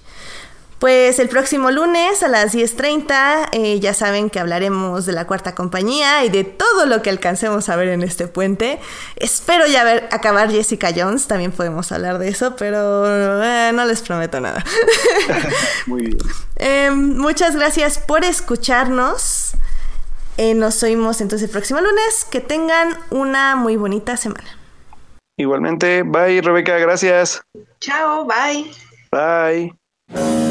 Pues el próximo lunes a las 10.30 eh, ya saben que hablaremos de la cuarta compañía y de todo lo que alcancemos a ver en este puente. Espero ya ver acabar Jessica Jones, también podemos hablar de eso, pero eh, no les prometo nada. Muy bien. Em, muchas gracias por escucharnos. Eh, nos oímos entonces el próximo lunes. Que tengan una muy bonita semana. Igualmente, bye Rebeca, gracias. Chao, bye. Bye.